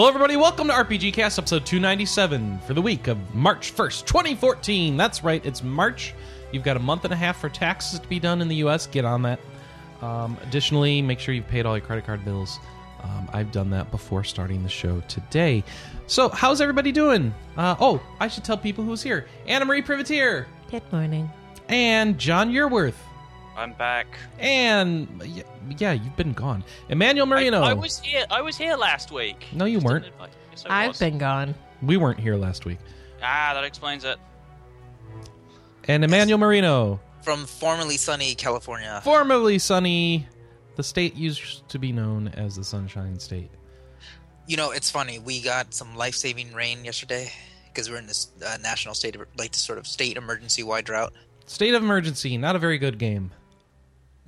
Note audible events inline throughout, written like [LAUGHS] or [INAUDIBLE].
Hello, everybody. Welcome to RPG Cast, episode 297 for the week of March 1st, 2014. That's right, it's March. You've got a month and a half for taxes to be done in the U.S. Get on that. Um, additionally, make sure you've paid all your credit card bills. Um, I've done that before starting the show today. So, how's everybody doing? Uh, oh, I should tell people who's here Anna Marie Privitere Good morning. and Jon Yearworth. I'm back. And yeah, yeah, you've been gone. Emmanuel Marino. I, I was here. I was here last week. No, you Just weren't. invite- Yes, I I've was. been gone. we weren't here last week. Ah, that explains it. And Emmanuel Marino, from formerly sunny California. formerly sunny, the state used to be known as the Sunshine State. You know, it's funny. We got some life-saving rain yesterday because we're in this uh, national state, of, like this sort of state emergency-wide drought. State of emergency, not a very good game.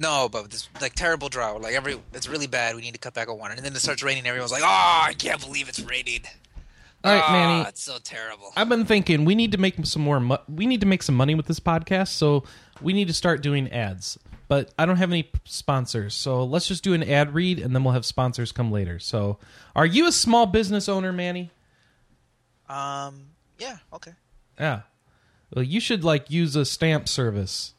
No, but this like terrible drought. Like every, it's really bad. We need to cut back on water, and then it starts raining. Everyone's like, "Oh, I can't believe it's raining." All right, Ah, Manny. it's so terrible. I've been thinking we need to make some more. Mo- we need to make some money with this podcast, so we need to start doing ads. But I don't have any p- sponsors, so let's just do an ad read, and then we'll have sponsors come later. So, are you a small business owner, Manny? Um, yeah, okay. Yeah. Well, you should like use a stamp service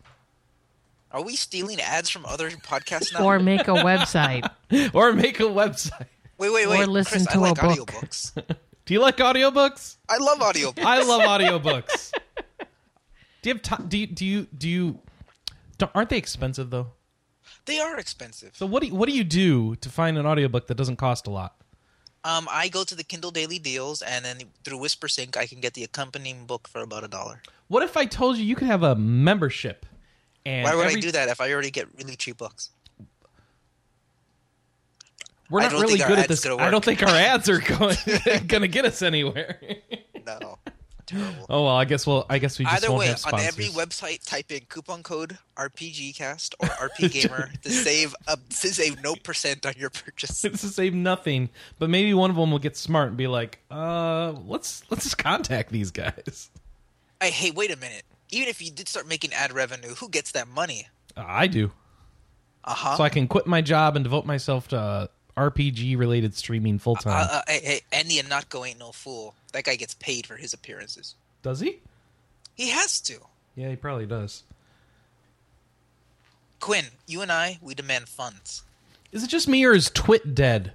Are we stealing ads from other podcasts now? Or make a website. [LAUGHS] or make a website. wait, wait, wait. or listen Chris, to I a like book. audiobooks. [LAUGHS] Do you like audiobooks? I love audiobooks. I love audiobooks. do you have time? Do you do you do you? Don't, aren't they expensive though? they are expensive. So what do you, what do you do to find an audiobook that doesn't cost a lot? Um, I go to the Kindle Daily Deals, and then through WhisperSync, I can get the accompanying book for about a dollar. What if I told you you could have a membership? And Why would every- I do that if I already get really cheap books? We're not really good at this. I don't think our [LAUGHS] ads are going [LAUGHS] to get us anywhere. [LAUGHS] No, terrible. oh well, I guess well, I guess we just Either won't way, have on every website, type in coupon code RPGcast or RPGamer to save a, to save no percent on your purchase. It's to save nothing, but maybe one of them will get smart and be like, "Uh, let's let's just contact these guys." Hey, hey, wait a minute. Even if you did start making ad revenue, who gets that money? Uh, I do. Uh huh. so I can quit my job and devote myself to uh, RPG related streaming full time. Uh, uh, hey, hey, Andy and Notco ain't no fool. That guy gets paid for his appearances. does he? He has to. Yeah, he probably does. Quinn, you and I, we demand funds. Is it just me or is Twit dead?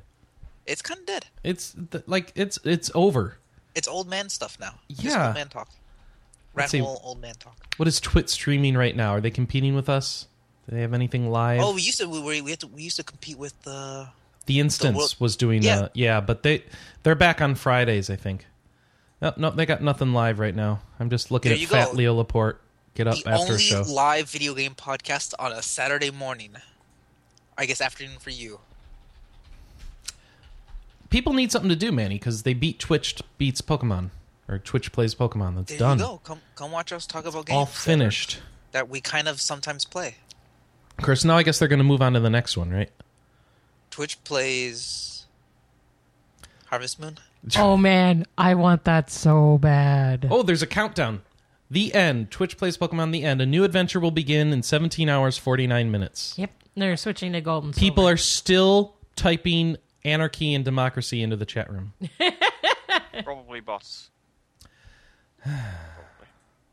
It's kind of dead. It's th- like it's it's over. It's old man stuff now. Just Yeah. old man talk. Rat see. hole, old man talk. What is Twit streaming right now? Are they competing with us? Do they have anything live? Oh, we used to we, were, we, to, we used to compete with uh, the Instance world- was doing Yeah. uh yeah, but they they're back on Fridays, I think. No, no, they got nothing live right now. I'm just looking There at Fat go. Leo Laporte get up the after only show. live video game podcast on a Saturday morning. I guess afternoon for you. People need something to do, Manny, because they beat Twitch beats Pokemon or Twitch plays Pokemon. That's There done. you go. Come come watch us talk about games All that are- finished. that we kind of sometimes play. Of course, now I guess they're going to move on to the next one, right? Twitch plays Harvest Moon. [LAUGHS] Oh man, I want that so bad. Oh, there's a countdown. The end. Twitch plays Pokemon. The end. A new adventure will begin in 17 hours 49 minutes. Yep, they're switching to golden. People Silver. are still typing anarchy and democracy into the chat room. [LAUGHS] Probably bots. [SIGHS]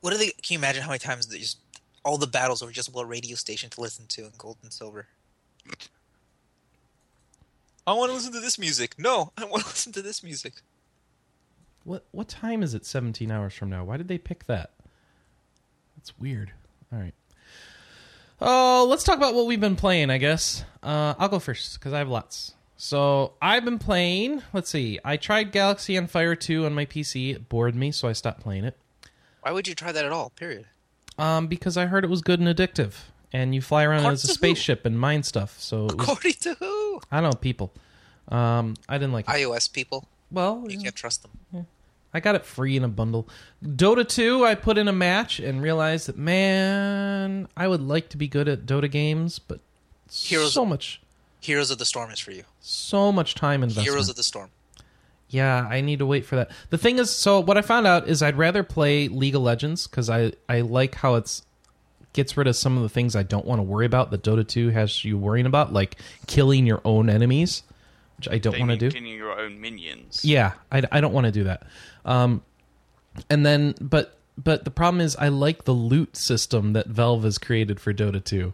What are they? Can you imagine how many times they just all the battles were just what radio station to listen to in Gold and Silver? I want to listen to this music. No, I want to [LAUGHS] listen to this music. What what time is it 17 hours from now? Why did they pick that? That's weird. All right. Oh, let's talk about what we've been playing, I guess. Uh, I'll go first because I have lots. So I've been playing. Let's see. I tried Galaxy on Fire 2 on my PC. It bored me, so I stopped playing it. Why would you try that at all? Period. Um, because I heard it was good and addictive, and you fly around According as a to who? spaceship and mine stuff. So it was, According to who? I don't know people. Um, I didn't like it. iOS people. well, You can't trust them. I got it free in a bundle. Dota 2, I put in a match and realized that, man, I would like to be good at Dota games, but Heroes- so much, Heroes of the Storm is for you. so much time investment. Heroes of the Storm. Yeah, I need to wait for that. The thing is, so what I found out is I'd rather play League of Legends because I I like how it's gets rid of some of the things I don't want to worry about that Dota 2 has you worrying about, like killing your own enemies, which I don't want to do. Killing your own minions. Yeah, I, I don't want to do that. Um, and then, but but the problem is, I like the loot system that Valve has created for Dota 2.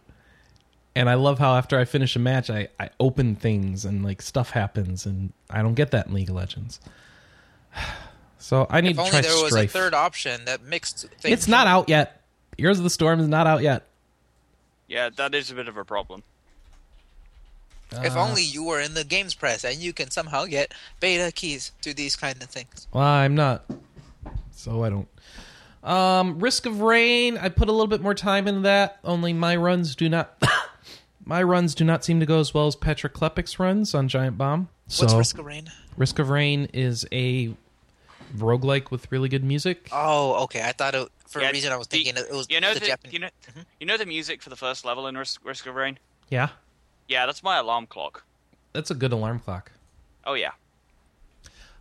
And I love how after I finish a match, I, I open things and like stuff happens, and I don't get that in League of Legends. [SIGHS] So I need If to only try there was a third option that mixed things. it's not out yet. Heroes of the Storm is not out yet. Yeah, that is a bit of a problem. If Uh, only you were in the games press and you can somehow get beta keys to these kind of things. Well, I'm not, so I don't. Um, Risk of Rain. I put a little bit more time into that. Only my runs do not. [LAUGHS] my runs do not seem to go as well as Patrick Klepek's runs on Giant Bomb. So What's Risk of Rain? Risk of Rain is a roguelike with really good music. Oh, okay. I thought it for Yeah, a reason I was the- thinking it was You know the the, Japanese. you know you know the music for the first level in Risk, Risk of Rain. Yeah, Yeah, that's my alarm clock. that's a good alarm clock. Oh yeah.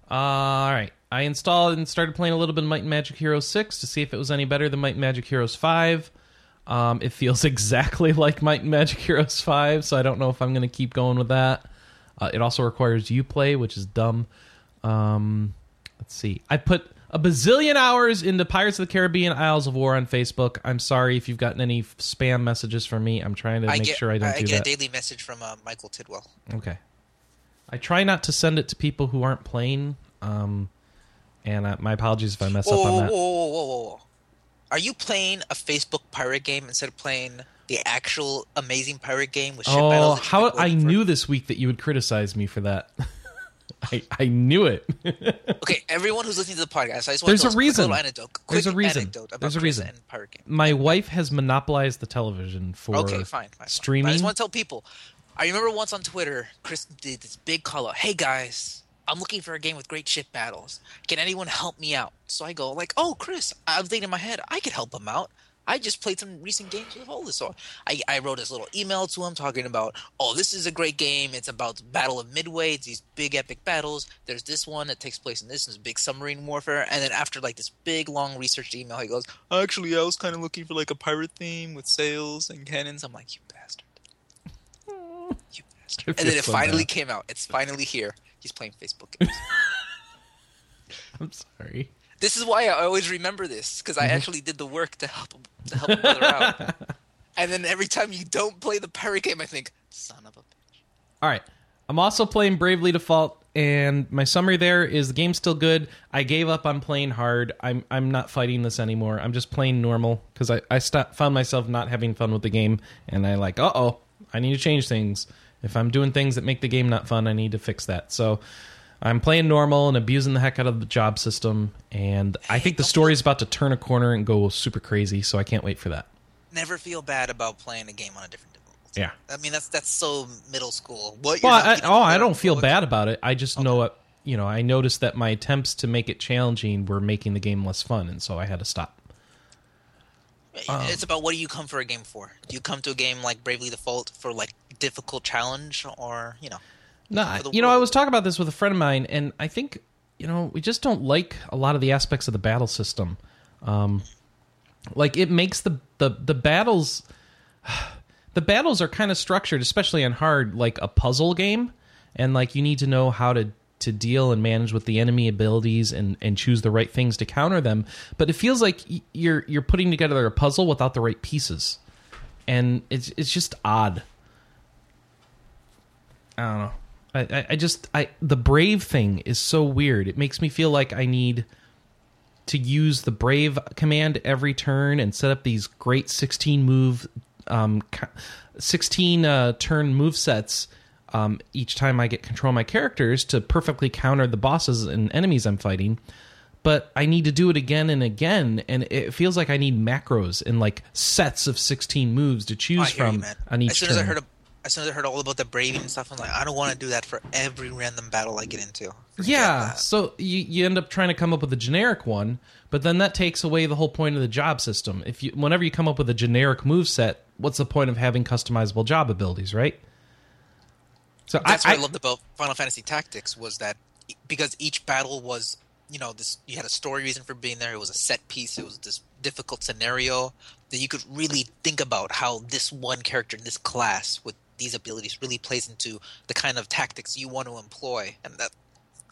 Uh, all right. I installed and started playing a little bit of Might and Magic Heroes 6 to see if it was any better than Might and Magic Heroes 5. Um, it feels [LAUGHS] exactly like Might and Magic Heroes 5, so I don't know if I'm going to keep going with that. Uh, it also requires you play, which is dumb. Um, let's see. I put a bazillion hours into Pirates of the Caribbean Isles of War on Facebook. I'm sorry if you've gotten any spam messages from me. I'm trying to I make get, sure I don't I do get that. a daily message from uh, Michael Tidwell. Okay. I try not to send it to people who aren't playing. Um, and uh, my apologies if I mess Whoa, up on that. whoa, whoa, whoa, whoa! Are you playing a Facebook pirate game instead of playing the actual amazing pirate game with ship Oh, battles? you've how I for? knew this week that you would criticize me for that. [LAUGHS] I I knew it. [LAUGHS] Okay, everyone who's listening to the podcast, I just want There's to a quick reason. little anecdote. Quick There's a reason. Anecdote about There's a reason. Pirate game. My wife has monopolized the television for Okay, fine, fine. fine. streaming. But I just want to tell people. I remember once on Twitter, Chris did this big call out. Hey guys, I'm looking for a game with great ship battles. Can anyone help me out? So I go like, Oh, Chris. I was thinking in my head, I could help him out. I just played some recent games with all this. So I, I wrote this little email to him talking about, oh, this is a great game. It's about the Battle of Midway. It's these big epic battles. There's this one that takes place in this, big submarine warfare. And then after like this big long researched email, he goes, actually, I was kind of looking for like a pirate theme with sails and cannons. I'm like, you bastard. [LAUGHS] You bastard. And then it finally bad. came out. It's finally here. He's playing Facebook games. [LAUGHS] I'm sorry. this is why I always remember this because Mm-hmm. I actually did the work to help him to help a brother out. [LAUGHS] And then every time you don't play the pirate game, I think, son of a bitch. All right. I'm also playing Bravely Default, and my summary there is the game's still good. I gave up on playing hard. I'm I'm not fighting this anymore. I'm just playing normal because I I found myself not having fun with the game, and I like, uh oh, I need to change things. If I'm doing things that make the game not fun, I need to fix that. So. I'm playing normal and abusing the heck out of the job system, and I think the story is about to turn a corner and go super crazy. So I can't wait for that. Never feel bad about playing a game on a different difficulty. Yeah. I mean, that's that's so middle school. What? Well, I, oh, I don't feel bad about it. I just know what you know. I noticed that my attempts to make it challenging were making the game less fun, and so I had to stop. Um, It's about what do you come for a game for? Do you come to a game like Bravely Default for like difficult challenge, or you know? No, for you know, I was talking about this with a friend of mine, and I think you know we just don't like a lot of the aspects of the battle system. Um, like it makes the the the battles. [SIGHS] The battles are kind of structured, especially on hard, like a puzzle game, and like you need to know how to to deal and manage with the enemy abilities and and choose the right things to counter them. But it feels like you're you're putting together a puzzle without the right pieces, and it's it's just odd. I don't know. I, I, I just I the brave thing is so weird. It makes me feel like I need to use the brave command every turn and set up these great 16 move um 16 uh, turn move sets um, each time I get control of my characters to perfectly counter the bosses and enemies I'm fighting. But I need to do it again and again, and it feels like I need macros and like sets of 16 moves to Oh, choose you, from man. on each as soon turn. as I heard, a, as soon as I heard all about the braving and stuff, I'm like, I don't want to do that for every random battle I get into. Forget Yeah, that. so you, you end up trying to come up with a generic one, but then that takes away the whole point of the job system. If you whenever you come up with a generic move set, what's the point of having customizable job abilities, right? So That's I, what I, I- loved about Final Fantasy Tactics was that because each battle was, you know, this you had a story reason for being there. It was a set piece. It was this difficult scenario that you could really think about how this one character in this class with these abilities really plays into the kind of tactics you want to employ, and that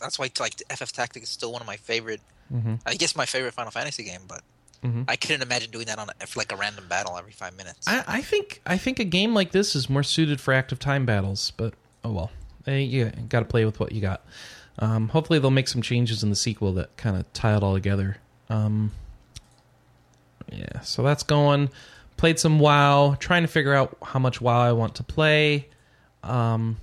That's why like FF Tactics is still one of my favorite. Mm-hmm. I guess my favorite Final Fantasy game, but Mhm. I couldn't imagine doing that on a, like a random battle every five minutes. I, I think I think a game like this is more suited for active time battles, but oh well. Hey, you got to play with what you got. Um, hopefully, they'll make some changes in the sequel that kind of tie it all together. Um, yeah, so that's going. Played some WoW, trying to figure out how much WoW I want to play. Um,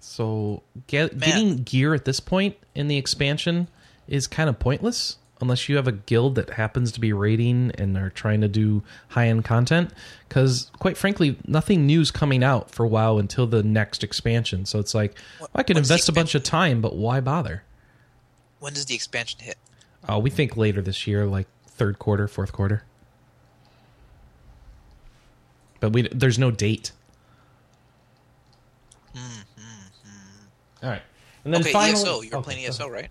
so get, getting gear at this point in the expansion is kind of pointless unless you have a guild that happens to be raiding and are trying to do high end content. Because quite frankly, nothing new's coming out for WoW until the next expansion. So it's like What- I can invest a bunch of time, but why bother? when does the expansion hit? Uh, we think later this year, like third quarter, fourth quarter. But we there's no date. All right, and then okay, finally, ESO. You're oh, playing ESO, right?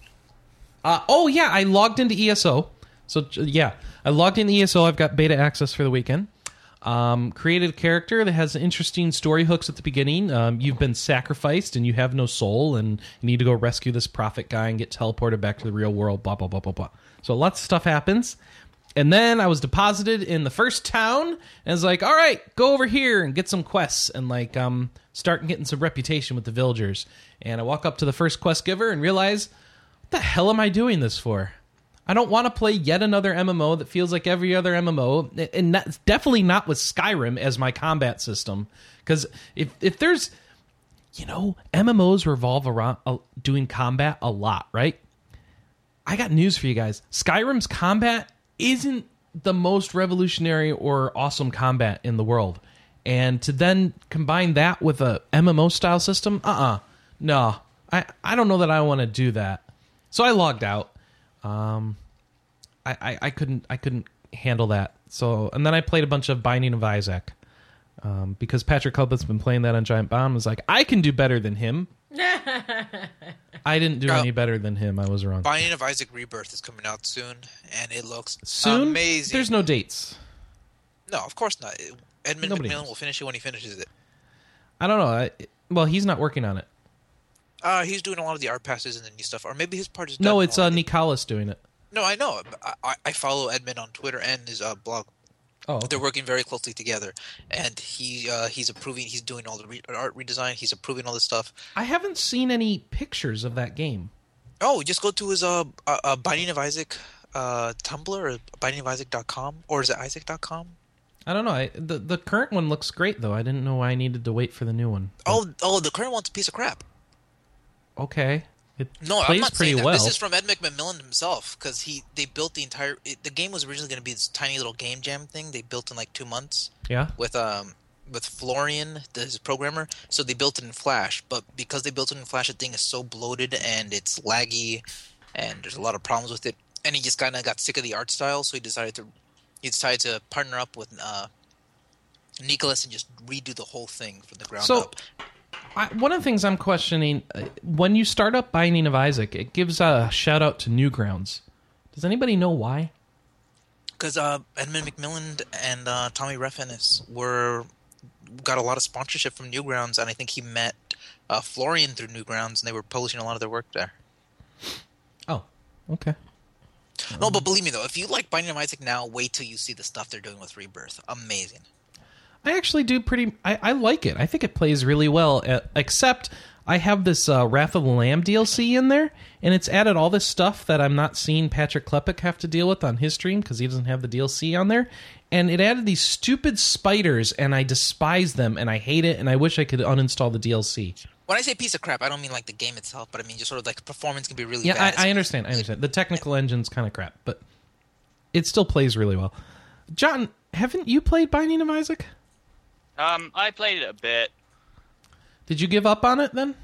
Uh, oh yeah, I logged into ESO. So yeah, I logged into ESO. I've got beta access for the weekend. Um, created a character that has interesting story hooks at the beginning. Um, you've been sacrificed and you have no soul, and you need to go rescue this prophet guy and get teleported back to the real world. Blah blah blah blah blah. So lots of stuff happens. And then I was deposited in the first town, and it's like, all right, go over here and get some quests, and like um, start getting some reputation with the villagers. And I walk up to the first quest giver and realize, the hell am I doing this for? I don't want to play yet another MMO that feels like every other MMO, and that's definitely not with Skyrim as my combat system. Because if if there's, you know, MMOs revolve around uh, doing combat a lot, right? I got news for you guys. Skyrim's combat isn't the most revolutionary or awesome combat in the world. And to then combine that with a MMO style system, uh-uh. No. I I don't know that I want to do that. So I logged out. Um I, I, I couldn't I couldn't handle that. So and then I played a bunch of Binding of Isaac. Um, because Patrick Klepek's been playing that on Giant Bomb, was like, I can do better than him. [LAUGHS] I didn't do Oh. any better than him. I was wrong. Binding of Isaac Rebirth is coming out soon, and it looks Soon, amazing. there's no dates. no, of course not. Edmund Nobody McMillen knows. will finish it when he finishes it. I don't know. I, well, he's not working on it. Uh, he's doing a lot of the art passes and the new stuff, or maybe his part is done. No, it's uh. Nicalis doing it. No, I know. I, I- follow Edmund on Twitter and his uh, blog. Oh, okay. They're working very closely together, and he uh, he's approving. He's doing all the re- art redesign. He's approving all this stuff. I haven't seen any pictures of that game. Oh, just go to his uh, uh, uh Binding of Isaac uh Tumblr or bindingofisaac.com or is it Isaac.com? I don't know. I, the the current one looks great though. I didn't know why I needed to wait for the new one. Oh, oh, the current one's a piece of crap. Okay, it No, plays I'm not pretty saying that. well. This is from Ed McMillen himself because he they built the entire. It, the game was originally going to be this tiny little game jam thing they built in like two months yeah. with um with Florian, the, his programmer. So they built it in Flash, but because they built it in Flash, the thing is so bloated and it's laggy, and there's a lot of problems with it. And he just kind of got sick of the art style, so he decided to he decided to partner up with uh, Nicalis and just redo the whole thing from the ground So- up. I, one of the things I'm questioning uh, when you start up Binding of Isaac, it gives a shout out to Newgrounds. Does anybody know why? because uh, Edmund McMillen and uh, Tommy Refenes were got a lot of sponsorship from Newgrounds, and I think he met uh, Florian through Newgrounds, and they were publishing a lot of their work there. Oh, okay. No, but believe me though, if you like Binding of Isaac now, wait till you see the stuff they're doing with Rebirth. Amazing. I actually do pretty. I, I like it. I think it plays really well. Uh, except I have this uh, Wrath of the Lamb DLC in there, and it's added all this stuff that I'm not seeing Patrick Klepek have to deal with on his stream because he doesn't have the DLC on there. And it added these stupid spiders, and I despise them, and I hate it, and I wish I could uninstall the DLC. When I say piece of crap, I don't mean like the game itself, but I mean just sort of like performance can be really Yeah, bad. I, I understand. I understand. The technical engine's kind of crap, but it still plays really well. John, haven't you played Binding of Isaac? Um, I played it a bit. Did you give up on it then?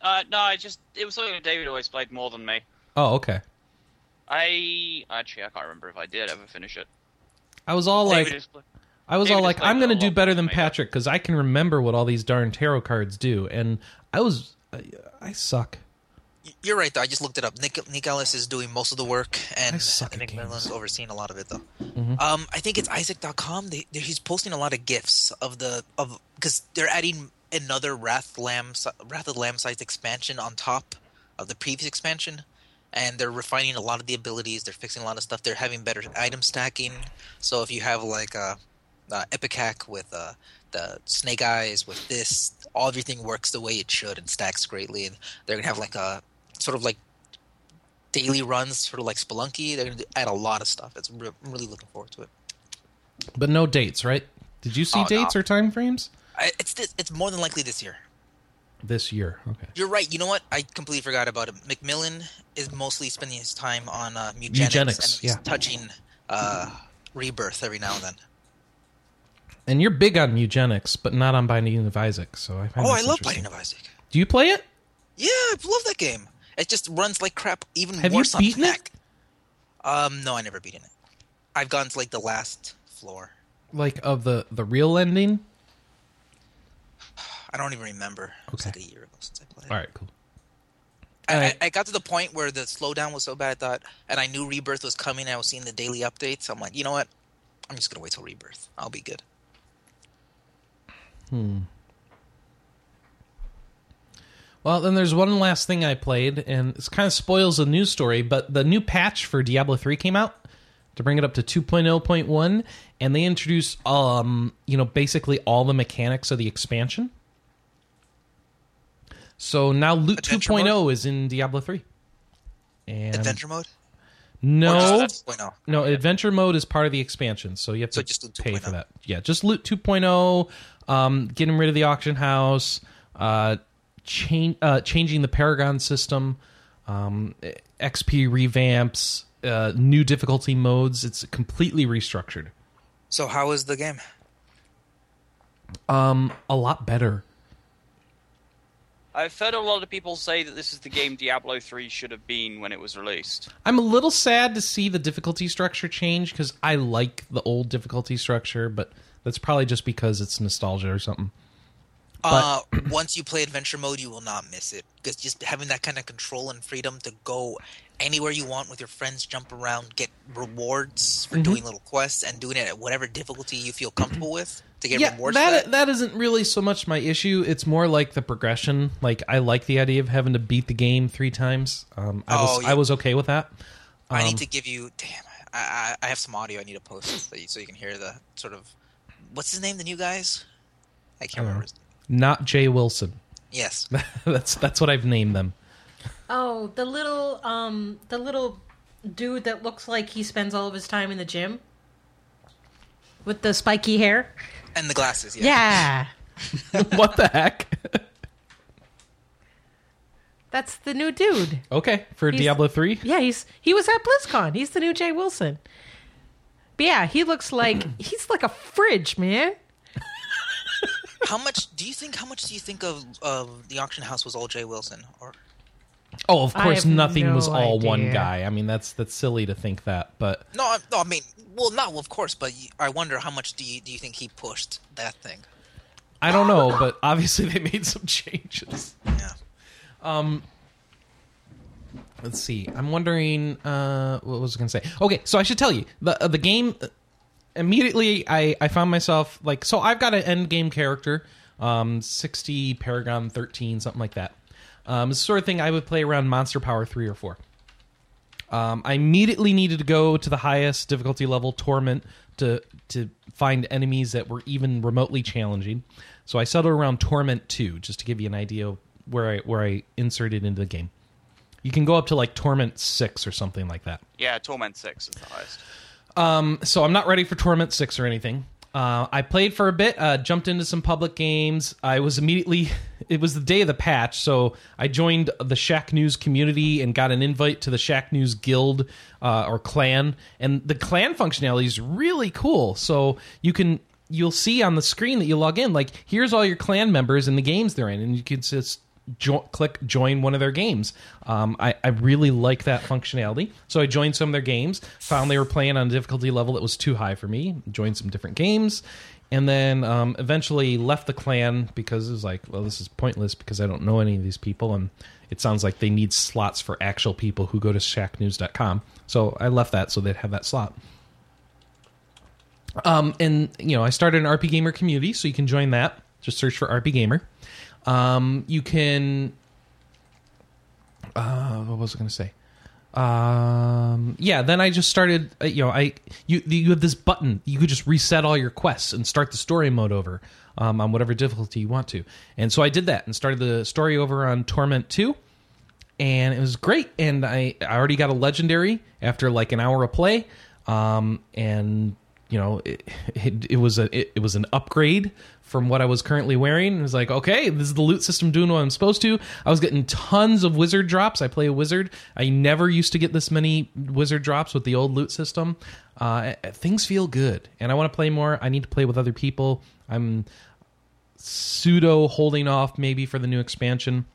Uh, no, I just it was something that David always played more than me. Oh, okay. I actually I can't remember if I did ever finish it. I was all like, David is- I was David all like, I'm going to do better than than me, though. Patrick because I can remember what all these darn tarot cards do, and I was, I, I suck. You're right though. I just looked it up. Nick Nicalis is doing most of the work, and I suck at Nick games. McMillen's overseeing a lot of it though. Mhm. Um, I think it's Isaac.com. They, they, he's posting a lot of gifs of the of because they're adding another Wrath Lamb si- Wrath of the Lamb size expansion on top of the previous expansion, and they're refining a lot of the abilities. They're fixing a lot of stuff. They're having better item stacking. So if you have like a, uh Ipecac with uh, the Snake Eyes with this, all everything works the way it should and stacks greatly. And they're gonna have like a sort of like daily runs, sort of like Spelunky. They're gonna add a lot of stuff. It's re- I'm really looking forward to it. But no dates, right? Did you see Oh, no. dates or time frames I, it's this, it's more than likely this year. this year? Okay. You're right. You know what? I completely forgot about it. McMillen is mostly spending his time on uh, Mew-Genics, Eugenics, and yeah. touching uh, rebirth every now and then. And you're big on eugenics, but not on Binding of Isaac. So I find Oh, I love. Binding of Isaac. Do you play it? Yeah, I love that game. It just runs like crap. Even Have you worse beaten on it? Mac. Um, no, I never beaten it. I've gone to like the last floor. Like of the the real ending? I don't even remember. It was Okay. like a year ago since I played. All right, cool. I, Alright. I, I got to the point where the slowdown was so bad, I thought, and I knew Rebirth was coming. I was seeing the daily updates. I'm like, you know what? I'm just gonna wait till Rebirth. I'll be good. Well, then there's one last thing I played, and it kind of spoils the news story, but the new patch for Diablo 3 came out to bring it up to 2.0.1, and they introduced, um, you know, basically all the mechanics of the expansion. So now Loot Adventure 2.0 is in Diablo 3. And Adventure mode? No, 2.0? no, adventure mode is part of the expansion, so you have So to just pay for that. Yeah, just Loot 2.0, um, getting rid of the auction house, uh, change, uh, changing the Paragon system, um, XP revamps, uh, new difficulty modes. It's completely restructured. So how is the game? Um, a lot better. I've heard a lot of people say that this is the game Diablo 3 should have been when it was released. I'm a little sad to see the difficulty structure change because I like the old difficulty structure, but that's probably just because it's nostalgia or something. Uh, once you play adventure mode, you will not miss it because just having that kind of control and freedom to go anywhere you want with your friends, jump around, get rewards Mm-hmm. for doing little quests, and doing it at whatever difficulty you feel comfortable with to get yeah, rewards. that, that. that isn't really so much my issue. It's more like the progression. Like I like the idea of having to beat the game three times. Um, I was Oh, yeah. I was okay with that. I Um, need to give you. Damn, I, I I have some audio I need to post so you, so you can hear the sort of what's his name, the new guys. I can't I remember. His name. Not Jay Wilson. Yes, [LAUGHS] that's that's what I've named them. Oh, the little um the little dude that looks like he spends all of his time in the gym with the spiky hair. and the glasses. Yeah. Yeah. [LAUGHS] what the heck? That's the new dude. okay, for He's- Diablo three. Yeah, he's he was at BlizzCon. He's the new Jay Wilson. But yeah, he looks like he's like a fridge, man. How much do you think? How much do you think of of the auction house was all Jay Wilson? Or Oh, of course, have nothing was no all one guy. I mean, that's that's silly to think that, but no, I- no. I mean, well, not of course, but I wonder how much do you do you think he pushed that thing? I don't know. But obviously, they made some [LAUGHS] changes. Yeah. Um. Let's see. I'm wondering. Uh, what was I going to say? Okay, so I should tell you the uh, the game. Immediately, I I found myself like so. I've got an end game character, um, sixty Paragon thirteen, something like that. Um, the sort of thing I would play around Monster Power three or four. Um, I immediately needed to go to the highest difficulty level, Torment, to to find enemies that were even remotely challenging. So I settled around Torment two, just to give you an idea of where I where I inserted into the game. You can go up to like Torment six or something like that. Yeah, Torment 6 is the highest. So I'm not ready for Torment six or anything. Uh, I played for a bit, uh, jumped into some public games. I was immediately. [LAUGHS] It was the day of the patch, so I joined the Shack News community and got an invite to the Shack News Guild uh, or clan. And the clan functionality is really cool. So you can you'll see on the screen that you log in, like here's all your clan members and the games they're in, and you can just jo- click join one of their games. Um, I, I really like that functionality. So I joined some of their games, found they were playing on a difficulty level that was too high for me, joined some different games, and then um, eventually left the clan because it was like, well, this is pointless because I don't know any of these people, and it sounds like they need slots for actual people who go to shacknews.com. So I left that so they'd have that slot. Um, and you know, I started an RP Gamer community, so you can join that. Just search for RP Gamer. Um, you can uh, what was I going to say? Um, yeah, then I just started. Uh, you know, I you you have this button. You could just reset all your quests and start the story mode over um, on whatever difficulty you want to. And so I did that and started the story over on Torment Two, and it was great. And I I already got a legendary after like an hour of play. Um, and you know, it, it, it was a it, it was an upgrade from what I was currently wearing. It was like, okay, this is the loot system doing what I'm supposed to. I was getting tons of wizard drops. I play a wizard. I never used to get this many wizard drops with the old loot system. Uh, things feel good, and I want to play more. I need to play with other people. I'm pseudo holding off maybe for the new expansion.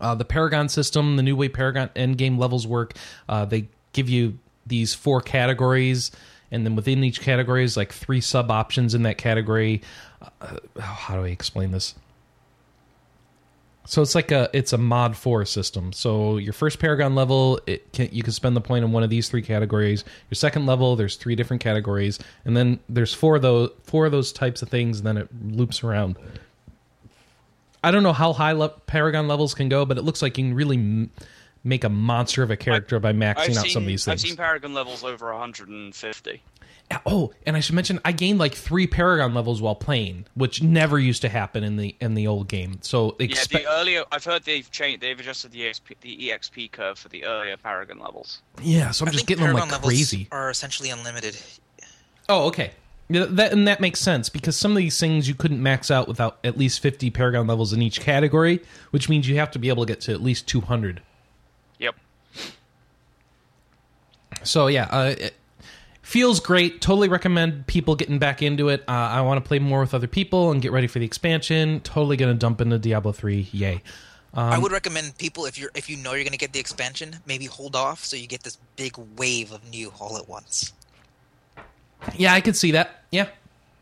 Uh, the Paragon system, the new way Paragon endgame levels work, uh, they give you these four categories and then within each category is like three sub options in that category. Uh, how do I explain this? So it's like a it's a mod four system. So your first Paragon level, it can, you can spend the point in one of these three categories. Your second level, there's three different categories, and then there's four of those four of those types of things, and then it loops around. I don't know how high le- Paragon levels can go, but it looks like you can really m- make a monster of a character by maxing I've out seen, some of these things. I've seen Paragon levels over 150. Uh, oh, and I should mention I gained like three Paragon levels while playing, which never used to happen in the in the old game. So Yeah, the earlier I've heard they've changed, they've adjusted the EXP, the EXP curve for the earlier Paragon levels. yeah, so I'm I just think getting them Paragon like levels crazy. Are essentially unlimited. Oh, okay. Yeah, that and that makes sense because some of these things you couldn't max out without at least 50 Paragon levels in each category, which means you have to be able to get to at least 200. Yep. So yeah, uh, it feels great. Totally recommend people getting back into it. Uh, I want to play more with other people and get ready for the expansion. Totally gonna dump into Diablo 3. Yay. I Um, would recommend people if you're if you know you're going to get the expansion, maybe hold off so you get this big wave of new all at once. Yeah, I could see that. Yeah.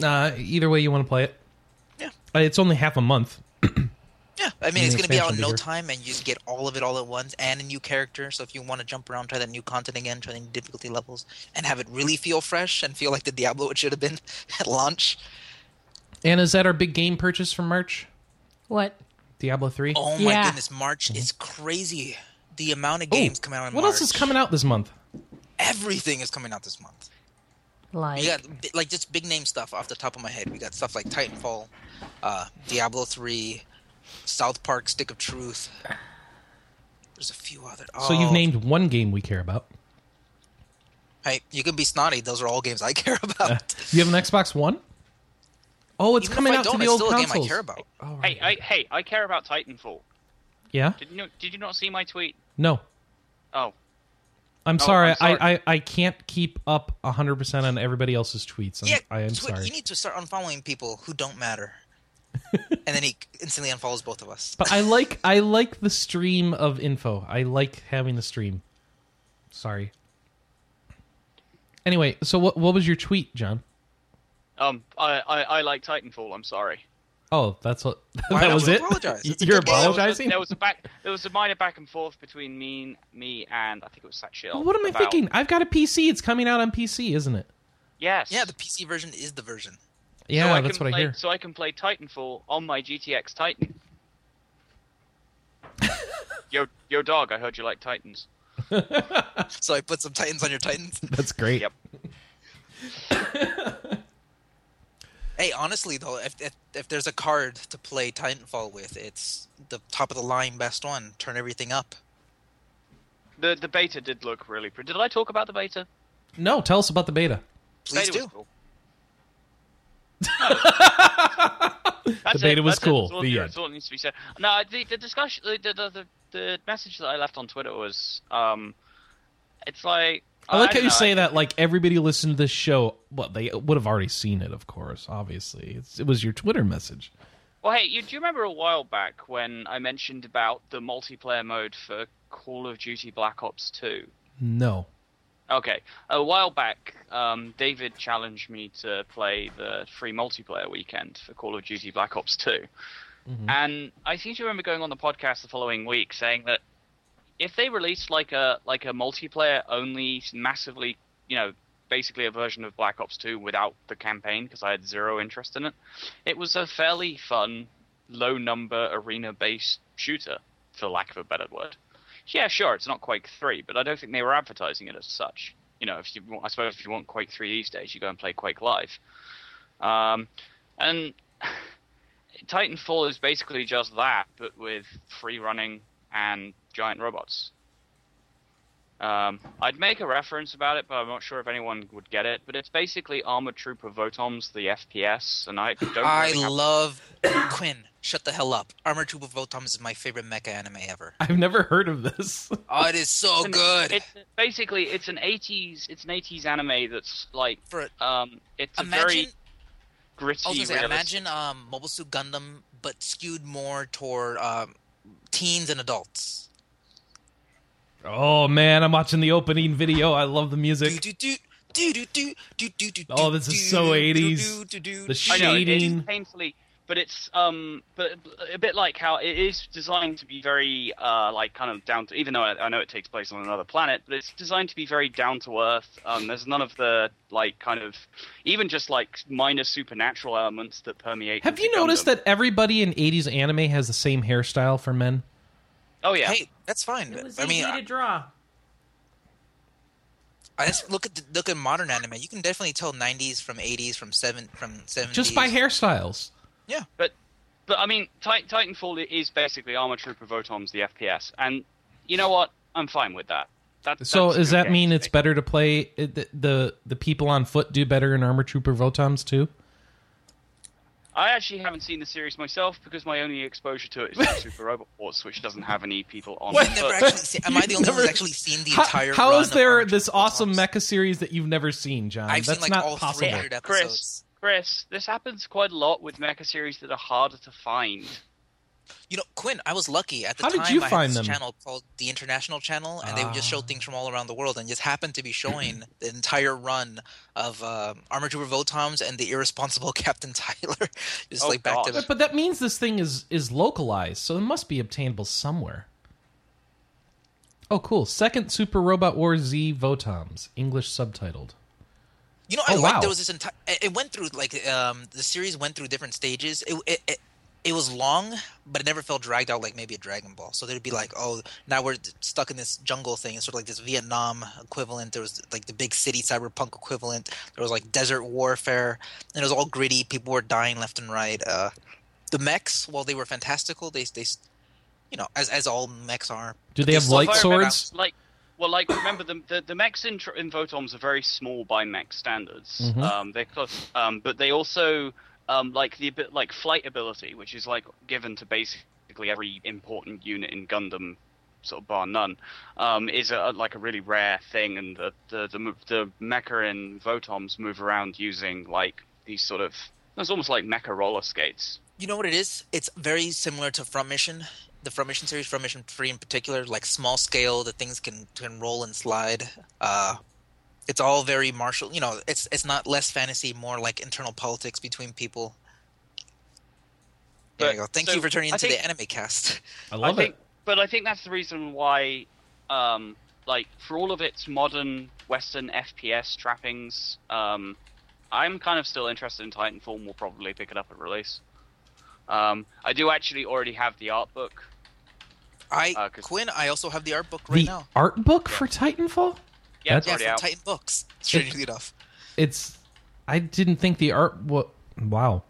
Uh, either way you want to play it. Yeah. Uh, it's only half a month. [CLEARS THROAT] Yeah, I mean it's going to be out in no time, and you just get all of it all at once and a new character. So if you want to jump around, try that new content again, try the new difficulty levels, and have it really feel fresh and feel like the Diablo it should have been [LAUGHS] at launch. And is that our big game purchase from March? What? Diablo 3? Oh my Yeah. goodness, March is crazy. The amount of Mm-hmm. Oh, games coming out in What March. else is coming out this month? Everything is coming out this month. Like You got like just big name stuff off the top of my head. We got stuff like Titanfall, uh, Diablo three, South Park: Stick of Truth. There's a few other. So you've oh, named one game we care about. Hey, you can be snotty. Those are all games I [LAUGHS] care about. Uh, you have an Xbox One? Oh, it's Even coming out to the it's old still a game consoles. I care about. Oh, right. Hey, I, hey, I care about Titanfall. Yeah? Did you know, did you not see my tweet? No. Oh, I'm Oh, sorry. I'm sorry. I, I, I can't keep up 100% on everybody else's tweets. I'm, yeah, I am Twi- sorry. You need to start unfollowing people who don't matter. [LAUGHS] and then he instantly unfollows both of us. But I like I like the stream of info. I like having the stream. Sorry. Anyway, so what what was your tweet, John? um, I, I, I like Titanfall. I'm sorry. Oh, that's what [LAUGHS] Why that don't was it. apologize? It's [LAUGHS] a You're good game. There was a- apologizing. There was, a, back. There was a minor back and forth between me, me, and I think it was Satchel. Well, what am I about- thinking? I've got a PC. It's coming out on PC, isn't it? Yes. Yeah, the PC version is the version. Yeah, so that's what play, I hear. So I can play Titanfall on my GTX Titan. [LAUGHS] yo, yo, dog! I heard you like Titans. [LAUGHS] So I put some Titans on your Titans. [LAUGHS] That's great. Yep. Hey, honestly though, if, if if there's a card to play Titanfall with, it's the top of the line best one. Turn everything up. The the beta did look really pretty. Did I talk about the beta? No, tell us about the beta. Please beta do. Was cool. The beta it. was cool. That's all, The end. all needs to be said. No, the, the discussion, the, the, the, the message that I left on Twitter was, um, it's like I like how don't you know, say I- that like everybody listened to this show. Well, they would have already seen it, of course. Obviously, it's, it was your Twitter message. Well, hey, you, do you remember a while back when I mentioned about the multiplayer mode for Call of Duty Black Ops 2? No. Okay, a while back, um, David challenged me to play the free multiplayer weekend for Call of Duty Black Ops 2. And I seem to remember going on the podcast the following week saying that if they released like a like a multiplayer only massively, you know, basically a version of Black Ops 2 without the campaign because I had zero interest in it, it was a fairly fun, low number arena based shooter, for lack of a better word. Yeah, sure, it's not Quake Three, but I don't think they were advertising it as such. You know, if you, I suppose if you want Quake Three these days, you go and play Quake Live. Um, and [SIGHS] Titanfall is basically just that, but with free running and giant robots. Um, I'd make a reference about it, but I'm not sure if anyone would get it. But it's basically Armored Trooper Votoms, the FPS, and I don't. I really have- love [COUGHS] Quinn. Shut the hell up. Armored Trooper Votoms is my favorite mecha anime ever. I've never heard of this. [LAUGHS] Oh, it is so And good. It's basically it's an 80s it's an 80s anime that's like For um it's a imagine, very gritty. I was gonna say, imagine um, Mobile Suit Gundam, but skewed more toward um, teens and adults. Oh man, I'm watching the opening video. I love the music. Oh, this is so 80s. The shading. Painfully, but it's um, but a bit like how it is designed to be very uh, like kind of down to. Even though I, know it takes place on another planet, but it's designed to be very down to earth. Um, there's none of the like kind of even just like minor supernatural elements that permeate. Have you noticed that everybody in 80s anime has the same hairstyle for men? Oh yeah. Hey, that's fine. It was I mean, easy I, to draw. I just look at the, look at modern anime. You can definitely tell '90s from '80s from seven from '70s. Just by hairstyles. Yeah, but but I mean, Tit- Titanfall is basically Armor Trooper Votoms, the FPS, and you know what? I'm fine with that. that So that's does that mean it's better to play the, the the people on foot do better in Armor Trooper Votoms too? I actually haven't seen the series myself because my only exposure to it is [LAUGHS] Super Robot Wars, which doesn't have any people on What? I've never actually seen, am I the only Never- one who's actually seen the How, entire? how run is of there this awesome Votoms? mecha series that you've never seen, John? I've That's seen like not all possible. 300 Chris. Chris, this happens quite a lot with mecha series that are harder to find. You know, Quinn, I was lucky at the How did time. you I find had this them? channel called the International Channel, and they would just show Ah. things from all around the world, and just happened to be showing [CLEARS THROAT] the entire run of um Armor Trooper Votoms and the irresponsible [LAUGHS] Captain Tyler, just Oh, like back to gosh. But, but that means this thing is is localized, so it must be obtainable somewhere. Oh, cool! Second Super Robot Wars Z Votoms, English subtitled. You know, I Oh, like wow. there was this entire. It went through like um the series went through different stages. It, it it it was long, but it never felt dragged out like maybe a Dragon Ball. So there'd be like, oh, now we're stuck in this jungle thing. It's sort of like this Vietnam equivalent. There was like the big city cyberpunk equivalent. There was like desert warfare, and it was all gritty. People were dying left and right. Uh, the mechs, while they were fantastical, they they, you know, as as all mechs are. Do but they have still light If I fire remember- swords? Like, well, like remember the the, the mechs in, tr- in Votoms are very small by mech standards. Mhm. Um, they're close, um, but they also um, like the like flight ability, which is like given to basically every important unit in Gundam, sort of bar none, um, is a, like a really rare thing, and the the the, the mecha in Votoms move around using like these sort of it's almost like mecha roller skates. You know what it is? It's very similar to Front Mission, the Front Mission series, Front Mission Three in particular. Like small scale, the things can can roll and slide. Uh, it's all very martial. You know, it's it's not less fantasy, more like internal politics between people. There But- you go. Thank so, you for turning I into think- the anime cast. I love I think, it. But I think that's the reason why, um, like, for all of its modern Western FPS trappings, um, I'm kind of still interested in Titanfall. We'll probably pick it up at release. Um, I do actually already have the art book. I Uh, 'cause- Quinn, I also have the art book right the now. art book for Titanfall. Yeah, That's- it's Yeah, already from. Titan Books. Strangely enough. It's. I didn't think the art. What? Wow.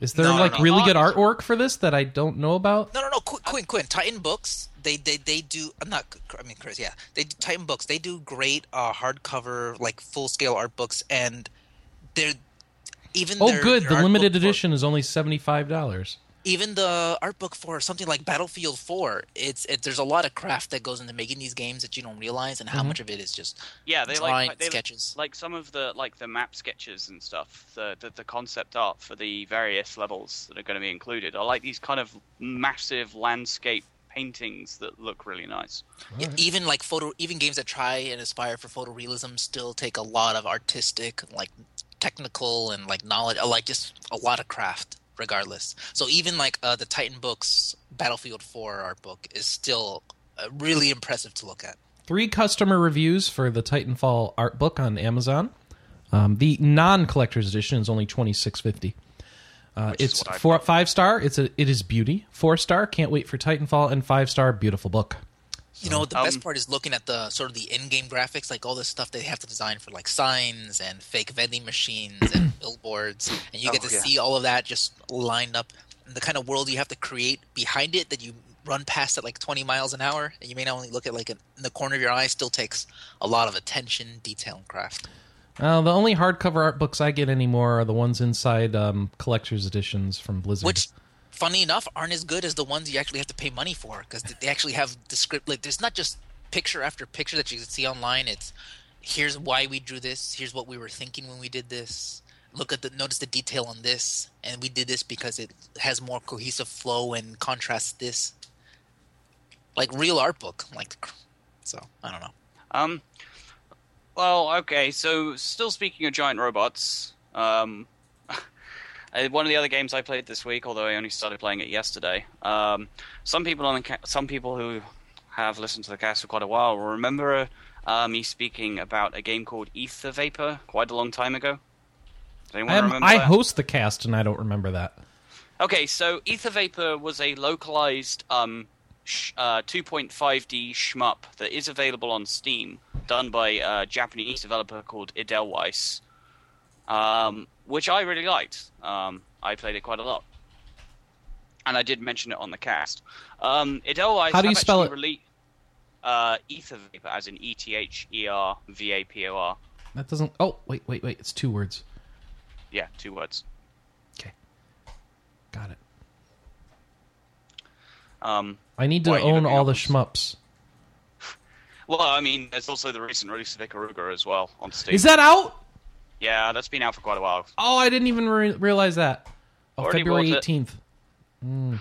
Is there No, no, like no. really good artwork for this that I don't know about? No, no, no, Quinn, Quinn, Quinn. Titan Books. They, they, they do. I'm not. I mean, Chris. Yeah, they do Titan Books. They do great uh, hardcover, like full scale art books, and they're even. Oh, their- good. their The art limited book for- edition is only seventy five dollars. Even the art book for something like Battlefield 4, it's it, there's a lot of craft that goes into making these games that you don't realize, and how Mhm. much of it is just Yeah, they drawing like they, sketches. like some of the like the map sketches and stuff. The, the the concept art for the various levels that are going to be included are like these kind of massive landscape paintings that look really nice. Yeah, even like photo, even games that try and aspire for photorealism still take a lot of artistic, like technical and like knowledge, uh, like just a lot of craft, regardless. So even like uh, the Titan books, Battlefield 4 art book is still uh, really impressive to look at. Three customer reviews for the Titanfall art book on Amazon. Um, the non collector's edition is only twenty six fifty. Uh, it's four five star. It's a it is beauty. Four star. Can't wait for Titanfall. And five star. Beautiful book. You know, the Um, best part is looking at the sort of the in-game graphics, like all the stuff they have to design for like signs and fake vending machines and [CLEARS THROAT] billboards, and you get Oh, to yeah. see all of that just lined up. And the kind of world you have to create behind it that you run past at like 20 miles an hour, and you may not only look at like in the corner of your eye, still takes a lot of attention, detail, and craft. Uh, the only hardcover art books I get anymore are the ones inside um, collector's editions from Blizzard. Which, funny enough, aren't as good as the ones you actually have to pay money for because they actually have the script. Like, there's not just picture after picture that you can see online. It's here's why we drew this. Here's what we were thinking when we did this. Look at the notice the detail on this, and we did this because it has more cohesive flow and contrasts this. Like real art book, like so. I don't know. Um, well, okay. So, still speaking of giant robots, um, one of the other games I played this week, although I only started playing it yesterday. Um, some people on the ca- some people who have listened to the cast for quite a while will remember uh, me speaking about a game called Ether Vapor quite a long time ago. Anyone I, remember I that? host the cast and I don't remember that. Okay, so Ether Vapor was a localized um, sh- uh, 2.5D shmup that is available on Steam, done by a Japanese developer called Edelweiss, um, which I really liked. Um, I played it quite a lot, and I did mention it on the cast. Um, Edelweiss. How do you spell it? rele- uh, Ether Vapor, as in E T H E R V A P O R. That doesn't. Oh, wait, wait, wait. It's two words. Yeah, two words. Okay. Got it. Um, I need to Why are you own all the shmups. [LAUGHS] well, I mean, there's also the recent release of Ikaruga as well on Steam. Is that out? Yeah, that's been out for quite a while. Oh, I didn't even re- realize that. Oh, Already February bought it. 18th.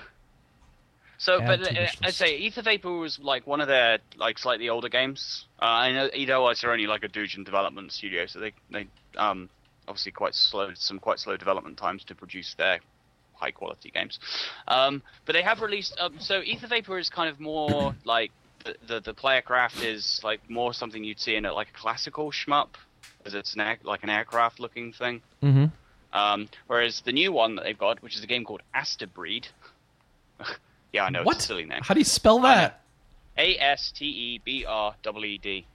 So, Add but to uh, wish I'd say Ether Vapor was like one of their like slightly older games. Uh, I know Edelweiss are only like a doujin development studio, so they they um obviously quite slow some quite slow development times to produce their high quality games. Um, but they have released um, so Ether Vapor is kind of more [COUGHS] like the, the the player craft is like more something you'd see in a, like a classical shmup, as it's an air, like an aircraft looking thing. Mm-hmm. Um, whereas the new one that they've got, which is a game called Astebreed. [LAUGHS] yeah, I know What? it's a silly name. How do you spell that? A S T E B R E E D.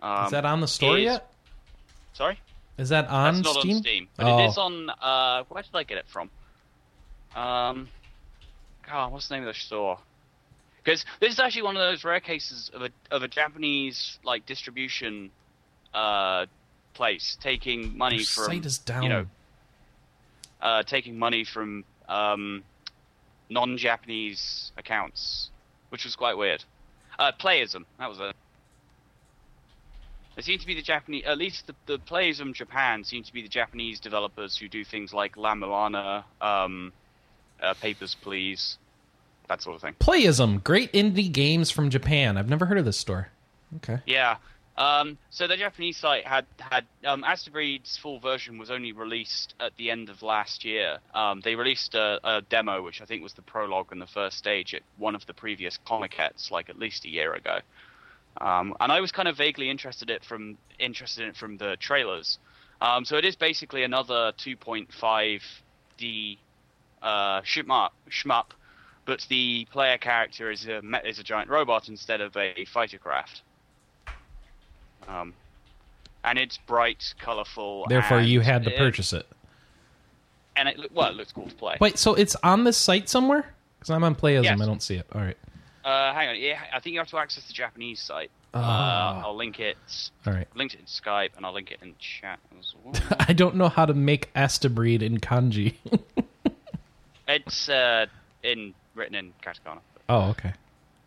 Um, Is that on the store is- yet? Sorry, Is that on that's not Steam? on Steam, but Oh. it is on. Uh, where did I get it from? Um, God, what's the name of the store? Because this is actually one of those rare cases of a of a Japanese like distribution uh, place taking money from you know uh, taking money from um, non-Japanese accounts, which was quite weird. Uh, playism, that was it. It seemed to be the Japanese, at least the, the Playism Japan seem to be the Japanese developers who do things like La-Mulana, um, uh, Papers, Please, that sort of thing. Playism, great indie games from Japan. I've never heard of this store. Okay. Yeah. Um, so the Japanese site had had um, full version was only released at the end of last year. Um, they released a, a demo, which I think was the prologue and the first stage at one of the previous Comikets, like at least a year ago. Um, and I was kind of vaguely interested it from interested in it from the trailers. Um, so it is basically another 2.5D uh, shmup, shmup, but the player character is a is a giant robot instead of a fighter craft. Um, and it's bright, colorful. Therefore, you had to it- purchase it. And it well, it looks cool to play. Wait, so it's on this site somewhere? Because I'm on Playism. Yes. I don't see it. All right. Uh, hang on, yeah, I think you have to access the Japanese site. Uh, Ah. I'll link it. All right. Linked it in Skype, and I'll link it in chat as well. [LAUGHS] I don't know how to make Astebreed in kanji. [LAUGHS] it's uh, in written in katakana. oh, okay.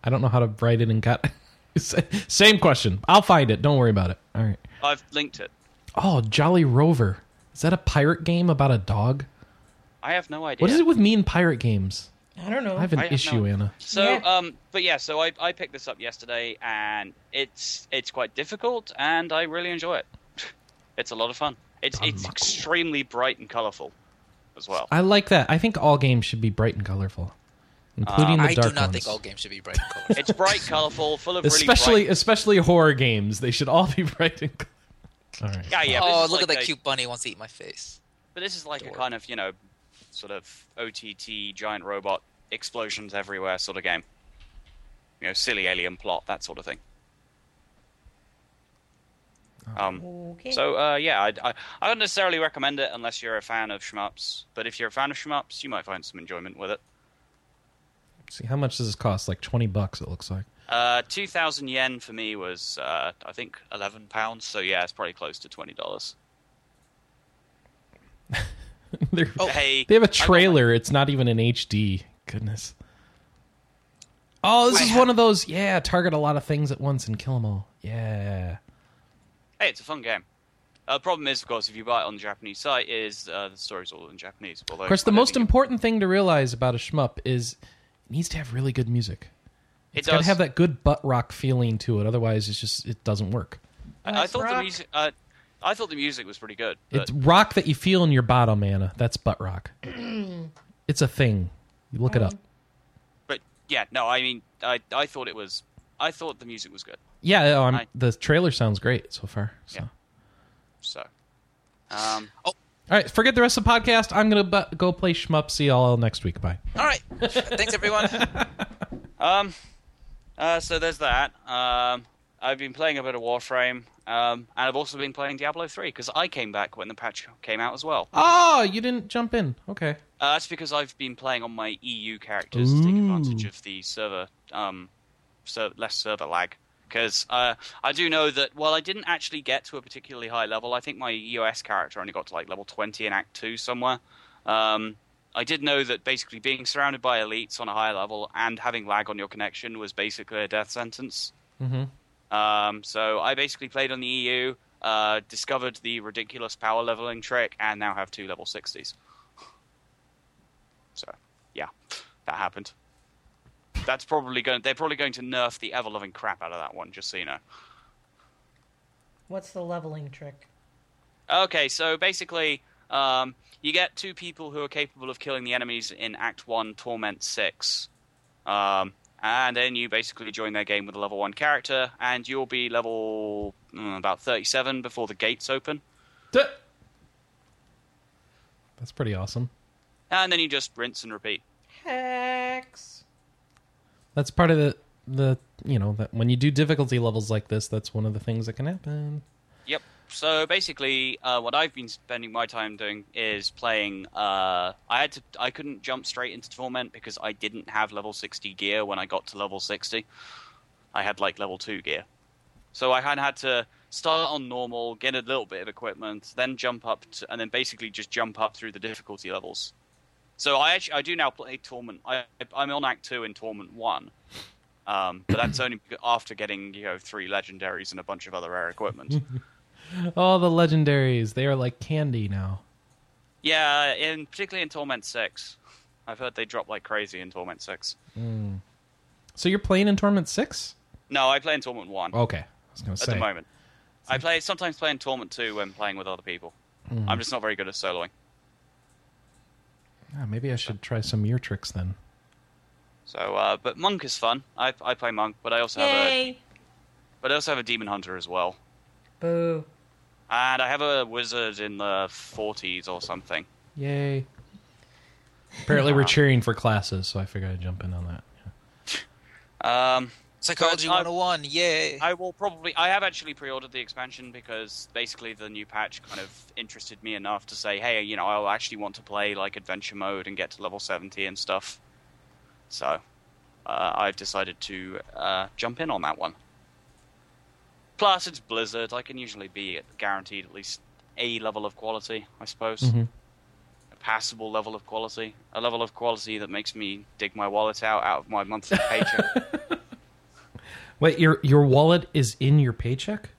I don't know how to write it in kat. [LAUGHS] Same question. I'll find it. Don't worry about it. All right. I've linked it. Oh, Jolly Rover. Is that a pirate game about a dog? I have no idea. What is it with me and pirate games? I don't know. I have an I have issue, no- Anna. So, Yeah. um, but yeah, so I, I picked this up yesterday, and it's it's quite difficult, and I really enjoy it. [LAUGHS] it's a lot of fun. It's it's Danmaku. extremely bright and colorful, as well. I like that. I think all games should be bright and colorful, including the I dark do not ones. think all games should be bright and colorful. It's bright, colorful, full of especially really bright. especially horror games. They should all be [LAUGHS] bright and. All right. Yeah, yeah. oh, this is look at that a- cute bunny wants to eat my face. But this is like a kind of you know, sort of OTT giant robot explosions everywhere sort of game. you know, silly alien plot, that sort of thing. Um, Okay. so uh, yeah, I, I I don't necessarily recommend it unless you're a fan of shmups. But if you're a fan of shmups, you might find some enjoyment with it. See, how much does this cost? Like 20 bucks, it looks like. Uh, two thousand yen for me was uh, I think eleven pounds. So yeah, it's probably close to twenty dollars. [LAUGHS] Oh. Hey, They have a trailer. It's not even an HD. Goodness. Oh, this I is one of those. Yeah, target a lot of things at once and kill them all. Yeah. Hey, it's a fun game. Uh, the problem is, of course, if you buy it on the Japanese site, is uh, the story's all in Japanese. Although, Of course, the most important thing to realize about a shmup is it needs to have really good music. it, It's got to have that good butt rock feeling to it. Otherwise, it's just it doesn't work. I, I Let's thought the music. Uh, I thought the music was pretty good. But It's rock that you feel in your bottom, Anna. That's butt rock. [CLEARS THROAT] it's a thing. You look it up. But yeah, no, I mean, I I thought it was. I thought the music was good. Yeah, oh, I'm, I- the trailer sounds great so far. So. Yeah. So, um, All right, forget the rest of the podcast. I'm gonna bu- go play shmup. See y'all next week. Bye. All right. Thanks, everyone. [LAUGHS] um, uh, so there's that. Um, I've been playing a bit of Warframe, um, and I've also been playing Diablo 3 because I came back when the patch came out as well. Oh, you didn't jump in. Okay. Uh, that's because I've been playing on my EU characters to take advantage of the server, um, ser- less server lag. Because uh, I do know that while I didn't actually get to a particularly high level, I think my EOS character only got to like level 20 in Act 2 somewhere. Um, I did know that basically being surrounded by elites on a high level and having lag on your connection was basically a death sentence. Mm-hmm. Um, so I basically played on the EU, uh, discovered the ridiculous power leveling trick, and now have two level 60s. [LAUGHS] So, yeah, that happened. That's probably going. They're probably going to nerf the ever loving crap out of that one. Just so you know. What's the leveling trick? Okay, so basically, um, you get two people who are capable of killing the enemies in Act One, Torment Six, um, and then you basically join their game with a level one character, and you'll be level mm, about thirty-seven before the gates open, That's pretty awesome. and then you just rinse and repeat. Hex. That's part of the the you know that when you do difficulty levels like this, that's one of the things that can happen. Yep. So basically, uh, what I've been spending my time doing is playing. Uh, I had to. I couldn't jump straight into Torment because I didn't have level sixty gear when I got to level sixty. I had like level two gear, so I had had to start on normal, get a little bit of equipment, then jump up, to, and then basically just jump up through the difficulty levels. So I actually I do now play Torment. I I'm on Act two in Torment one. Um, but that's only after getting you know three legendaries and a bunch of other rare equipment. [LAUGHS] Oh, the legendaries. They are like candy now. Yeah, in particularly in Torment Six, I've heard they drop like crazy in Torment Six. So you're playing in Torment 6? No, I play in Torment One Okay. I was going to at say. the moment. I play sometimes play in Torment Two when playing with other people. I'm just not very good at soloing. Ah, maybe I should try some of your tricks then. So, uh, but Monk is fun. I I play Monk, but I also have a but I also have a Demon Hunter as well, Boo. and I have a Wizard in the 40s or something. Yay. Apparently we're [LAUGHS] cheering for classes, so I figured I'd jump in on that. Yeah. Um, Psychology But I- 101. Yay. I will probably. I have actually pre-ordered the expansion because basically the new patch kind of interested me enough to say, hey, you know, I'll actually want to play like adventure mode and get to level seventy and stuff. So, uh, I've decided to uh, jump in on that one. Plus, it's Blizzard. I can usually be guaranteed at least a level of quality, I suppose. Mhm. A passable level of quality, a level of quality that makes me dig my wallet out out of my monthly paycheck. [LAUGHS] Wait, your your wallet is in your paycheck?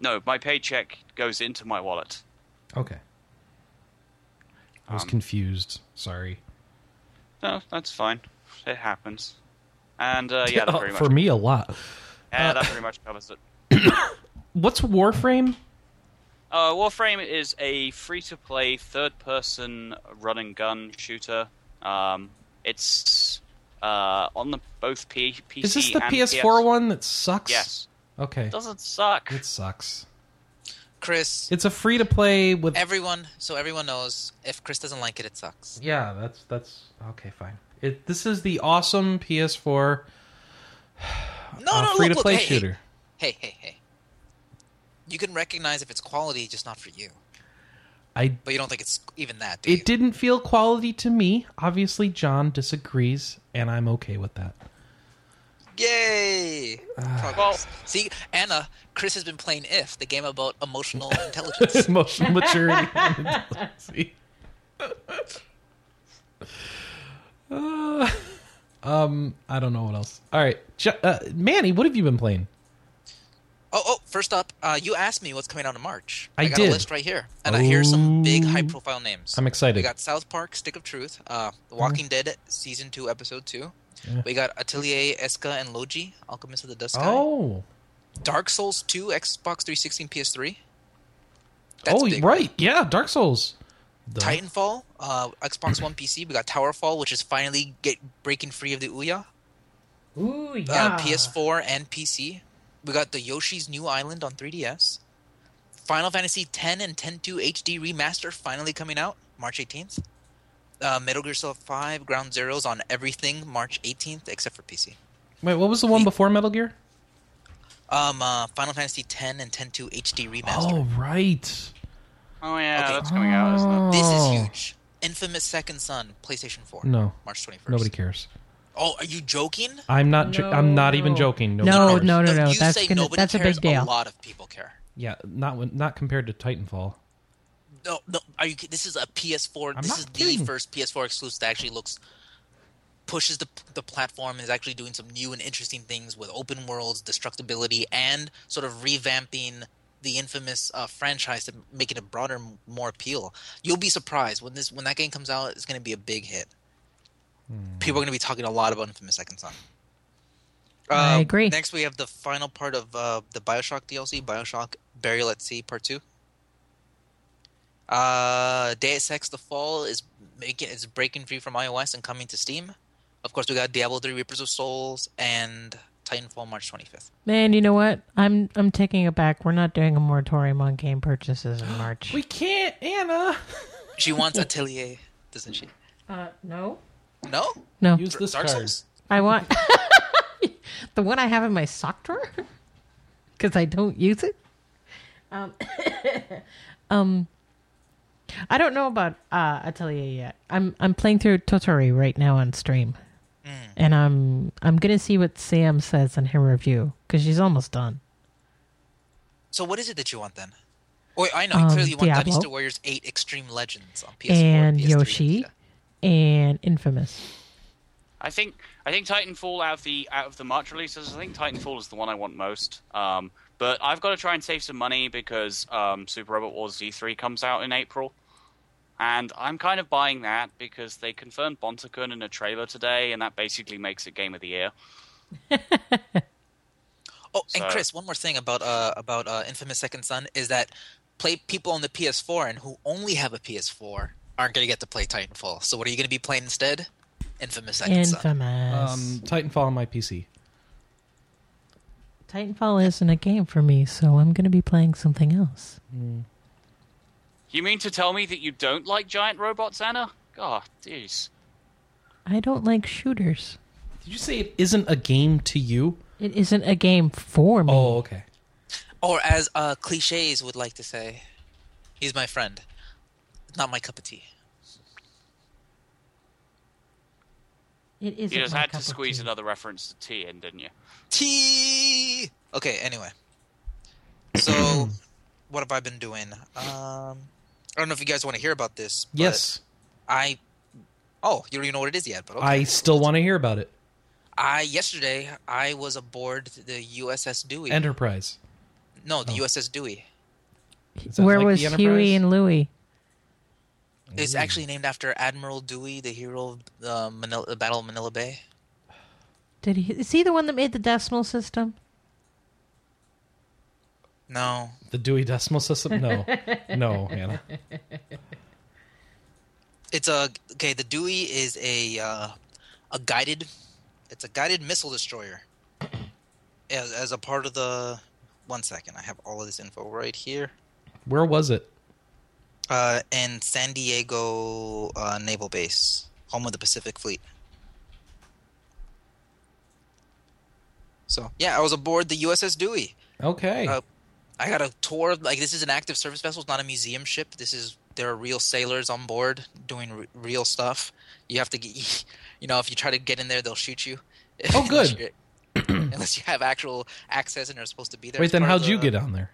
no, my paycheck goes into my wallet. Okay. I was Um, confused. Sorry. No, that's fine. It happens. And uh, yeah, that Oh, [LAUGHS] pretty much for me, a lot. yeah, that pretty much covers it. [COUGHS] What's Warframe? Uh, Warframe is a free-to-play third-person run and gun shooter. Um, it's uh, on the both P- PC Is this the and PS4 PS. one that sucks? Yes, Okay. it doesn't suck. It sucks. Chris, It's a free to play with. everyone, so everyone knows, if Chris doesn't like it, it sucks. Yeah, that's that's okay. Fine. It this is the awesome PS4 [SIGHS] No, a no, free look, to play look, hey, shooter. Hey, hey, hey. You can recognize if it's quality, just not for you. I But you don't think it's even that, do you? it didn't feel quality to me. Obviously, John disagrees, and I'm okay with that. Yay! [SIGHS] Ah. Progress. See, Anna, Chris has been playing If, the game about emotional [LAUGHS] intelligence. Emotional [LAUGHS] maturity. See? Uh, [SIGHS] um, I don't know what else. All right, Jo- uh, Manny, what have you been playing? Oh, oh! First up, uh, you asked me what's coming out in March. I got did. a list right here, and I hear some big, high-profile names. I'm excited. We got South Park: Stick of Truth, uh, The Walking Dead season two, episode two. Yeah. We got Atelier Escha and Logy, Alchemist of the Dust. Sky. Oh, Dark Souls 2, Xbox 360 PS3. That's oh, right, yeah, Dark Souls. Duh. Titanfall, uh, Xbox One PC. We got Towerfall, which is finally get breaking free of the Ouya. Ooh, yeah. Uh, PS4 and PC. We got the Yoshi's New Island on 3DS. Final Fantasy X and X-2 HD Remaster finally coming out March 18th. Uh, Metal Gear Solid 5 Ground Zeroes on everything March 18th except for PC. Wait, what was the one before Metal Gear? Um, uh, Final Fantasy X and X-2 HD Remaster. Oh, right. Oh yeah, Okay. that's coming out, isn't it? This is Oh. huge. Infamous Second Son, PlayStation 4. No, March 21st. nobody cares. Oh, are you joking? I'm not. jo- I'm not even No. joking. No, Nobody cares. no, no, no. you That's say gonna- nobody that's a big cares, deal. A lot of people care. Yeah, not when, not compared to Titanfall. No, no. Are you? This is a PS4. I'm this not is kidding. the first PS4 exclusive that actually looks pushes the the platform and is actually doing some new and interesting things with open worlds, destructibility, and sort of revamping the infamous uh, franchise to make it a broader, more appeal. You'll be surprised when this when that game comes out. It's going to be a big hit. People are going to be talking a lot about Infamous Second Son. I Uh, agree. Next, we have the final part of uh, the Bioshock DLC, Bioshock Burial at Sea Part Two. Uh, Deus Ex: The Fall is making is breaking free from iOS and coming to Steam. Of course, we got Diablo 3: Reapers of Souls and Titanfall March 25th. Man, you know what? I'm I'm taking it back. We're not doing a moratorium on game purchases in March. [GASPS] We can't, Anna. She wants [LAUGHS] Atelier, doesn't she? uh, no, No, no. Use this Dark card. Souls. I want [LAUGHS] the one I have in my sock drawer [LAUGHS] because I don't use it. Um, [COUGHS] um, I don't know about uh, Atelier yet. I'm I'm playing through Totori right now on stream, and I'm I'm gonna see what Sam says in her review because she's almost done. So, what is it that you want then? Oh, I know. Um, clearly, you want Diablo. Dynasty Warriors 8 Extreme Legends on PS4, and PS3, Yoshi Vita. And Infamous. I think I think Titanfall out of the out of the March releases, I think Titanfall is the one I want most. Um, but I've got to try and save some money because um, Super Robot Wars Z3 comes out in April, and I'm kind of buying that because they confirmed Bontakun in a trailer today, and that basically makes it Game of the Year. [LAUGHS] Oh, and Chris, one more thing about uh about uh, Infamous Second Son is that play people on the PS4 and who only have a PS4 aren't going to get to play Titanfall. So, what are you going to be playing instead? Infamous Second Son. Infamous. Um, Titanfall on my PC. Titanfall isn't a game for me, so I'm going to be playing something else. You mean to tell me that you don't like giant robots, Anna? God, jeez. I don't like shooters. Did you say it isn't a game to you? It isn't a game for me. Oh, okay. Or as uh, cliches would like to say, he's my friend. Not my cup of tea. It isn't. You just had to squeeze tea. another reference to tea in, didn't you? Tea. Okay. Anyway, so [CLEARS THROAT] what have I been doing? Um, I don't know if you guys want to hear about this. but Yes, I. Oh, you don't even know what it is yet, but okay. I still want to hear about it. I yesterday I was aboard the USS Dewey. Enterprise. no, the USS Dewey. Where like was the Huey and Louie? It's actually named after Admiral Dewey, the hero of uh, Manila, the Battle of Manila Bay. Did he? Is he the one that made the decimal system? No, the Dewey Decimal System? No, [LAUGHS] no, Anna. it's a okay. The Dewey is a uh, a guided. It's a guided missile destroyer. As, as a part of the. One second, I have all of this info right here. Where was it? Uh, in San Diego uh, Naval Base, home of the Pacific Fleet. So yeah, I was aboard the USS Dewey. Okay. Uh, I got a tour. Like this is an active service vessel, it's not a museum ship. This is there are real sailors on board doing r- real stuff. You have to get, [LAUGHS] you know, if you try to get in there, they'll shoot you. Oh, [LAUGHS] good. [CLEARS THROAT] Unless you have actual access and are supposed to be there. Wait, then how'd you get on there?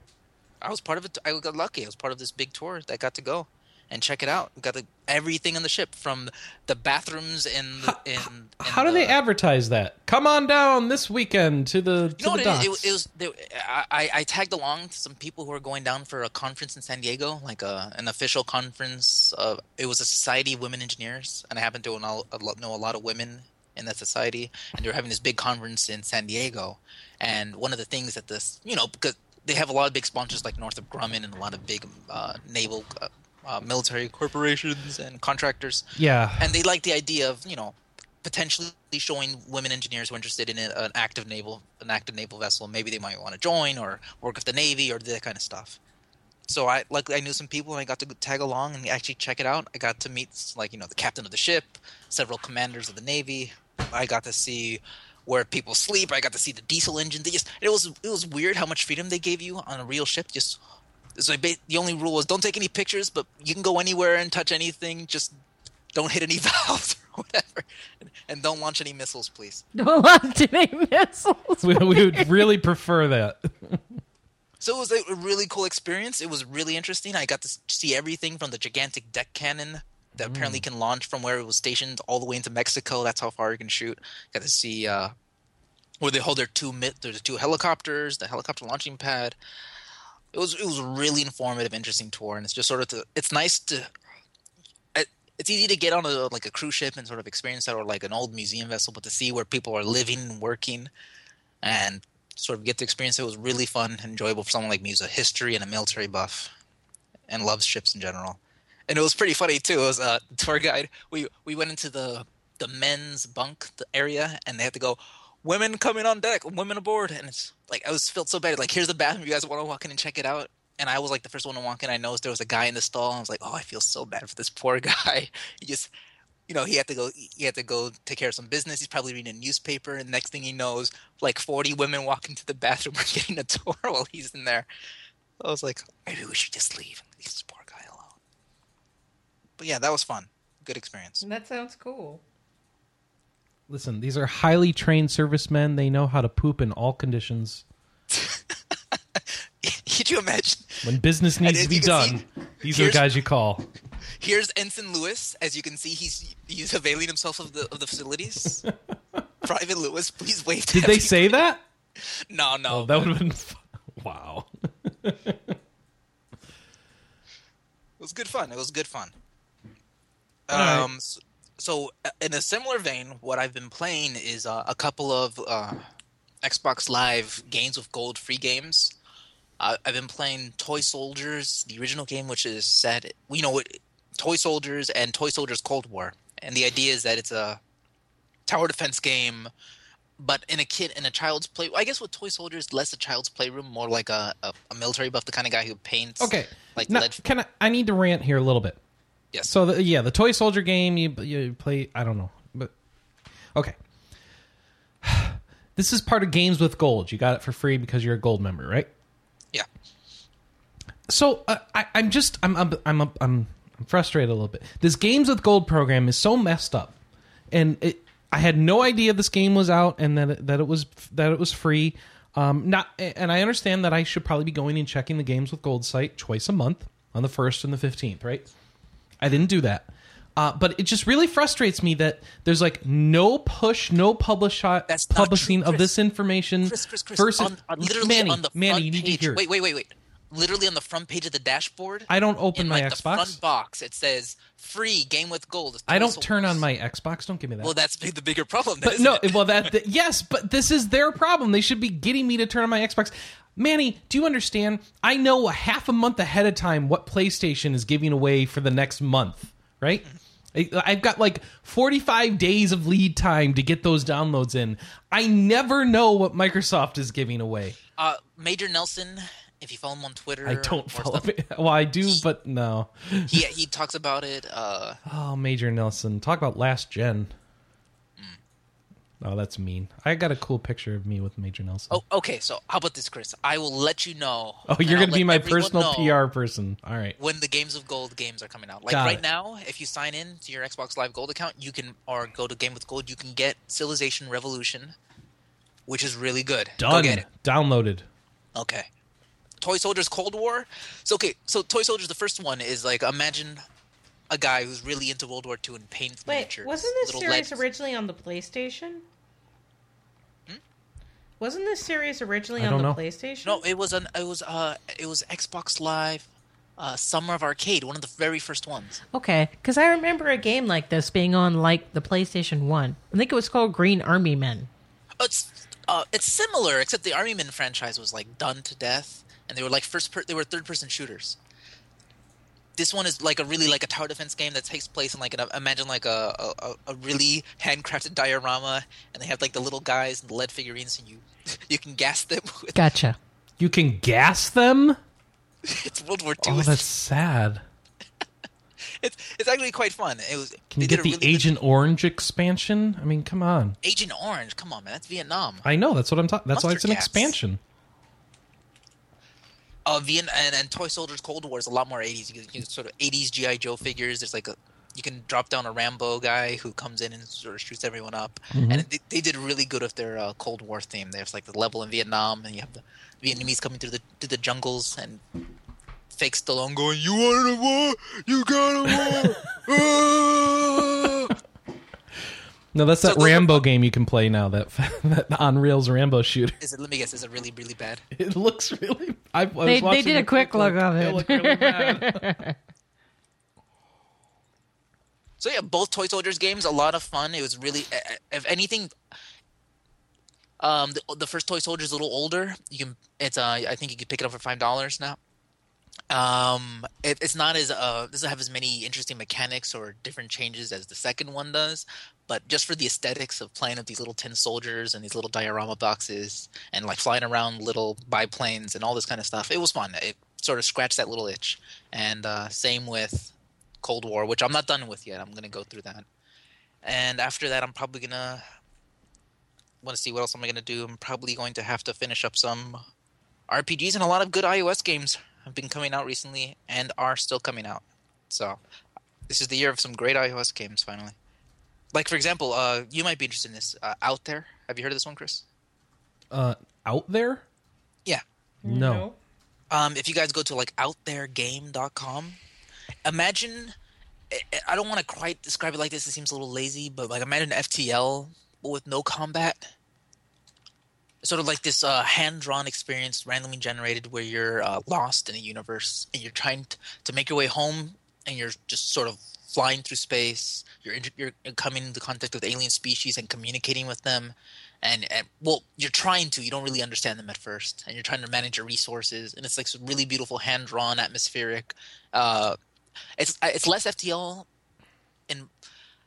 I was part of it. I got lucky. I was part of this big tour that got to go and check it out. We got the, everything on the ship from the bathrooms in the, in, in How do they advertise that? Come on down this weekend to the to You know the what docks. it is? It, it was. They, I, I tagged along to some people who were going down for a conference in San Diego, like a, an official conference. Of, it was a Society of Women Engineers, and I happen to know a lot, know a lot of women in that society, and they were having this big conference in San Diego. And one of the things that this, you know, because they have a lot of big sponsors like Northrop Grumman and a lot of big uh, naval, uh, uh, military corporations and contractors. Yeah. and they like the idea of you know potentially showing women engineers who are interested in an active naval an active naval vessel maybe they might want to join or work with the navy or that kind of stuff. So i luckily i knew some people and i got to tag along and actually check it out. I got to meet like you know the captain of the ship several commanders of the navy. I got to see where people sleep i got to see the diesel engine they just it was it was weird how much freedom they gave you on a real ship just so ba- the only rule was don't take any pictures, but you can go anywhere and touch anything. Just don't hit any [LAUGHS] valves or whatever, and, and don't launch any missiles, please. [LAUGHS] Don't launch any missiles. we, we would really prefer that. [LAUGHS] So it was a really cool experience. It was really interesting. I got to see everything from the gigantic deck cannon that apparently can launch from where it was stationed all the way into Mexico. That's how far you can shoot. Got to see uh, where they hold their two there's two helicopters, the helicopter launching pad. It was it was a really informative, interesting tour, and it's just sort of to, it's nice to. It's easy to get on a like a cruise ship and sort of experience that, or like an old museum vessel, but to see where people are living and working, and sort of get to experience it was really fun and enjoyable for someone like me who's a history and a military buff and loves ships in general. And it was pretty funny too. It was a tour guide. We we went into the the men's bunk the area and they had to go women coming on deck, women aboard and it's like I was felt so bad. Like here's the bathroom, you guys want to walk in and check it out. And I was like the first one to walk in. I noticed there was a guy in the stall. I was like, "Oh, I feel so bad for this poor [LAUGHS] guy. He just you know, he had to go. He had to go take care of some business. He's probably reading a newspaper, and next thing he knows, like forty women walk into the bathroom [LAUGHS] or getting a tour [LAUGHS] while he's in there. I was like, maybe we should just leave poor. But yeah, that was fun. Good experience. That sounds cool. Listen, these are highly trained servicemen. They know how to poop in all conditions. [LAUGHS] Could you imagine? When business needs to be done, see, these are the guys you call. Here's Ensign Lewis. As you can see, he's he's availing himself of the of the facilities. [LAUGHS] Private Lewis, please wave. To Did they every- say that? No, no. Oh, that would have been. F- wow. [LAUGHS] It was good fun. It was good fun. Um, s- so, uh, in a similar vein, what I've been playing is uh, a couple of uh, Xbox Live games with gold free games. Uh, I've been playing Toy Soldiers, the original game, which is set, you know, it- Toy Soldiers and Toy Soldiers Cold War, and the idea is that it's a tower defense game, but in a kid in a child's play. I guess with Toy Soldiers, less a child's playroom, more like a, a, a military buff, the kind of guy who paints. Okay. like now, lead. can I? I need to rant here a little bit. Yes. So the, yeah, the toy soldier game you you play. I don't know, but okay. [SIGHS] This is part of games with gold. You got it for free because you're a gold member, right? yeah. So uh, I, I'm just I'm I'm I'm I'm, I'm frustrated a little bit. This games with gold program is so messed up, and it, I had no idea this game was out and that it, that it was that it was free. Um, not and I understand that I should probably be going and checking the games with gold site twice a month on the first and the fifteenth, right? I didn't do that. Uh, but it just really frustrates me that there's like no push, no publish That's publishing of this information. Chris, Chris, Chris, versus on, on- literally Manny, on the Manny, front you need page. to hear. it. Wait, wait, wait, wait. Literally on the front page of the dashboard. I don't open in my like Xbox. the front box, it says "free game with gold." I don't turn on my Xbox. Don't give me that. Well, that's the bigger problem. Then, but no, it? well that, that yes, but this is their problem. They should be getting me to turn on my Xbox. Manny, do you understand? I know a half a month ahead of time what PlayStation is giving away for the next month, right? I- I've got like 45 days of lead time to get those downloads in. I never know what Microsoft is giving away. uh, Major Nelson, if you follow him on Twitter, I don't follow him. [LAUGHS] Well, I do, but no. He [LAUGHS] he talks about it. Uh, Oh, Major Nelson. Talk about last gen. Oh, that's mean. I got a cool picture of me with Major Nelson. Oh, okay. So how about this, Chris? I will let you know. Oh, you're gonna be my personal PR person. All right. when the Games of Gold games are coming out. Like Got right it. now, if you sign in to your Xbox Live Gold account, you can or go to Game with Gold, you can get Civilization Revolution, which is really good. Go Done. get it. Downloaded. Okay. Toy Soldiers Cold War. So okay, so Toy Soldiers the first one is like imagine a guy who's really into World War II and paints Wait, miniatures. wasn't this little series lead- originally on the PlayStation? Wasn't this series originally I on the know. PlayStation? No, it was an it was uh it was Xbox Live uh Summer of Arcade, one of the very first ones. Okay, because I remember a game like this being on like the PlayStation One. I think it was called Green Army Men. It's uh, it's similar, except the Army Men franchise was like done to death, and they were like first per- they were third person shooters. This one is like a really like a tower defense game that takes place in like an imagine like a a, a really handcrafted diorama, and they have like the little guys and the lead figurines, and you [LAUGHS] you can gas them. [LAUGHS] With, Gotcha. You can gas them. [LAUGHS] it's World War II. Oh, that's sad. it's it's actually quite fun. It was. Can you get the a really good- Agent Orange expansion? I mean, come on. Agent Orange? Come on, man, that's Vietnam. I know that's what I'm talking. That's why it's an gas. expansion. Uh, Vien- and, and Toy Soldiers Cold War is a lot more 80s. You can, sort of 80s GI Joe figures. There's like a you can drop down a Rambo guy who comes in and sort of shoots everyone up. Mm-hmm. And they, they did really good with their uh, Cold War theme. There's like the level in Vietnam, and you have the Vietnamese coming through the through the jungles and fake Stallone going, "You wanted a war, you got a war." [LAUGHS] Ah!" No, that's So that those are Rambo game you can play now. That [LAUGHS] that on rails Rambo shooter. is it? Let me guess. Is it really really bad? [LAUGHS] It looks really. I, I was They- they did a quick look of it. looked really bad. [LAUGHS] So yeah, both Toy Soldiers games, a lot of fun. It was really, if anything, um, the, the first Toy Soldier is a little older. You can, it's uh, I think you can pick it up for five dollars now. Um, it, it's not as uh, doesn't have as many interesting mechanics or different changes as the second one does. But just for the aesthetics of playing with these little tin soldiers and these little diorama boxes and like flying around little biplanes and all this kind of stuff, it was fun. It sort of scratched that little itch. And uh, same with Cold War, which I'm not done with yet. I'm gonna go through that, and after that, I'm probably gonna want to see what else am I gonna do. I'm probably going to have to finish up some RPGs and a lot of good iOS games have been coming out recently and are still coming out. So this is the year of some great iOS games finally. Like for example, uh, you might be interested in this. Uh, Out there, have you heard of this one, Chris? uh, out there? Yeah. No. um, if you guys go to like outtheregame.com imagine I- i don't want to quite describe it like this it seems a little lazy but like imagine ftl but with no combat sort of like this uh, hand-drawn experience randomly generated where you're uh, lost in a universe and you're trying t- to make your way home and you're just sort of flying through space you're, inter- you're coming into contact with alien species and communicating with them and, and well you're trying to you don't really understand them at first and you're trying to manage your resources and it's like some really beautiful hand-drawn atmospheric uh, it's it's less ftl and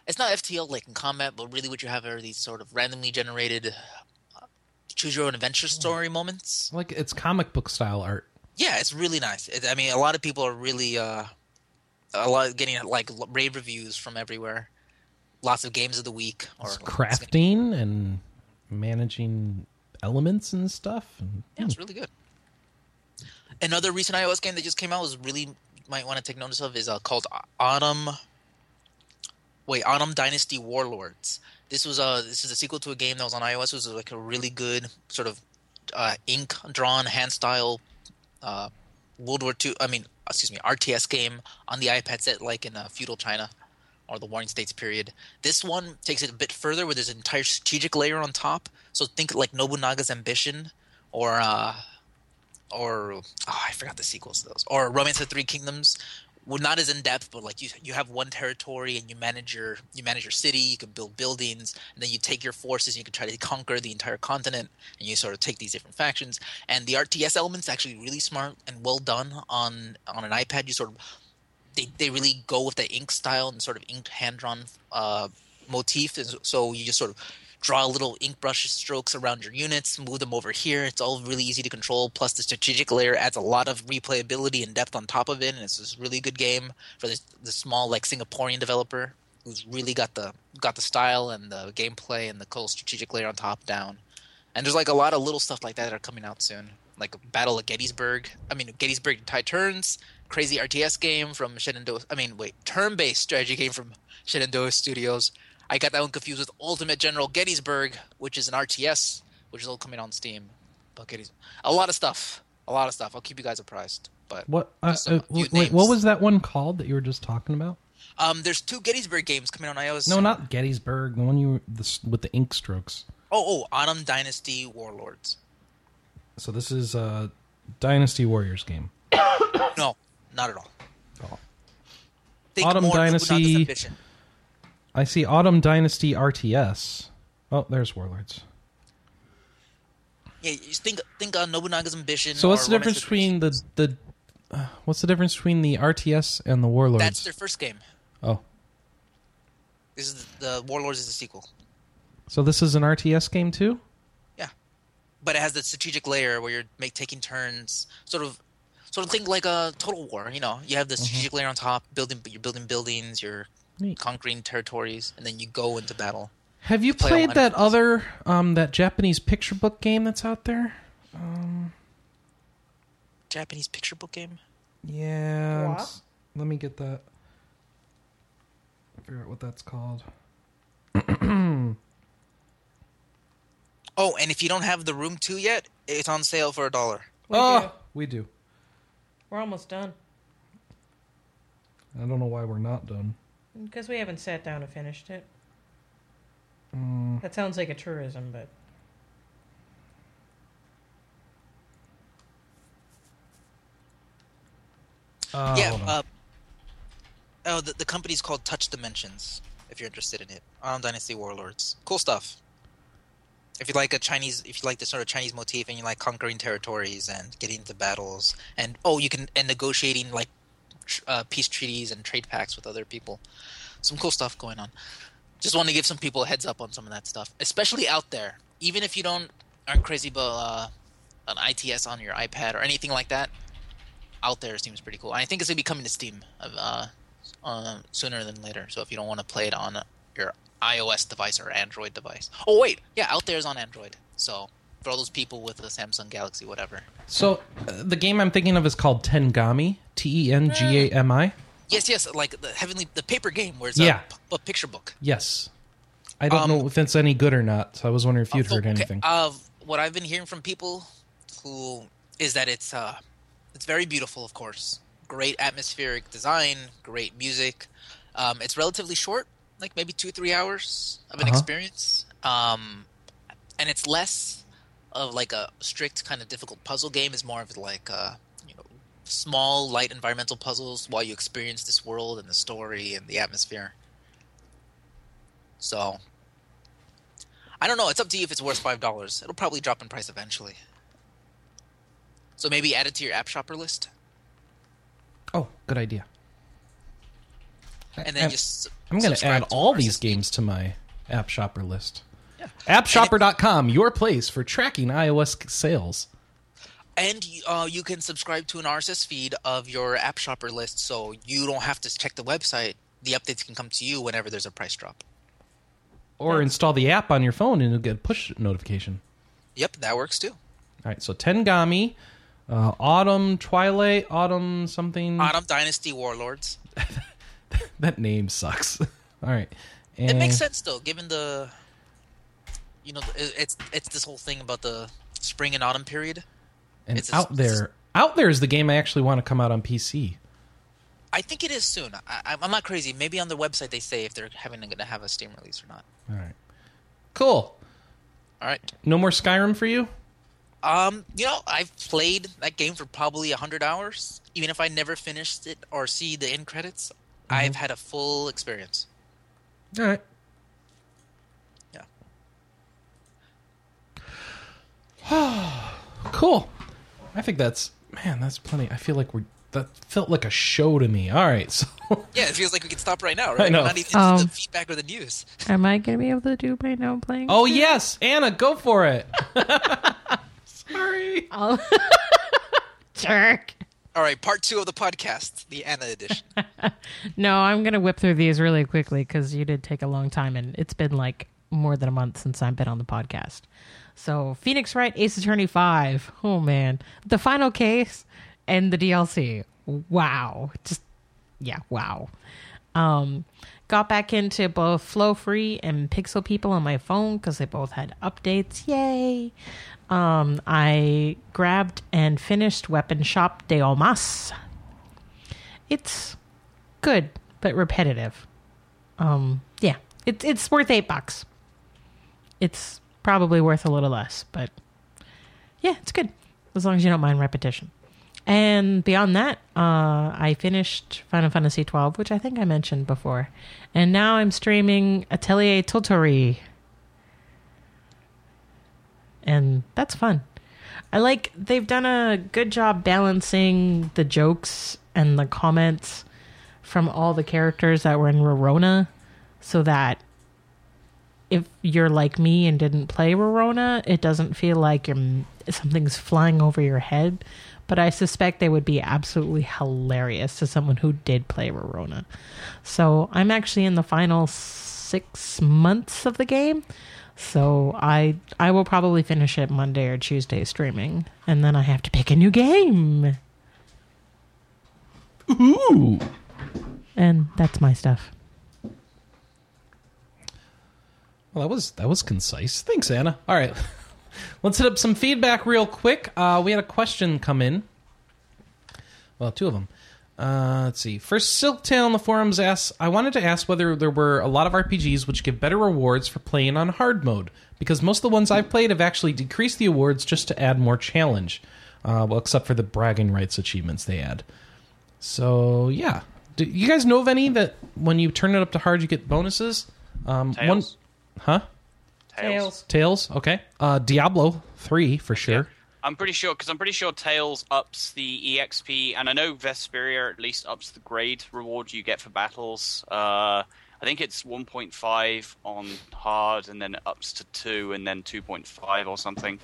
it's not ftl like in combat but really what you have are these sort of randomly generated uh, choose your own adventure story moments. Like it's comic book style art. yeah it's really nice. It, i mean a lot of people are really uh a lot getting like rave reviews from everywhere lots of games of the week or It's crafting and managing elements and stuff. And, Yeah, it's really good. Another recent iOS game that just came out was really might want to take notice of is uh, called Autumn. Wait, Autumn Dynasty Warlords. This was a this is a sequel to a game that was on iOS. It was like a really good sort of uh, ink drawn hand style uh, World War II. I mean, excuse me, RTS game on the iPad set like in uh, feudal China or the Warring States period. This one takes it a bit further, where there's an entire strategic layer on top. So think like Nobunaga's Ambition, or uh, or oh, I forgot the sequels to those, or Romance of Three Kingdoms. Well, not as in depth, but like you you have one territory and you manage your you manage your city. You can build buildings, and then you take your forces and you can try to conquer the entire continent. And you sort of take these different factions. And the RTS elements actually really smart and well done on on an iPad. You sort of they they really go with the ink style and sort of ink hand drawn uh, motif. And so you just sort of draw little ink brush strokes around your units, move them over here. It's all really easy to control. Plus, the strategic layer adds a lot of replayability and depth on top of it, and it's this really good game for this the small like Singaporean developer. who's really got the got the style and the gameplay and the cool strategic layer on top down. And there's like a lot of little stuff like that that are coming out soon, like Battle of Gettysburg. I mean, Gettysburg Tide Turns, crazy RTS game from Shenandoah. I mean, wait, turn-based strategy game from Shenandoah Studios. I got that one confused with Ultimate General Gettysburg, which is an RTS, which is all coming on Steam. But Gettys, a lot of stuff, a lot of stuff. I'll keep you guys apprised. But What? Uh, uh, wait, what was that one called that you were just talking about? Um, there's two Gettysburg games coming on iOS. No, not Gettysburg. The one you were- the, with the ink strokes. Oh, oh, Autumn Dynasty Warlords. So this is a Dynasty Warriors game. [COUGHS] No, not at all. Oh. Think Autumn Dynasty-. I see Autumn Dynasty RTS. Oh, there's Warlords. Yeah, you think think uh, Nobunaga's Ambition. So what's the difference between the the uh, what's the difference between the RTS and the Warlords? That's their first game. oh, This is the, the Warlords is the sequel. so this is an RTS game too? Yeah, but it has the strategic layer where you're make taking turns, sort of, sort of think like a Total War. You know, you have the Mm-hmm. strategic layer on top, building you're building buildings, you're Neat. conquering territories, and then you go into battle. Have you play played online that with other um that Japanese picture book game that's out there? Um, Japanese picture book game. Yeah. I'm What? Let me get that. Figure out what that's called. [CLEARS THROAT] Oh, and if you don't have the Room Two yet, it's on sale for a dollar. We oh, do. we do. We're almost done I don't know why we're not done. Because we haven't sat down and finished it. Mm. That sounds like a tourism, but Uh, yeah. Uh, oh, the, the company's called Touch Dimensions. If you're interested in it, on Dynasty Warlords, cool stuff. If you like a Chinese, if you like the sort of Chinese motif, and you like conquering territories and getting into battles, and oh, you can and negotiating like tr- uh, peace treaties and trade pacts with other people, some cool stuff going on. Just want to give some people a heads up on some of that stuff, especially out there. Even if you don't aren't crazy about uh, an ITS on your iPad or anything like that, out there seems pretty cool. I think it's gonna be coming to Steam uh, uh, sooner than later. So if you don't want to play it on uh, your iOS device or Android device, oh wait, yeah, out there is on Android. So for all those people with a Samsung Galaxy, whatever. So uh, the game I'm thinking of is called Tengami. T E N G A M I. Yes, yes, like the heavenly, the paper game where it's Yeah. a, a picture book. Yes. I don't Um, know if it's any good or not. So I was wondering if you'd Uh, heard okay, anything. Uh, what I've been hearing from people who is that it's uh, it's very beautiful, of course. Great atmospheric design, great music. Um, it's relatively short, like maybe two three hours of an Uh-huh. experience. Um, and it's less of like a strict kind of difficult puzzle game. Is more of like uh, you know small light environmental puzzles while you experience this world and the story and the atmosphere. So I don't know. It's up to you if it's worth five dollars. It'll probably drop in price eventually. So maybe add it to your app shopper list, oh, good idea. and then I'm- just. I'm going to add all these games to my app shopper list. Yeah. Appshopper.com, your place for tracking iOS sales. And uh, you can subscribe to an RSS feed of your app shopper list, so you don't have to check the website. The updates can come to you whenever there's a price drop. Or install the app on your phone and you'll get a push notification. Yep, that works too. All right, so Tengami, uh, Autumn, Twilight, Autumn something. Autumn Dynasty Warlords. [LAUGHS] That name sucks. [LAUGHS] All right. And... It makes sense though, given the, you know, it- it's it's this whole thing about the spring and autumn period. And it's a- out it's a- there, out there is the game I actually want to come out on PC. I think it is soon. I, I'm not crazy. Maybe on their website they say if they're having going to have a Steam release or not. All right. Cool. All right. No more Skyrim for you? Um, you know, I've played that game for probably hundred hours. Even if I never finished it or see the end credits, I've had a full experience. All right. Yeah. Oh [SIGHS] cool. I think that's man, that's plenty. I feel like we're that felt like a show to me. All right, [LAUGHS] so Yeah, it feels like we could stop right now, right? I know. We're not even Um, the feedback or the news. am I going to be able to do my no playing? Oh yes, Anna, go for it. [LAUGHS] Sorry. I'll- [LAUGHS] jerk. All right, part two of the podcast, the Anna edition. No, I'm gonna whip through these really quickly because you did take a long time, and it's been like more than a month since I've been on the podcast. So, Phoenix Wright, Ace Attorney Five. Oh man, the final case and the DLC. Wow, just yeah, wow. Um, got back into both Flow Free and Pixel People on my phone because they both had updates. Yay! Um, I grabbed and finished Weapon Shop de Omasse. It's good but repetitive. Um, yeah, it's it's worth eight bucks. It's probably worth a little less, but yeah, it's good as long as you don't mind repetition. And beyond that, uh, I finished Final Fantasy twelve, which I think I mentioned before, and now I'm streaming Atelier Totori, and that's fun. I like they've done a good job balancing the jokes and the comments from all the characters that were in Rorona so that if you're like me and didn't play Rorona, it doesn't feel like you're something's flying over your head. But I suspect they would be absolutely hilarious to someone who did play Rorona. So I'm actually in the final six months of the game. So I I will probably finish it Monday or Tuesday streaming, and then I have to pick a new game. Ooh. And that's my stuff. Well, that was that was concise. Thanks, Anna. All right, [LAUGHS] let's hit up some feedback real quick. Uh, we had a question come in. Well, two of them. Uh, let's see. First, Silktail on the forums asks, I wanted to ask whether there were a lot of RPGs which give better rewards for playing on hard mode, because most of the ones I've played have actually decreased the awards just to add more challenge. Uh, well, except for the bragging rights achievements they add. So, yeah. Do you guys know of any that when you turn it up to hard, you get bonuses? Um, Tails. Huh? Tails. Tails, okay. Uh, Diablo three for sure. I'm pretty sure because I'm pretty sure Tails ups the EXP, and I know Vesperia at least ups the grade reward you get for battles. Uh, I think it's 1.5 on hard, and then it ups to two, and then 2.5 or something,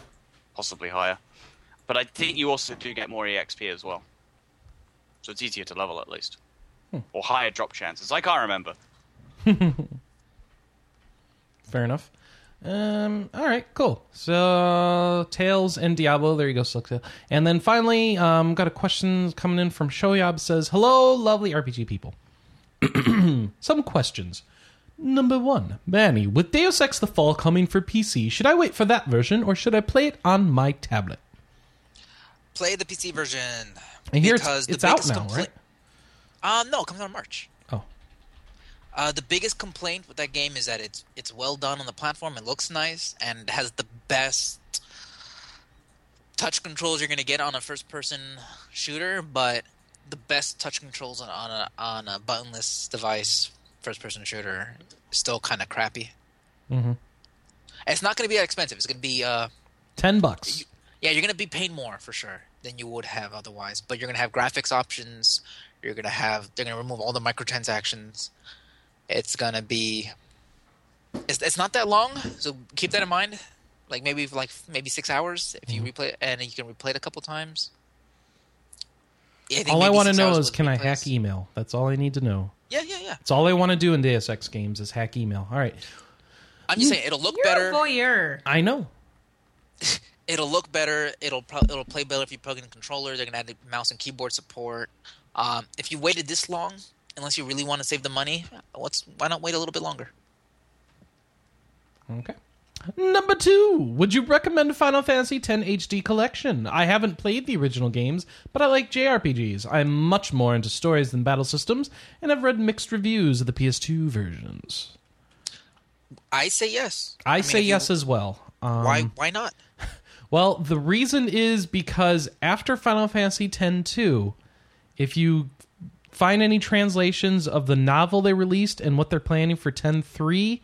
possibly higher. But I think you also do get more EXP as well, so it's easier to level at least, or higher drop chances. I can't remember. [LAUGHS] Fair enough. Um, all right, cool. So Tails and Diablo. There you go, Silktail. And then finally, um, got a question coming in from Shoyab. Says, "Hello, lovely RPG people. [CLEARS THROAT] Some questions. Number one, Manny, with Deus Ex: The Fall coming for PC, should I wait for that version or should I play it on my tablet? Play the PC version. Hear it's, because the it's out now, compla- right? Uh, no, it comes out in March. Uh, the biggest complaint with that game is that it's it's well done on the platform. It looks nice and has the best touch controls you're gonna get on a first-person shooter, but the best touch controls on, on a on a buttonless device first-person shooter is still kind of crappy. Mhm. It's not gonna be that expensive. It's gonna be uh ten bucks. yeah, you're gonna be paying more for sure than you would have otherwise. But you're gonna have graphics options. You're gonna have they're gonna remove all the microtransactions. It's gonna be it's, it's not that long, so keep that in mind. Like maybe like maybe six hours if you replay it, and you can replay it a couple times. Yeah, think All I want to know is, can I replays. hack email? That's all I need to know. Yeah, yeah, yeah. That's all I want to do in Deus Ex games is hack email. All right, I'm just saying it'll look You're better. a voyeur. I know. [LAUGHS] it'll look better. It'll pro- it'll play better if you plug in a controller. They're gonna add the mouse and keyboard support. Um, if you waited this long, unless you really want to save the money, what's why not wait a little bit longer? Okay. Number two, would you recommend Final Fantasy X HD Collection? I haven't played the original games, but I like JRPGs. I'm much more into stories than battle systems, and I've read mixed reviews of the PS2 versions. I say yes. I, mean, say if you- yes as well. Um, Why why not? [LAUGHS] Well, the reason is because after Final Fantasy X 2, if you find any translations of the novel they released and what they're planning for 10 3,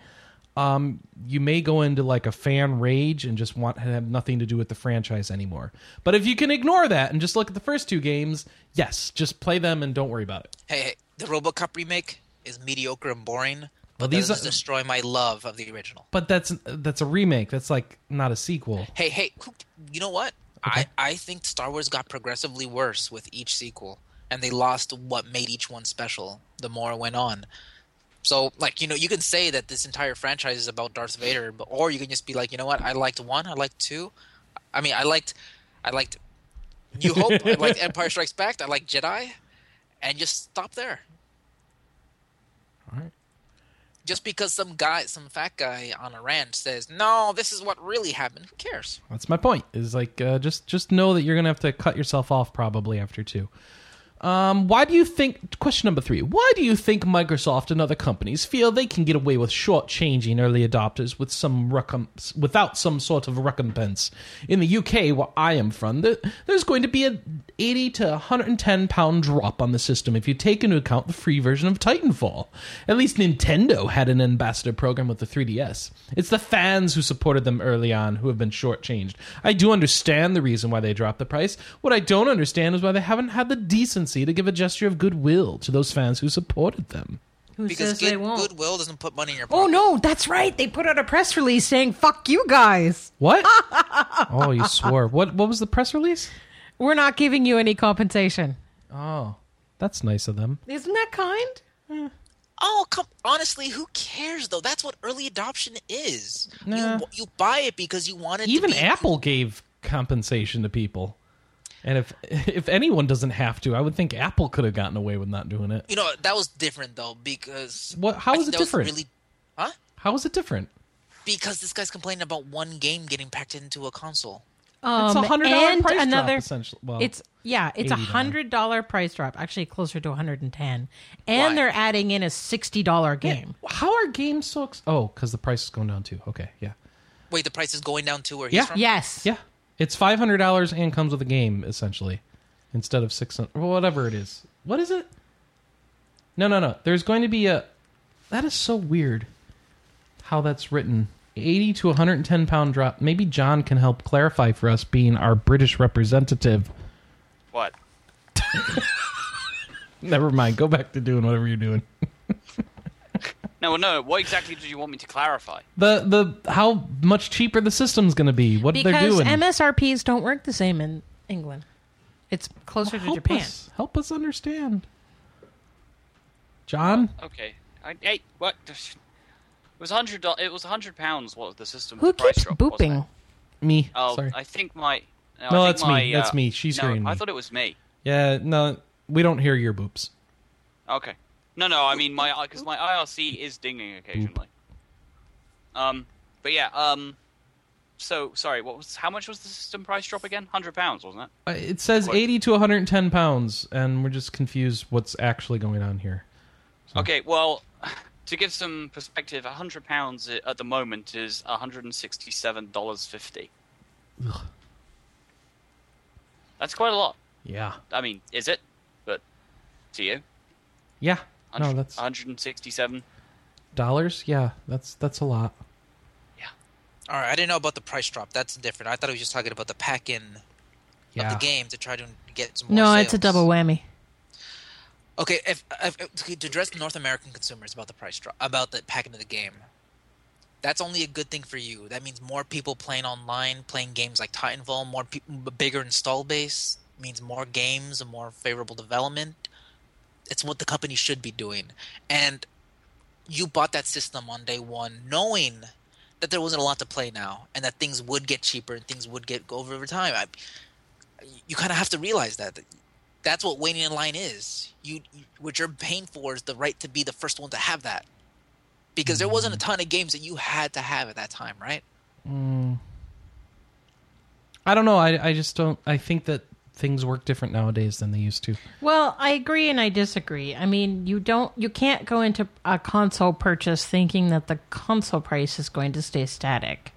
um, you may go into like a fan rage and just want to have nothing to do with the franchise anymore. But if you can ignore that and just look at the first two games, yes, just play them and don't worry about it. Hey, hey, the RoboCop remake is mediocre and boring. Well, But these are- destroy my love of the original. But that's that's a remake. That's like not a sequel. Hey, hey, you know what? I, I think Star Wars got progressively worse with each sequel, and they lost what made each one special the more it went on. So, like, you know, you can say that this entire franchise is about Darth Vader, but, or you can just be like, you know what? I liked one, I liked two. I mean, I liked, I liked New [LAUGHS] Hope, I liked Empire Strikes Back, I liked Jedi, and just stop there. All right. Just because some guy, some fat guy on a rant says, "No, this is what really happened," who cares? That's my point. Is like uh, just just know that you're gonna have to cut yourself off probably after two. Um, why do you think? Question number three. Why do you think Microsoft and other companies feel they can get away with shortchanging early adopters with some without some sort of recompense? In the UK, where I am from, there, there's going to be a 80 to 110 pound drop on the system if you take into account the free version of Titanfall. At least Nintendo had an ambassador program with the 3DS. It's the fans who supported them early on who have been shortchanged. I do understand the reason why they dropped the price. What I don't understand is why they haven't had the decency to give a gesture of goodwill to those fans who supported them. Who Because says they won't? goodwill doesn't put money in your oh, pocket. Oh no, that's right. They put out a press release saying "fuck you guys." What? [LAUGHS] oh, you swore. What? What was the press release? We're not giving you any compensation. Oh, that's nice of them. Isn't that kind? Oh, come. Honestly, who cares though? That's what early adoption is. Nah. You you buy it because you want it. Even to be, Apple gave compensation to people. And if [LAUGHS] if anyone doesn't have to, I would think Apple could have gotten away with not doing it. You know that was different though because What? How I it was different? Really, huh? How is it different? Because this guy's complaining about one game getting packed into a console. It's Um, a hundred dollar and price another. drop essentially. Well, It's yeah, it's a hundred dollar price drop. Actually, closer to one hundred and ten. And they're adding in a sixty dollar game. how are games so? Ex- oh, because the price is going down too. Okay, yeah, Wait, the price is going down too. where he's Yeah. from. Yes. yeah. It's five hundred dollars and comes with a game essentially, instead of six hundred. Whatever it is. What is it? No, no, no. There's going to be a. That is so weird. How that's written. 80 to 110 pound drop. Maybe Jon can help clarify for us, being our British representative. What? [LAUGHS] Never mind. Go back to doing whatever you're doing. [LAUGHS] No, no. What exactly did you want me to clarify? The the how much cheaper the system's going to be. What they're Because doing. MSRPs don't work the same in England. It's closer to Japan. Us, help us understand. Jon, Okay. I, hey, what? It was hundred. dollars It was hundred pounds. What the system? Who price keeps drop, booping? me. Oh, Sorry. I think my. No, No, I that's my, me. That's uh, me. She's no, hearing I me. thought it was me. Yeah, no, we don't hear your boops. Okay. No, no. I mean my because my IRC is dinging occasionally. Um, but yeah. Um, so sorry. What was? How much was the system price drop again? Hundred pounds, wasn't it? Uh, It says What? 80 to 110 pounds, and we're just confused what's actually going on here. Okay. Well, [SIGHS] to give some perspective, hundred pounds at the moment is hundred and sixty-seven dollars fifty. Ugh. That's quite a lot. Yeah. I mean, is it? But to you, Yeah. No, that's 167. dollars. Yeah, that's that's a lot. Yeah. All right, I didn't know about the price drop. That's different. I thought he was just talking about the pack-in Yeah. of the game to try to get some more No, it's a double whammy. Okay, if, if, if- to address the North American consumers about the price drop, about the pack into the game, that's only a good thing for you. That means more people playing online, playing games like Titanfall, more people, bigger install base means more games, and more favorable development. It's what the company should be doing. And you bought that system on day one, knowing that there wasn't a lot to play now, and that things would get cheaper and things would get go over over time. I, you kind of have to realize that that's what waiting in line is. You, you what you're paying for is the right to be the first one to have that, because there wasn't a mm. ton of games that you had to have at that time, right? Mm. I don't know. I I just don't. I think that things work different nowadays than they used to. Well, I agree and I disagree. I mean, you don't, you can't go into a console purchase thinking that the console price is going to stay static.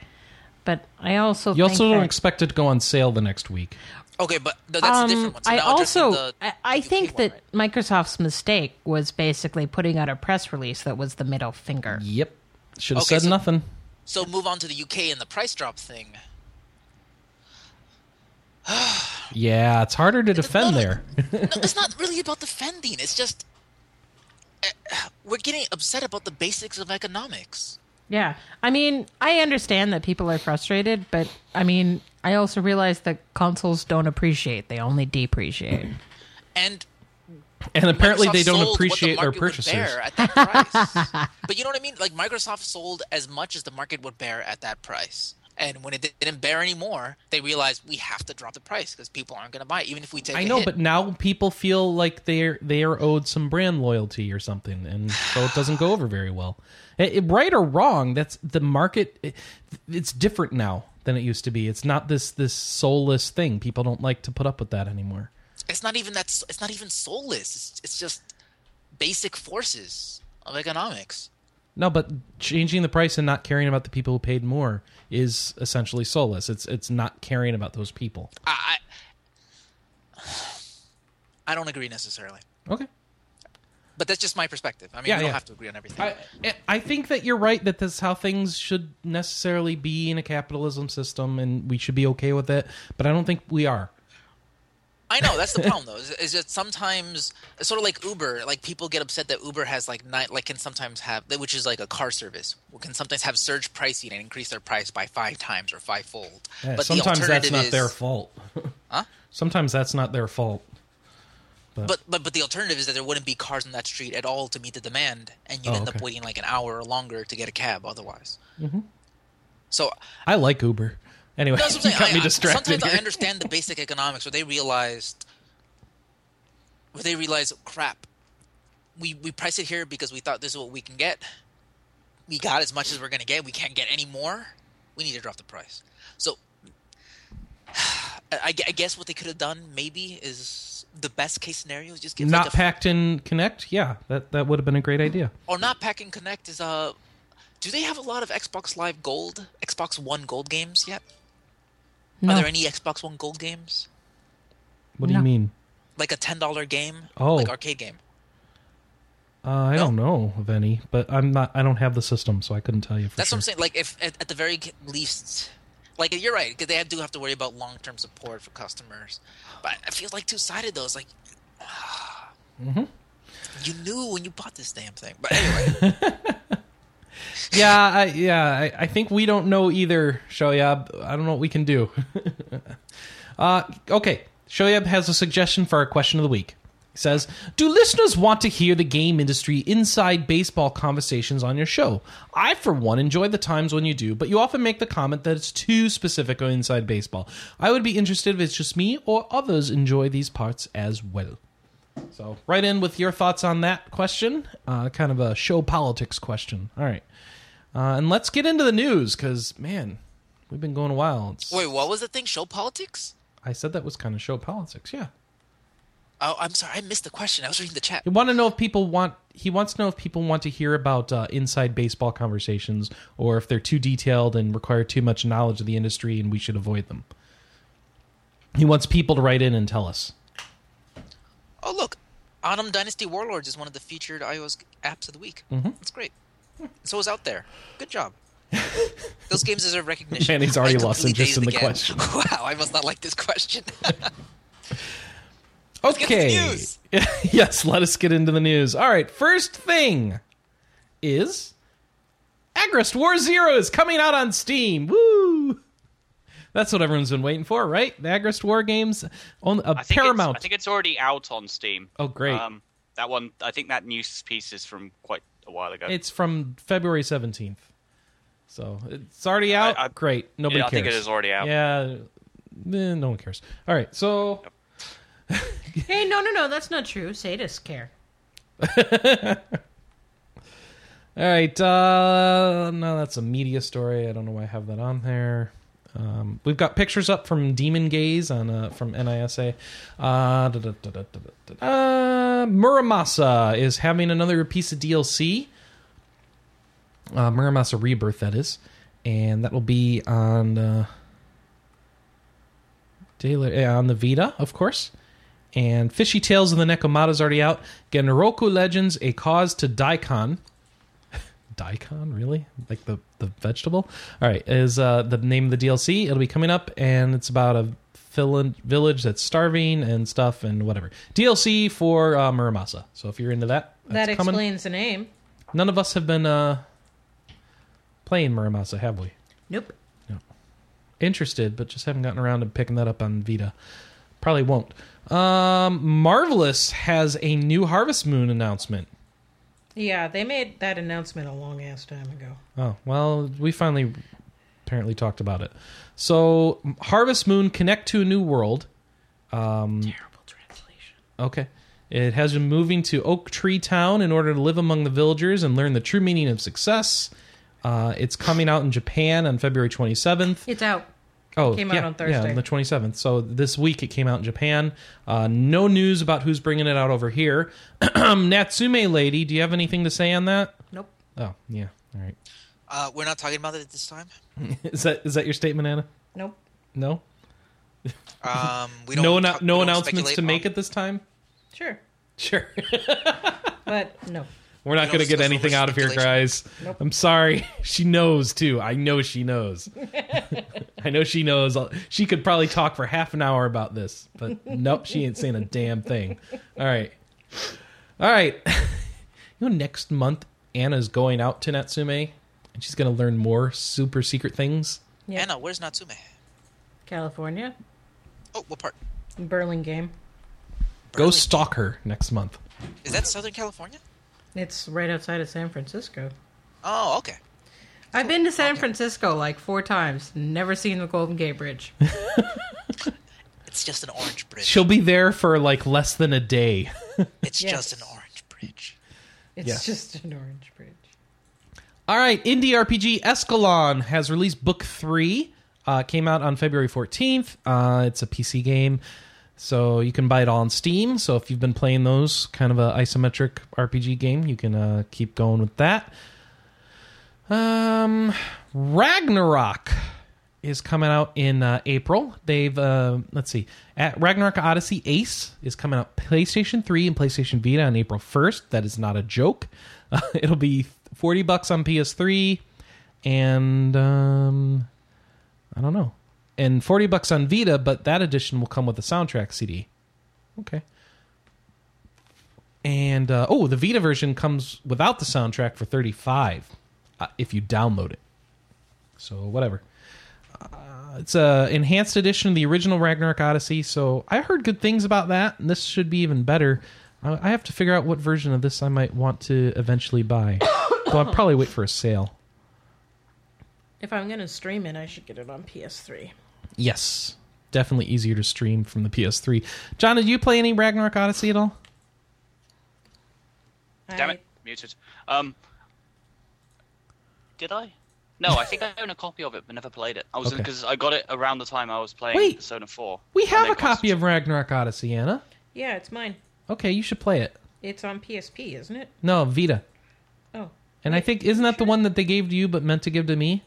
But I also You think also don't that- expect it to go on sale the next week. Okay, but th- that's a Um, different one. So I also, the I, I UK think one, that Microsoft's mistake was basically putting out a press release that was the middle finger. Yep. Should have Okay, said so- nothing. So move on to the UK and the price drop thing. [SIGHS] Yeah, it's harder to defend no, there. no, it's not [LAUGHS] really about defending. It's just uh, we're getting upset about the basics of economics. Yeah. I mean, I understand that people are frustrated, but I mean, I also realize that consoles don't appreciate, they only depreciate. And And apparently, they don't sold what the appreciate their market would bear at that price. [LAUGHS] but you know what I mean? Like Microsoft sold as much as the market would bear at that price. And when it didn't bear anymore, they realized we have to drop the price because people aren't going to buy it, even if we take. I know, but now people feel like they're they are owed some brand loyalty or something, and so it doesn't go over very well. It- it- right or wrong, that's the market. It, it's different now than it used to be. It's not this this soulless thing. People don't like to put up with that anymore. it's not even that. It's not even soulless. It's, it's just basic forces of economics. No, but changing the price and not caring about the people who paid more is essentially soulless. It's it's not caring about those people. I, I, don't agree necessarily, Okay. but that's just my perspective. I mean, Yeah, we don't yeah. have to agree on everything. I I think that you're right that that's how things should necessarily be in a capitalism system, and we should be okay with it. But I don't think we are. I know that's the [LAUGHS] problem though. Is, is that sometimes it's sort of like Uber. Like people get upset that Uber has like nine, like can sometimes have, which is like a car service, can sometimes have surge pricing and increase their price by five times or five fold. Yeah, but the sometimes that's not is, their fault. [LAUGHS] Huh? Sometimes that's not their fault. But but but the alternative is that there wouldn't be cars on that street at all to meet the demand, and you'd Oh, end okay. up waiting like an hour or longer to get a cab otherwise. Mm-hmm. So I like Uber. Anyway, that's you got me I- I- distracted. sometimes I understand the basic economics where they realized where they realized crap. We we price it here because we thought this is what we can get. We got as much as we're gonna get. We can't get any more. We need to drop the price. So [SIGHS] I, I guess what they could have done maybe is the best case scenario is just give Not like a, packed in Kinect. Yeah, that that would have been a great idea. or not pack and Kinect is uh do they have a lot of Xbox Live Gold, Xbox One Gold games yet? No. Are there any Xbox One Gold games? What do you mean? like a ten dollar game, Oh. like arcade game. Uh, I No? don't know of any, but I'm not. I don't have the system, so I couldn't tell you for That's sure. what I'm saying. Like if at, at the very least, like you're right, because they do have to worry about long term support for customers. But it feels like two sided though. It's like Mm-hmm. you knew when you bought this damn thing. But anyway, [LAUGHS] [LAUGHS] yeah, I, yeah. I, I think we don't know either, Shoyab. I don't know what we can do. [LAUGHS] uh, okay, Shoyab has a suggestion for our question of the week. He says, "Do listeners want to hear the game industry inside baseball conversations on your show? I, for one, enjoy the times when you do, but you often make the comment that it's too specific on inside baseball. I would be interested if it's just me or others enjoy these parts as well." So, write in with your thoughts on that question. Uh, kind of a show politics question. All right. Uh, and let's get into the news because, man, we've been going a while. It's, wait, what was the thing? Show politics? I said that was kind of show politics. Yeah. Oh, I'm sorry, I missed the question. I was reading the chat. You want to know if people want, he wants to know if people want to hear about uh, inside baseball conversations or if they're too detailed and require too much knowledge of the industry and we should avoid them. He wants people to write in and tell us. Oh look, Autumn Dynasty Warlords is one of the featured iOS apps of the week. Mm-hmm. That's great. So is out there. Good job. [LAUGHS] Those games deserve recognition. Man, he's already I lost interest in the again. question. [LAUGHS] Wow, I must not like this question. [LAUGHS] Okay. to the news. yes, let us get into the news. All right, first thing is Agarest War Zero is coming out on Steam. Woo! That's what everyone's been waiting for, right? The Agarest War games on uh, I Paramount. It's, I think it's already out on Steam. Oh, great. Um, that one, I think that news piece is from quite a while ago. it's from February 17th. So it's already out. I- I- great. Nobody yeah, I think it is already out. Yeah. eh, no one cares. All right. So [LAUGHS] Hey, no, no, no, that's not true. Sadists care. [LAUGHS] All right. Uh, no, that's a media story. I don't know why I have that on there. Um, we've got pictures up from Demon Gaze on uh, from NISA. Uh, da, da, da. Uh, Muramasa is having another piece of DLC. Uh, Muramasa Rebirth, that is, and that will be on uh, daily, uh, on the Vita, of course. And Fishy Tales of the Nekomatas already out. Genroku Legends: A Cause to Daikon. Daikon, really? Like the the vegetable? All right, is uh, the name of the DLC. It'll be coming up, and it's about a vill- village that's starving and stuff and whatever. DLC for uh, Muramasa. So if you're into that, That that's coming. explains the name. None of us have been uh, playing Muramasa, have we? Nope. No. Interested, but just haven't gotten around to picking that up on Vita. Probably won't. Um, Marvelous has a new Harvest Moon announcement. Yeah, they made that announcement a long ass time ago. Oh, well, we finally apparently talked about it. So, Harvest Moon Connect to a New World. Um, Terrible translation. Okay. It has been moving to Oak Tree Town in order to live among the villagers and learn the true meaning of success. Uh, it's coming out in Japan on February 27th. It's out. Oh, Came out on Thursday. Yeah, the 27th. So this week it came out in Japan. Uh, no news about who's bringing it out over here. [CLEARS THROAT] Natsume Lady, do you have anything to say on that? Nope. Oh, yeah. All right. Uh, we're not talking about it at this time. [LAUGHS] Is that is that your statement, Anna? Nope. No. [LAUGHS] Um, we don't. No, talk- no we don't announcements to make on- it this time. Sure. [LAUGHS] Sure. But no. We're not We going to get anything out of here, guys. Nope. I'm sorry. [LAUGHS] She knows too. I know she knows. [LAUGHS] I know she knows. She could probably talk for half an hour about this, but nope, she ain't saying a damn thing. All right. All right. [LAUGHS] You know, next month Anna's going out to Natsume, and she's going to learn more super secret things. Yep. Anna, where's Natsume? California. Oh, what part? Burlingame. Go stalk her next month. Is that Southern California? It's right outside of San Francisco. Oh, okay. I've been to San Francisco like four times. Never seen the Golden Gate Bridge. [LAUGHS] It's just an orange bridge. She'll be there for like less than a day. [LAUGHS] It's Yes. just an orange bridge. It's Yeah. just an orange bridge. All right, indie RPG Eschalon has released book three. Uh, came out on February 14th. Uh, it's a PC game, so you can buy it all on Steam. So if you've been playing those, kind of a isometric RPG game, you can uh, keep going with that. Um, Ragnarok is coming out in uh, April. They've uh, let's see, at Ragnarok Odyssey Ace is coming out PlayStation 3 and PlayStation Vita on April 1st. That is not a joke. Uh, [LAUGHS] it'll be 40 bucks on PS3 and um, I don't know, and 40 bucks on Vita. But that edition will come with a soundtrack CD. Okay. And uh, oh, the Vita version comes without the soundtrack for 35 uh, if you download it. So whatever. Uh, it's a enhanced edition of the original Ragnarok Odyssey. So I heard good things about that, and this should be even better. I I have to figure out what version of this I might want to eventually buy. [COUGHS] so I'll probably wait for a sale. If I'm going to stream it, I should get it on PS3. Yes, definitely easier to stream from the PS3. Jon, did you play any Ragnarok Odyssey at all? Damn it, muted. Um, did I? No, I think I own a copy of it, but never played it. I was Okay. because I got it around the time I was playing Wait. Persona Four. We have a copy of Ragnarok Odyssey, Anna. Yeah, it's mine. Okay, you should play it. It's on PSP, isn't it? No, Vita. Oh. And I think isn't that the one that they gave to you but meant to give to me?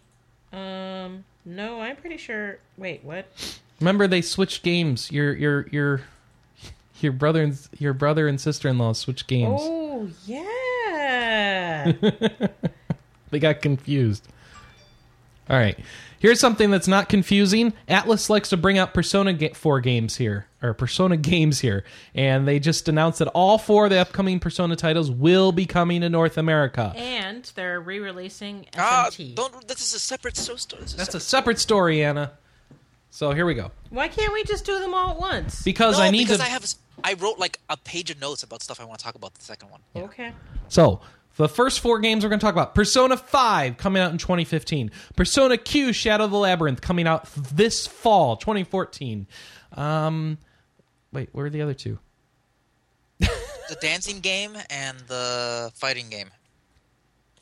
Um, no, I'm pretty sure. Wait, what? Remember they switched games. Your your your your brother and your brother and sister-in-law switched games. Oh, yeah. [LAUGHS] They got confused. All right. Here's something that's not confusing. Atlus likes to bring out Persona 4 games here, or Persona [LAUGHS] games here, and they just announced that all four of the upcoming Persona titles will be coming to North America. and they're re-releasing Ah, SMT. don't. This is a separate so story. This is That's a separate story, Anna. So here we go. Why can't we just do them all at once? Because no, I need to because to I have. I wrote like a page of notes about stuff I want to talk about. The second one. Okay. So, the first four games we're going to talk about Persona 5 coming out in 2015, Persona Q Shadow of the Labyrinth coming out this fall, 2014. Um, wait, where are the other two? The dancing game and the fighting game.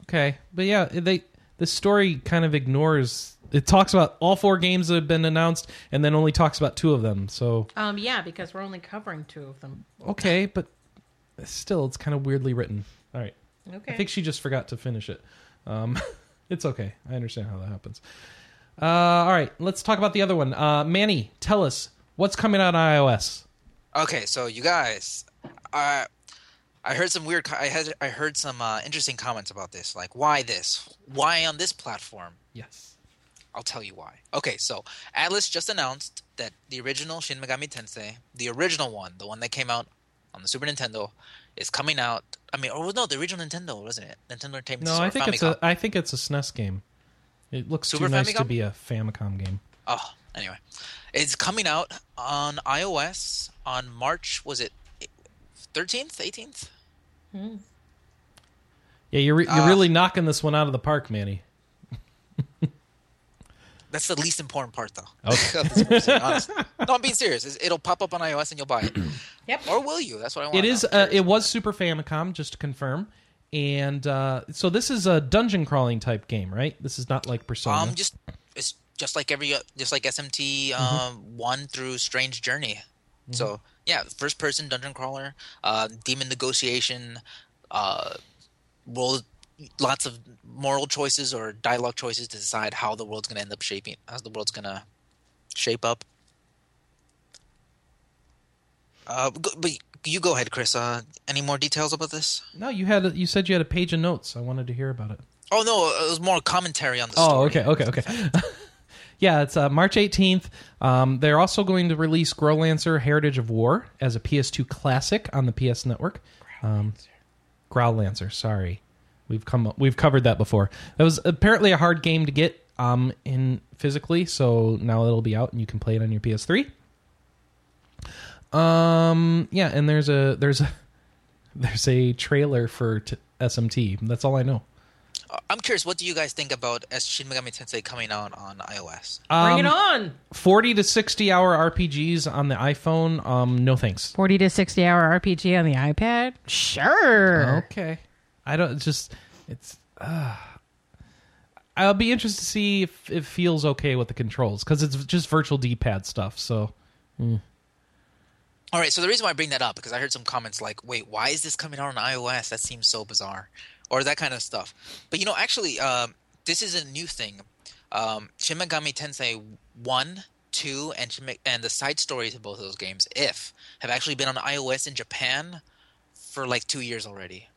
Okay, but yeah, they the story kind of ignores. It talks about all four games that have been announced, and then only talks about two of them. So Um, yeah, because we're only covering two of them. okay, but still, it's kind of weirdly written. All right. Okay. I think she just forgot to finish it. Um, [LAUGHS] it's okay. I understand how that happens. Uh, all right, let's talk about the other one. Uh, Manny, tell us what's coming out on iOS. Okay, so you guys, uh, I heard some weird. I had I heard some uh, interesting comments about this. Like, why this? Why on this platform? Yes. I'll tell you why. Okay, so Atlus just announced that the original Shin Megami Tensei, the original one, the one that came out on the Super Nintendo, is coming out. I mean, or no, the original Nintendo wasn't it? Nintendo Entertainment No, System, I think it's a. I think it's a SNES game. It looks Super too nice to be a Famicom game. Oh, anyway, it's coming out on iOS on March. Was it thirteenth, eighteenth? Hmm. Yeah, you're re- you're Ah. really knocking this one out of the park, Manny. That's the least important part, though. Okay. [LAUGHS] of this conversation, [LAUGHS] no, I'm being serious. It'll pop up on iOS and you'll buy it. [CLEARS THROAT] Yep. Or will you? That's what I want. It is. Uh, it was Super Famicom, just to confirm. And uh, so this is a dungeon crawling type game, right? This is not like Persona. um, just it's just like every uh, just like SMT um, Mm-hmm. one through Strange Journey. So yeah, first person dungeon crawler, uh, demon negotiation, uh, roll lots of moral choices or dialogue choices to decide how the world's going to end up shaping, how the world's going to shape up. Uh, but you go ahead, Chris. Uh, any more details about this? no, you had. A, you said you had a page of notes. I wanted to hear about it. Oh no, it was more commentary on the Oh, story. okay, okay, okay. [LAUGHS] yeah, it's uh, March 18th. Um, they're also going to release Growlanser Heritage of War as a PS2 classic on the PS Network. Um, Growlanser, sorry. We've come we've covered that before. That was apparently a hard game to get um, in physically, so now it'll be out and you can play it on your PS3. Um, yeah, and there's a there's a [LAUGHS] there's a trailer for t- SMT. That's all I know. Uh, I'm curious, what do you guys think about as Shin Megami Tensei coming out on iOS? Bring it Um, on. 40 to 60 hour RPGs on the iPhone. Um, no thanks. 40 to 60 hour RPG on the iPad? Sure. Okay. I don't just it's uh, I'll be interested to see if it feels okay with the controls cuz it's just virtual D-pad stuff. So, All right, so the reason why I bring that up because I heard some comments like, "Wait, why is this coming out on iOS? That seems so bizarre," or that kind of stuff. But you know, actually, um, this is a new thing. Um, Shin Megami Tensei One, Two, and Shin and the side stories of both of those games, if have actually been on iOS in Japan for like two years already.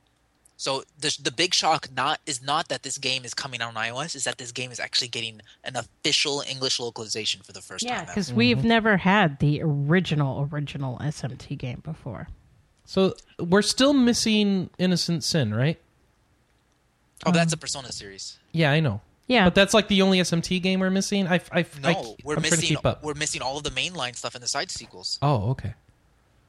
So the the big shock not is not that this game is coming out on iOS, is that this game is actually getting an official English localization for the first Yeah, time. ever. because we've mm-hmm. never had the original, original SMT game before. so we're still missing Innocent Sin, right? Oh, that's um, a Persona series. Yeah, I know. Yeah. But that's like the only SMT game we're missing. I I, No, I we're I'm missing keep up. we're missing all of the mainline stuff in the side sequels. Oh, okay.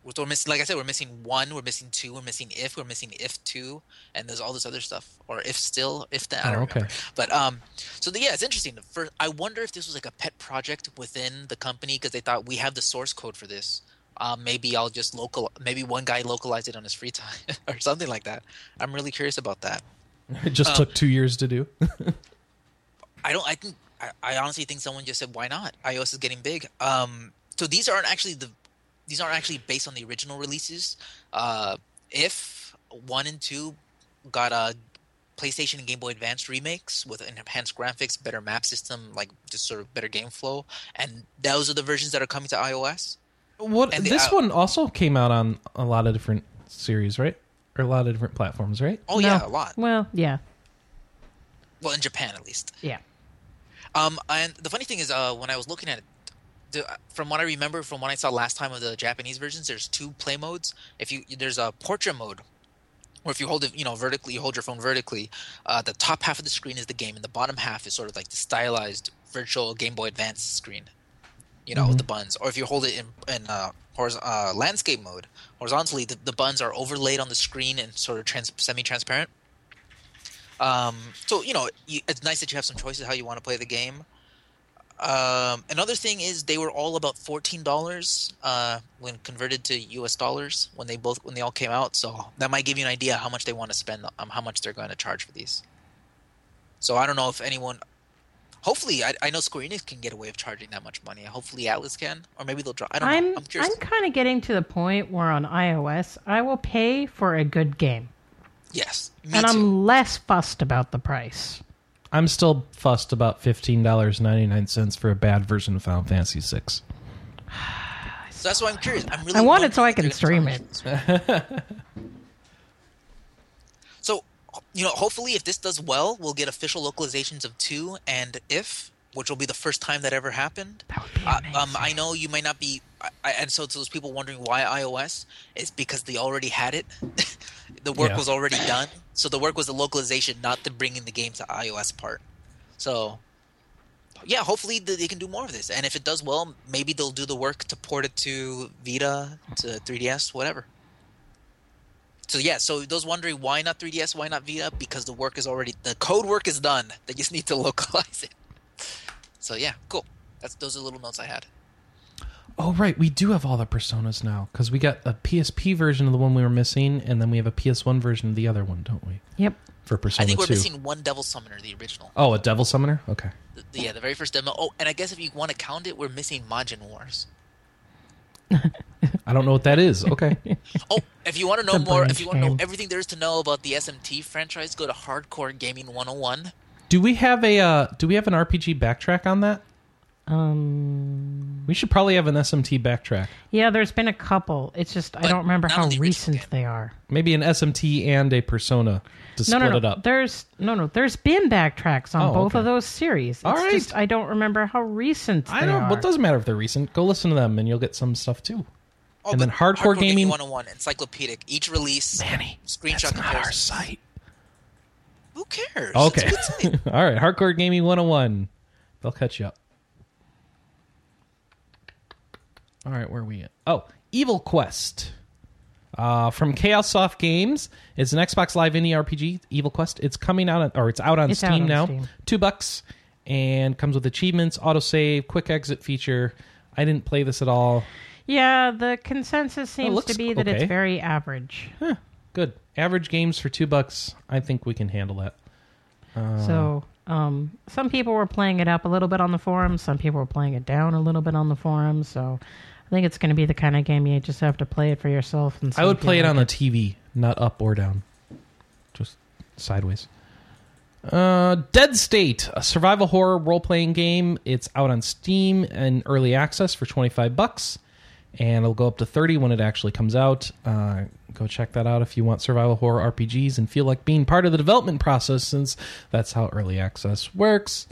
We're, missing, like I said, we're missing one, we're missing two, we're missing if, we're missing if two, and there's all this other stuff, or if still, if then I Oh, okay. remember. But um, so the, yeah, it's interesting. For I wonder if this was like a pet project within the company because they thought we have the source code for this. Um, maybe I'll just local. Maybe one guy localized it on his free time [LAUGHS] or something like that. I'm really curious about that. [LAUGHS] It just Um, took 2 years to do. [LAUGHS] I don't. I think. I, I honestly think someone just said, "Why not?" iOS is getting big. Um, so these aren't actually the. These aren't actually based on the original releases. Uh, if one and two got a PlayStation and Game Boy Advance remakes with enhanced graphics, better map system, like just sort of better game flow, and those are the versions that are coming to iOS. What and this uh, one also came out on a lot of different series, right? Or a lot of different platforms, right? Oh No. yeah, a lot. Well, yeah. Well, in Japan at least. Yeah. Um, and the funny thing is, uh, when I was looking at it, the, from what I remember from what I saw last time of the Japanese versions, there's two play modes. If you there's a portrait mode, where if you hold it, you know, vertically, you hold your phone vertically, uh, the top half of the screen is the game, and the bottom half is sort of like the stylized virtual Game Boy Advance screen. You know, with the buttons. Or if you hold it in in uh, horiz- uh, landscape mode, horizontally, the, the buttons are overlaid on the screen and sort of trans- semi-transparent. Um, so you know, you, it's nice that you have some choices how you want to play the game. Um, another thing is they were all about fourteen dollars uh, when converted to U.S. dollars when they both when they all came out. So that might give you an idea how much they want to spend, um, how much they're going to charge for these. So I don't know if anyone. Hopefully, I, I know Square Enix can get away with charging that much money. Hopefully, Atlus can, or maybe they'll drop. I don't I'm, I'm I'm, kind of getting to the point where on iOS I will pay for a good game, yes, and too. I'm less fussed about the price. I'm still fussed about fifteen dollars ninety nine cents for a bad version of Final Fantasy VI. So that's why I'm curious. I'm really. I want it so I can stream it. [LAUGHS] So, you know, hopefully, if this does well, we'll get official localizations of two and if, which will be the first time that ever happened. That would be Uh, amazing. um, I know you might not be, I, I- and so to those people wondering why iOS is because they already had it. [LAUGHS] the work Yeah. was already done, so the work was the localization, not the bringing the game to iOS part. So yeah, hopefully they can do more of this. And if it does well, maybe they'll do the work to port it to Vita, to 3DS, whatever. So yeah, so those wondering why not 3DS, why not Vita? Because the work is already the code work is done. They just need to [LAUGHS] localize it. So yeah, cool. That's those are little notes I had. Oh right, we do have all the personas now because we got a PSP version of the one we were missing, and then we have a PS1 version of the other one, don't we? Yep. For Persona I think we're 2. missing one Devil Summoner, the original. Oh, a Devil Summoner. Okay. The, the- yeah, the very first demo. Oh, and I guess if you want to count it, we're missing Majin Wars. [LAUGHS] I don't know what that is. Okay. [LAUGHS] Oh, if you want to know It's a more, if you want to know game. everything there is to know about the SMT franchise, go to Hardcore Gaming 101. do we have a uh, Do we have an RPG backtrack on that? Um. We should probably have an SMT backtrack. Yeah, there's been a couple. It's just I But don't remember not how on the recent they are. Maybe an SMT and a Persona to No, split no, no. it up. There's no, no. There's been backtracks on Oh, both okay. of those series. It's All right. just I don't remember how recent. I they don't. Are. Well, it doesn't matter if they're recent. Go listen to them, and you'll get some stuff too. Oh, And but then Hardcore Gaming- 101, encyclopedic. Each release, Manny, screenshot that's not our comparisons. site. Who cares? Okay. It's a good site. [LAUGHS] All right. Hardcore Gaming 101. They'll catch you up. All right. Where are we at? Oh, Evil Quest. Uh, from Chaos Soft Games. It's an Xbox Live indie RPG, Evil Quest. It's coming out, on, or it's out on It's out Steam on now. Steam. Two bucks. And comes with achievements, autosave, quick exit feature. I didn't play this at all. Yeah, the consensus seems looks to be that okay. it's very average. Huh, good. Average games for two bucks. I think we can handle that. Uh, So, um, some people were playing it up a little bit on the forums. Some people were playing it down a little bit on the forums. So, think it's going to be the kind of game you just have to play it for yourself. And I would play it like on the TV, not up or down, just sideways. Uh, Dead State, a survival horror role playing game. It's out on Steam and early access for twenty five bucks, and it'll go up to thirty when it actually comes out. Uh, go check that out if you want survival horror RPGs and feel like being part of the development process, since that's how early access works.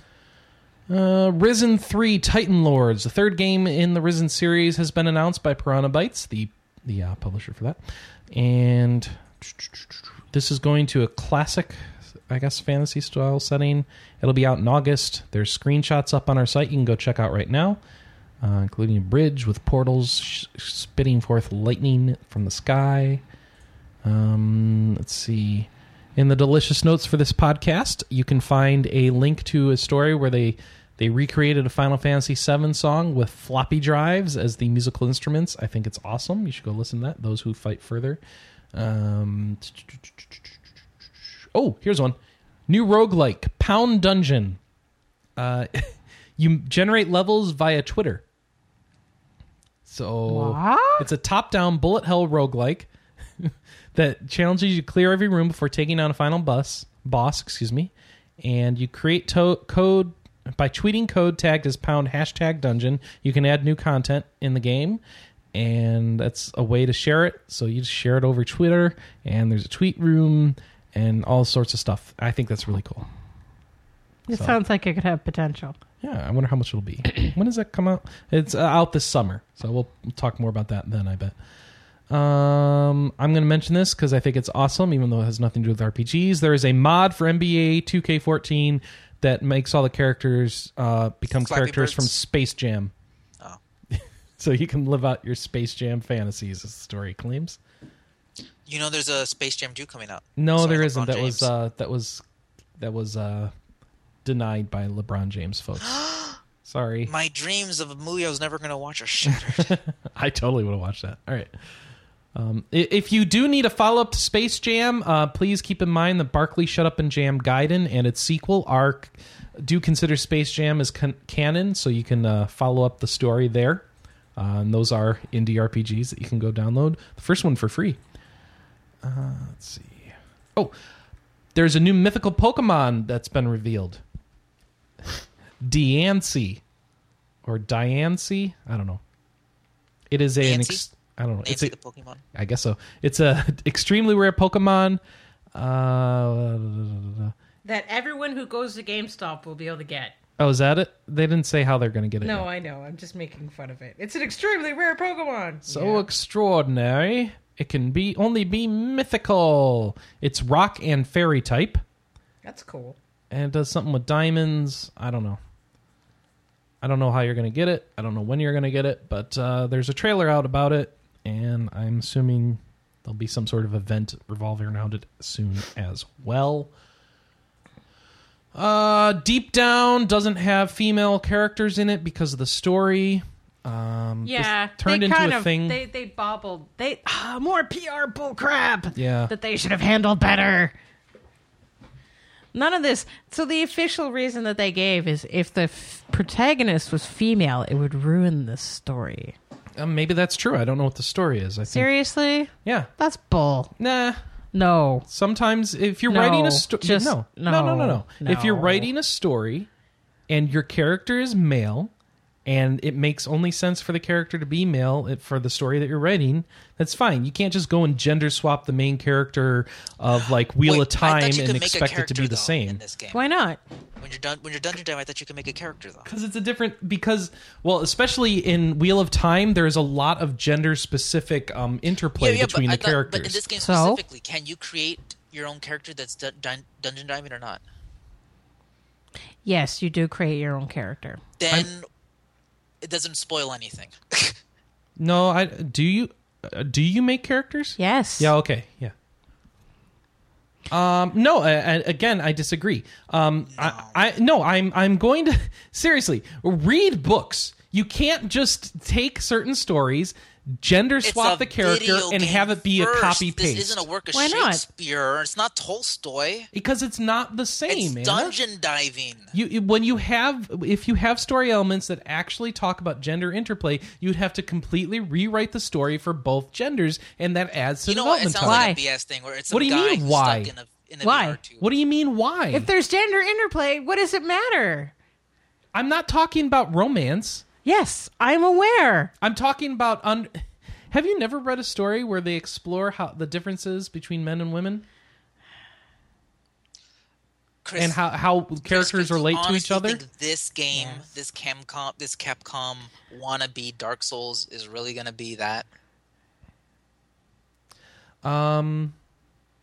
Uh, Risen 3 Titan Lords, the third game in the Risen series, has been announced by Piranha Bytes, the the uh, publisher for that. And this is going to a classic, I guess, fantasy style setting. It'll be out in August. There's screenshots up on our site you can go check out right now, uh, including a bridge with portals spitting forth lightning from the sky. Um, let's see. In the delicious notes for this podcast, you can find a link to a story where they they recreated a Final Fantasy VII song with floppy drives as the musical instruments. I think it's awesome. You should go listen to that. Those who fight further. Um, oh, here's one. New roguelike, Pound Dungeon. Uh, [LAUGHS] you generate levels via Twitter. So What? it's a top-down bullet hell roguelike [LAUGHS] that challenges you to clear every room before taking down a final bus boss, excuse me. And you create to- code by tweeting code tagged as pound hashtag dungeon. You can add new content in the game, and that's a way to share it. So you just share it over Twitter, and there's a tweet room and all sorts of stuff. I think that's really cool. It So- sounds like it could have potential. Yeah, I wonder how much it'll be. [COUGHS] when does that come out? It's uh, out this summer, so we'll talk more about that then. I bet. Um, I'm going to mention this because I think it's awesome, even though it has nothing to do with RPGs. There is a mod for NBA 2K14 that makes all the characters uh, become Flappy characters from Space Jam. Oh. [LAUGHS] so you can live out your Space Jam fantasies, as the story claims. You know, there's a Space Jam 2 coming out. No, there isn't. That was uh, that was that was uh, denied by LeBron James, folks. [GASPS] Sorry. My dreams of a movie I was never going to watch are shattered. [LAUGHS] I totally would have watched that. All right. Um, if you do need a follow up to Space Jam, uh, please keep in mind that Barkley Shut Up and Jam Gaiden and its sequel are do consider Space Jam as con- canon, so you can uh, follow up the story there. Uh, and those are indie RPGs that you can go download. The first one for free. Uh, let's see. Oh, there's a new mythical Pokemon that's been revealed. [LAUGHS] Diancie or Diancie, I don't know. It is a an ex- I don't know. It's a, the Pokemon. I guess so. It's a [LAUGHS] extremely rare Pokemon. Uh, That everyone who goes to GameStop will be able to get. oh, is that it? They didn't say how they're going to get it. No, yet. I know. I'm just making fun of it. It's an extremely rare Pokemon. so Yeah. extraordinary. It can be only be mythical. It's rock and fairy type, That's cool. and it does something with diamonds. I don't know. I don't know how you're going to get it. I don't know when you're going to get it, but uh, there's a trailer out about it, and I'm assuming there'll be some sort of event revolving around it soon as well. Uh, Deep Down doesn't have female characters in it because of the story. Um, Yeah, turned they into kind a of, thing. They they bobbled. They ah, more PR bullcrap. Yeah. that they should have handled better. None of this. So the official reason that they gave is if the f- protagonist was female, it would ruin the story. Um, maybe that's true. I don't know what the story is. I think. Seriously, Yeah. that's bull. Nah. No, Sometimes if you're No, writing a story, just- no, no, no, no, no, no, If you're no. writing a story and your character is male, and it makes only sense for the character to be male for the story that you're writing, that's fine. You can't just go and gender swap the main character of like Wheel Wait, of Time and could make a expect it to be the though, same. in this game. why not? When you're done, when you're Dungeon Dive, I thought you could make a character though. Because it's a different because well, especially in Wheel of Time, there's a lot of gender specific um, interplay between but I the thought- characters. But in this game So? specifically, can you create your own character that's dun- dun- dungeon diving or not? Yes, you do create your own character. Then it doesn't spoil anything. [LAUGHS] no, I do you uh, do you make characters? Yes. Yeah. Okay. Yeah. Um. No. I, I, again, I disagree. Um. I, I. No. I'm. I'm going to [LAUGHS] seriously read books. You can't just take certain stories, gender swap the character, and have it be first. a copy paste. This isn't a work of Why not? Shakespeare. It's not Tolstoy. because it's not the same. It's Anna. dungeon diving. You when you have if you have story elements that actually talk about gender interplay, you'd have to completely rewrite the story for both genders, and that adds to You know what? It development sounds time. like a BS thing where it's some What do you guy mean, why? stuck in a in a Why? What do you mean? Why? If there's gender interplay, what does it matter? I'm not talking about romance. Yes, I'm aware. I'm talking about. Un- have you never read a story where they explore how the differences between men and women Chris, and how how characters do you relate to each honestly other? think This game, this Camcom, this Capcom wannabe Dark Souls is really gonna be that. Um,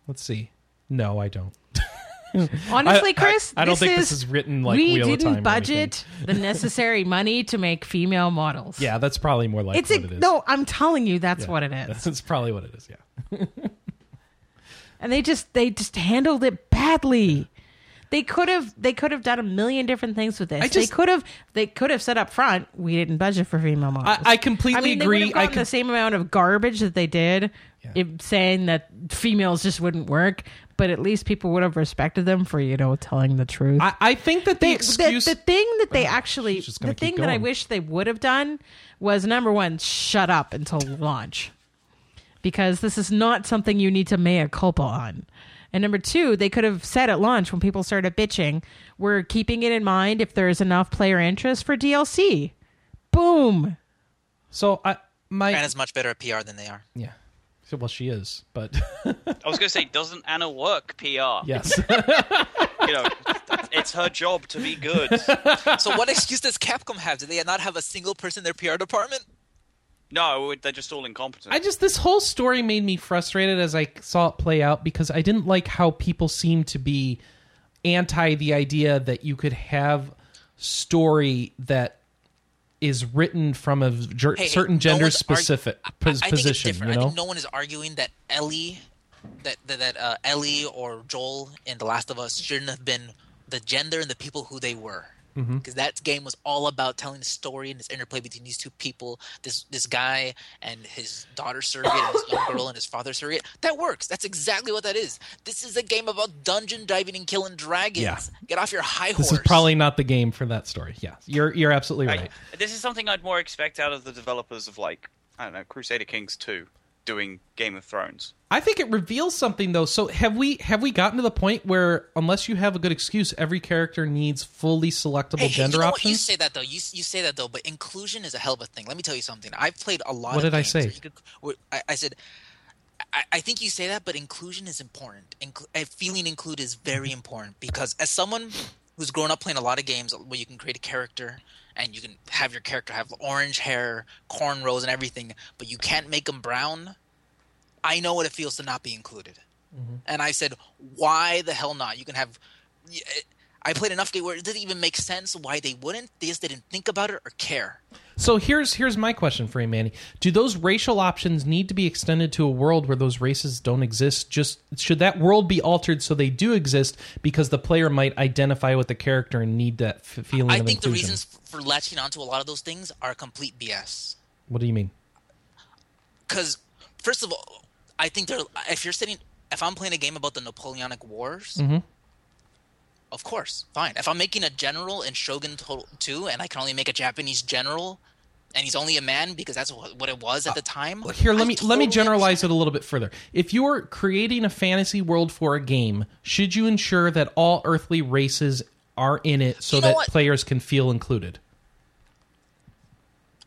let's see. No, I don't. [LAUGHS] Honestly, I- I- Chris, I, don't this think is, this is written like we didn't budget the [LAUGHS] necessary money to make female models. Yeah, that's probably more like it's a, it is. no. I'm telling you, that's Yeah. what it is. That's probably what it is. Yeah. [LAUGHS] and they just they just handled it badly. They could have they could have done a million different things with this. I they could have they could have said up front we didn't budget for female models. I, I completely I mean, agree. they I com- the same amount of garbage that they did, Yeah. saying that females just wouldn't work. But at least people would have respected them for you know telling the truth. I, I think that the They- excuse. the, the thing that they actually just the thing that I wish they would have done was number one, shut up until launch. Because this is not something you need to mea culpa on. And number two, they could have said at launch when people started bitching, we're keeping it in mind if there's enough player interest for DLC. Boom. so I my Anna's much better at PR than they are. yeah. So, well, she is, but [LAUGHS] I was going to say, doesn't Anna work PR? yes. [LAUGHS] You know, it's her job to be good. So what excuse does Capcom have? Do they not have a single person in their PR department? No, they're just all incompetent. I just this whole story made me frustrated as I saw it play out because I didn't like how people seemed to be anti the idea that you could have story that is written from a ger- Hey, hey, certain no gender argu- specific I- pos- I, think position. You know, I think no one is arguing that Ellie, that that, that uh, Ellie or Joel in The Last of Us shouldn't have been the gender and the people who they were. Mm-hmm. Because that game was all about telling the story and this interplay between these two people, this this guy and his daughter surrogate, and his young [LAUGHS] girl and his father surrogate. That works. That's exactly what that is. This is a game about dungeon diving and killing dragons. Yeah. Get off your high horse. this is probably not the game for that story. Yeah, you're you're absolutely I- right. this is something I'd more expect out of the developers of like I don't know Crusader Kings 2 doing Game of Thrones. I think it reveals something though. So have we have we gotten to the point where unless you have a good excuse, every character needs fully selectable Hey, hey, gender you know what? You say that though. You you say that though, but inclusion is a hell of a thing. Let me tell you something. I've played a lot. What of did I say? could- where I, I said, I, I think you say that, but inclusion is important. Inclu- uh, feeling included is very important because as someone who's grown up playing a lot of games where you can create a character and you can have your character have orange hair, cornrows, and everything, but you can't make them brown. I know what it feels to not be included. Mm-hmm. And I said, why the hell not? You can have. I played enough game where it didn't even make sense why they wouldn't. They just didn't think about it or care. So here's here's my question for you, Manny. Do those racial options need to be extended to a world where those races don't exist? Just should that world be altered so they do exist because the player might identify with the character and need that f- feeling I think the reasons for latching onto a lot of those things are complete BS. What do you mean? Because first of all, I think they're if you're sitting if I'm playing a game about the Napoleonic Wars, Mhm. Of course, fine. If I'm making a general in Shogun 2 and I can only make a Japanese general and he's only a man because that's what it was at uh, the time. Here, let I me let me totally generalize it a little bit further. If you're creating a fantasy world for a game, should you ensure that all earthly races are in it so You know that what? players can feel included?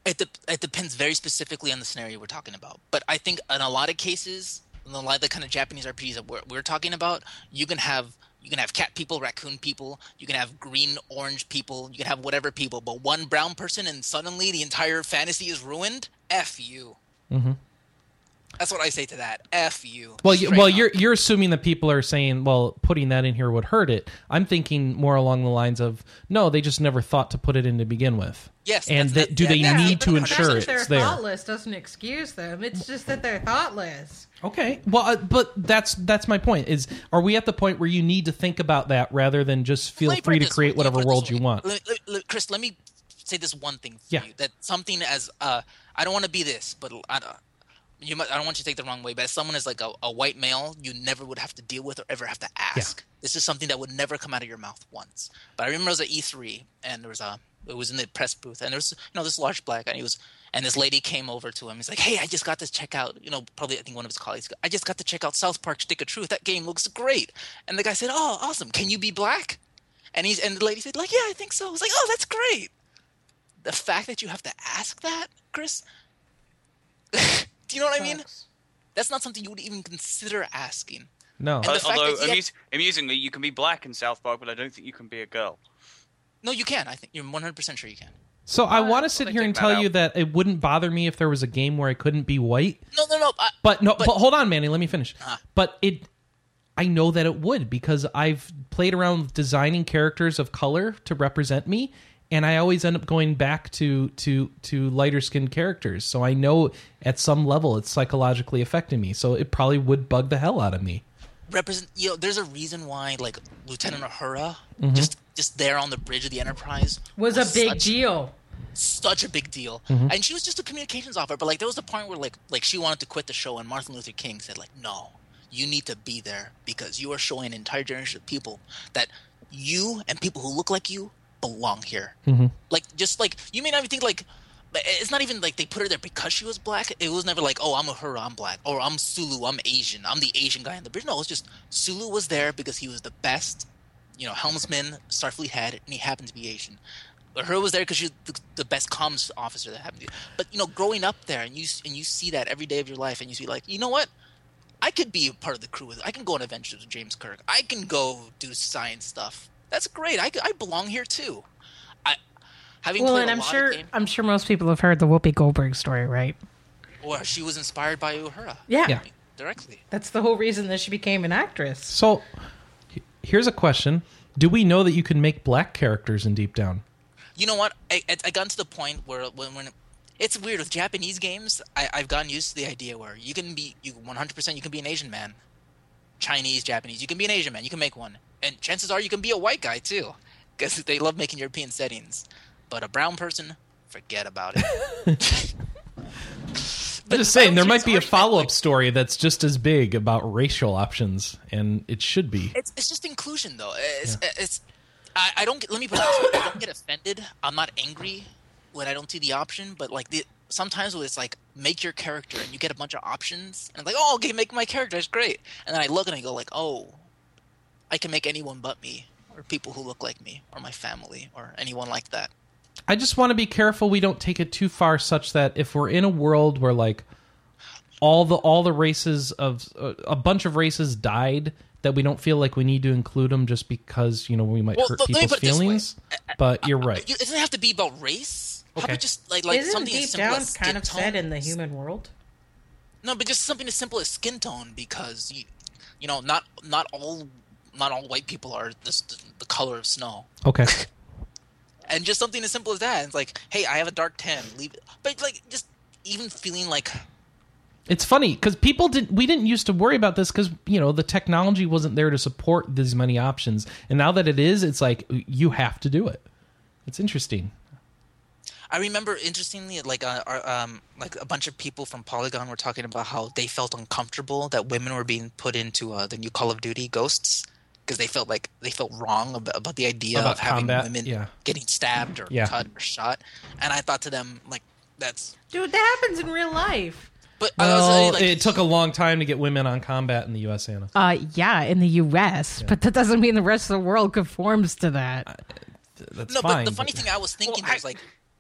It, de- it depends very specifically on the scenario we're talking about. But I think in a lot of cases, in a lot of the kind of Japanese RPGs that we're, we're talking about, you can have you can have cat people, raccoon people, you can have green, orange people, you can have whatever people, but one brown person and suddenly the entire fantasy is ruined. F you. Mhm. That's what I say to that. F you. Well, you, well, up. you're you're assuming that people are saying, well, putting that in here would hurt it. I'm thinking more along the lines of, no, they just never thought to put it in to begin with. Yes, and that's- that, do that- they that's need to the ensure it's they're there? thoughtless doesn't excuse them. It's just that they're thoughtless. Okay, well, uh, but that's that's my point. Is are we at the point where you need to think about that rather than just feel Let free to create way. Whatever world you way. want? Let- let- let- Chris, let me say this one thing for Yeah. you. That something as uh, I don't want to be this, but I, don't- you might, I don't want you to take the wrong way. But as someone as like a, a white male, you never would have to deal with or ever have to ask. This is something that would never come out of your mouth once. But I remember I was at E3 and there was a it was in the press booth and there was you know this large black and he was and this lady came over to him. He's like, "Hey, I just got to check out. You know, probably I think one of his colleagues. I just got to check out South Park: Stick of Truth. That game looks great." And the guy said, "Oh, awesome. Can you be black?" And he's and the lady said, "Like, yeah, I think so." I was like, "Oh, that's great." The fact that you have to ask that, Chris. [LAUGHS] do you know what I mean? That's not something you would even consider asking. No, And the fact Although that he had- amus- amusingly, you can be black in South Park, but I don't think you can be a girl. No, you can. I think you're 100% sure you can. so I want to sit here and tell out. you that it wouldn't bother me if there was a game where I couldn't be white. No, no, no. I, But no, but, But- hold on, Manny. Let me finish. Huh. But it, I know that it would because I've played around with designing characters of color to represent me, and I always end up going back to to to lighter skinned characters. So I know at some level it's psychologically affecting me. So it probably would bug the hell out of me. represent you know there's a reason why like lieutenant uhura Mm-hmm. just just there on the bridge of the enterprise Was a big such, deal. such a big deal Mm-hmm. and she was just a communications officer but like there was a point where like like she wanted to quit the show and martin luther king said like no you need to be there because you are showing an entire generation of people that you and people who look like you belong here Mm-hmm. like just like you may not even think like it's not even like they put her there because she was black. It was never like, oh, I'm a her, I'm black, or I'm Sulu, I'm Asian, I'm the Asian guy in the bridge. No, it's just Sulu was there because he was the best, you know, helmsman Starfleet had, and he happened to be Asian. But her was there because she's the, the best comms officer that happened to. Be. But you know, growing up there, and you and you see that every day of your life, and you see like, you know what? I could be a part of the crew with. I can go on adventures with James Kirk. I can go do science stuff. That's great. I, I belong here too. I having Well, played and a I'm lot of sure games- I'm sure most people have heard the Whoopi Goldberg story, right? Well, she was inspired by Uhura. Yeah. Yeah. directly. That's the whole reason that she became an actress. So here's a question: Do we know that you can make black characters in Deep Down? You know what? I, I, I got to the point where when, when it's weird with Japanese games, I, I've gotten used to the idea where you can be you 100% you can be an Asian man, Chinese, Japanese. You can be an Asian man. You can make one, and chances are you can be a white guy too, because they love making European settings. But a brown person, forget about it. [LAUGHS] I'm just saying there might be a follow up story that's just as big about racial options, and it should be. It's it's just inclusion though. It's it's I, I don't get, let me put it this way. I don't get offended. I'm not angry when I don't see the option, but like the sometimes when it's like make your character and you get a bunch of options and it's like oh okay make my character it's great and then I look and I go like oh I can make anyone but me or people who look like me or my family or anyone like that. I just want to be careful we don't take it too far, such that if we're in a world where like all the all the races of uh, a bunch of races died, that we don't feel like we need to include them just because you know we might Well, hurt let people's put it this way. feelings. Uh, uh, but you're uh, right. It doesn't have to be about race. How Okay. about just like like Isn't something as simple down as kind skin of tone? said in the human world? No, but just something as simple as skin tone because you, you know, not not all not all white people are this, the color of snow. Okay. [LAUGHS] and just something as simple as that. It's like, hey, I have a dark tan. Leave it. But like, just even feeling like, It's funny because people didn't. We didn't used to worry about this because you know the technology wasn't there to support these many options, and now that it is, it's like you have to do it. It's interesting. I remember interestingly, like uh, our, um, like a bunch of people from Polygon were talking about how they felt uncomfortable that women were being put into uh, the new Call of Duty Ghosts because they felt like they felt wrong about, about the idea About of having combat, women yeah. getting stabbed or Yeah. cut or shot. And I thought to them like, that's. Dude, that happens in real life. But I was, Well, like, it took a long time to get women on combat in the U.S. Anna. Uh, yeah, in the U.S., but that doesn't mean the rest of the world conforms to that. That's no, fine. but the funny thing I was thinking Well, I- was like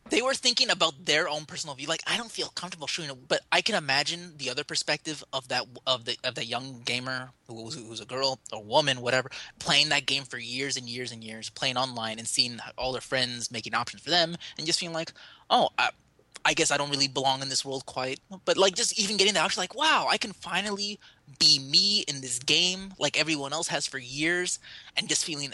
they were thinking about their own personal view. Like I don't feel comfortable shooting, a, but I can imagine the other perspective of that of the of that young gamer who was who's a girl or woman, whatever, playing that game for years and years and years, playing online and seeing all their friends making options for them, and just feeling like, oh. I, I guess I don't really belong in this world quite, but like just even getting that, I was like, wow, I can finally be me in this game like everyone else has for years, and just feeling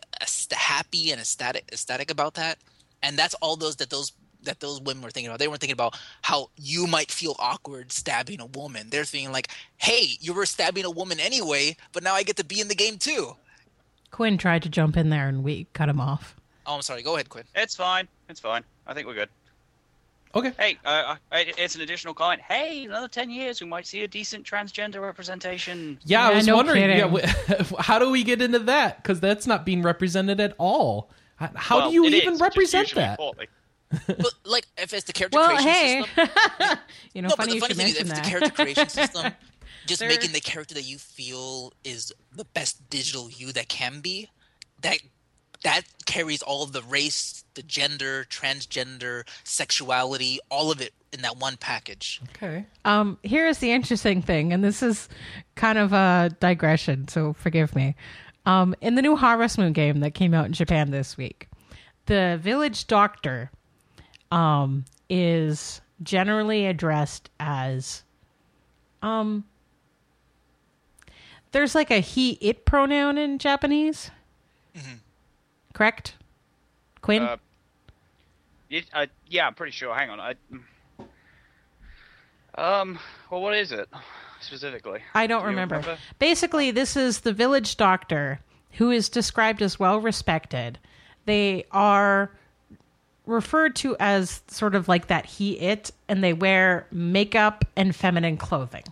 happy and ecstatic, ecstatic about that. And that's all those that those that those women were thinking about. They weren't thinking about how you might feel awkward stabbing a woman. They're thinking like, hey, you were stabbing a woman anyway, but now I get to be in the game too. Quinn tried to jump in there and we cut him off. Oh, I'm sorry. Go ahead, Quinn. It's fine. It's fine. I think we're good. okay. Hey, uh, it's an additional comment. Hey, another ten years, we might see a decent transgender representation. Yeah, I was no wondering. kidding. Yeah, wh- [LAUGHS] how do we get into that? Because that's not being represented at all. How Well, do you even represent that? poorly. [LAUGHS] But like, if it's the character Well, creation hey, system, [LAUGHS] you know, no, funny but the you funny thing is, if it's that. the character creation system, [LAUGHS] just making the character that you feel is the best digital you that can be, that that carries all of the race, the gender, transgender, sexuality, all of it in that one package. Okay. Um, here's the interesting thing, and this is kind of a digression, so forgive me. Um, in the new Harvest Moon game that came out in Japan this week, the village doctor um, is generally addressed as um there's like a he it pronoun in Japanese. Correct? Quinn? Uh, It, uh, yeah, I'm pretty sure. Hang on. I, um. Well, what is it specifically? I don't Do remember. remember? Basically, this is the village doctor who is described as well respected. They are referred to as sort of like that he it, and they wear makeup and feminine clothing.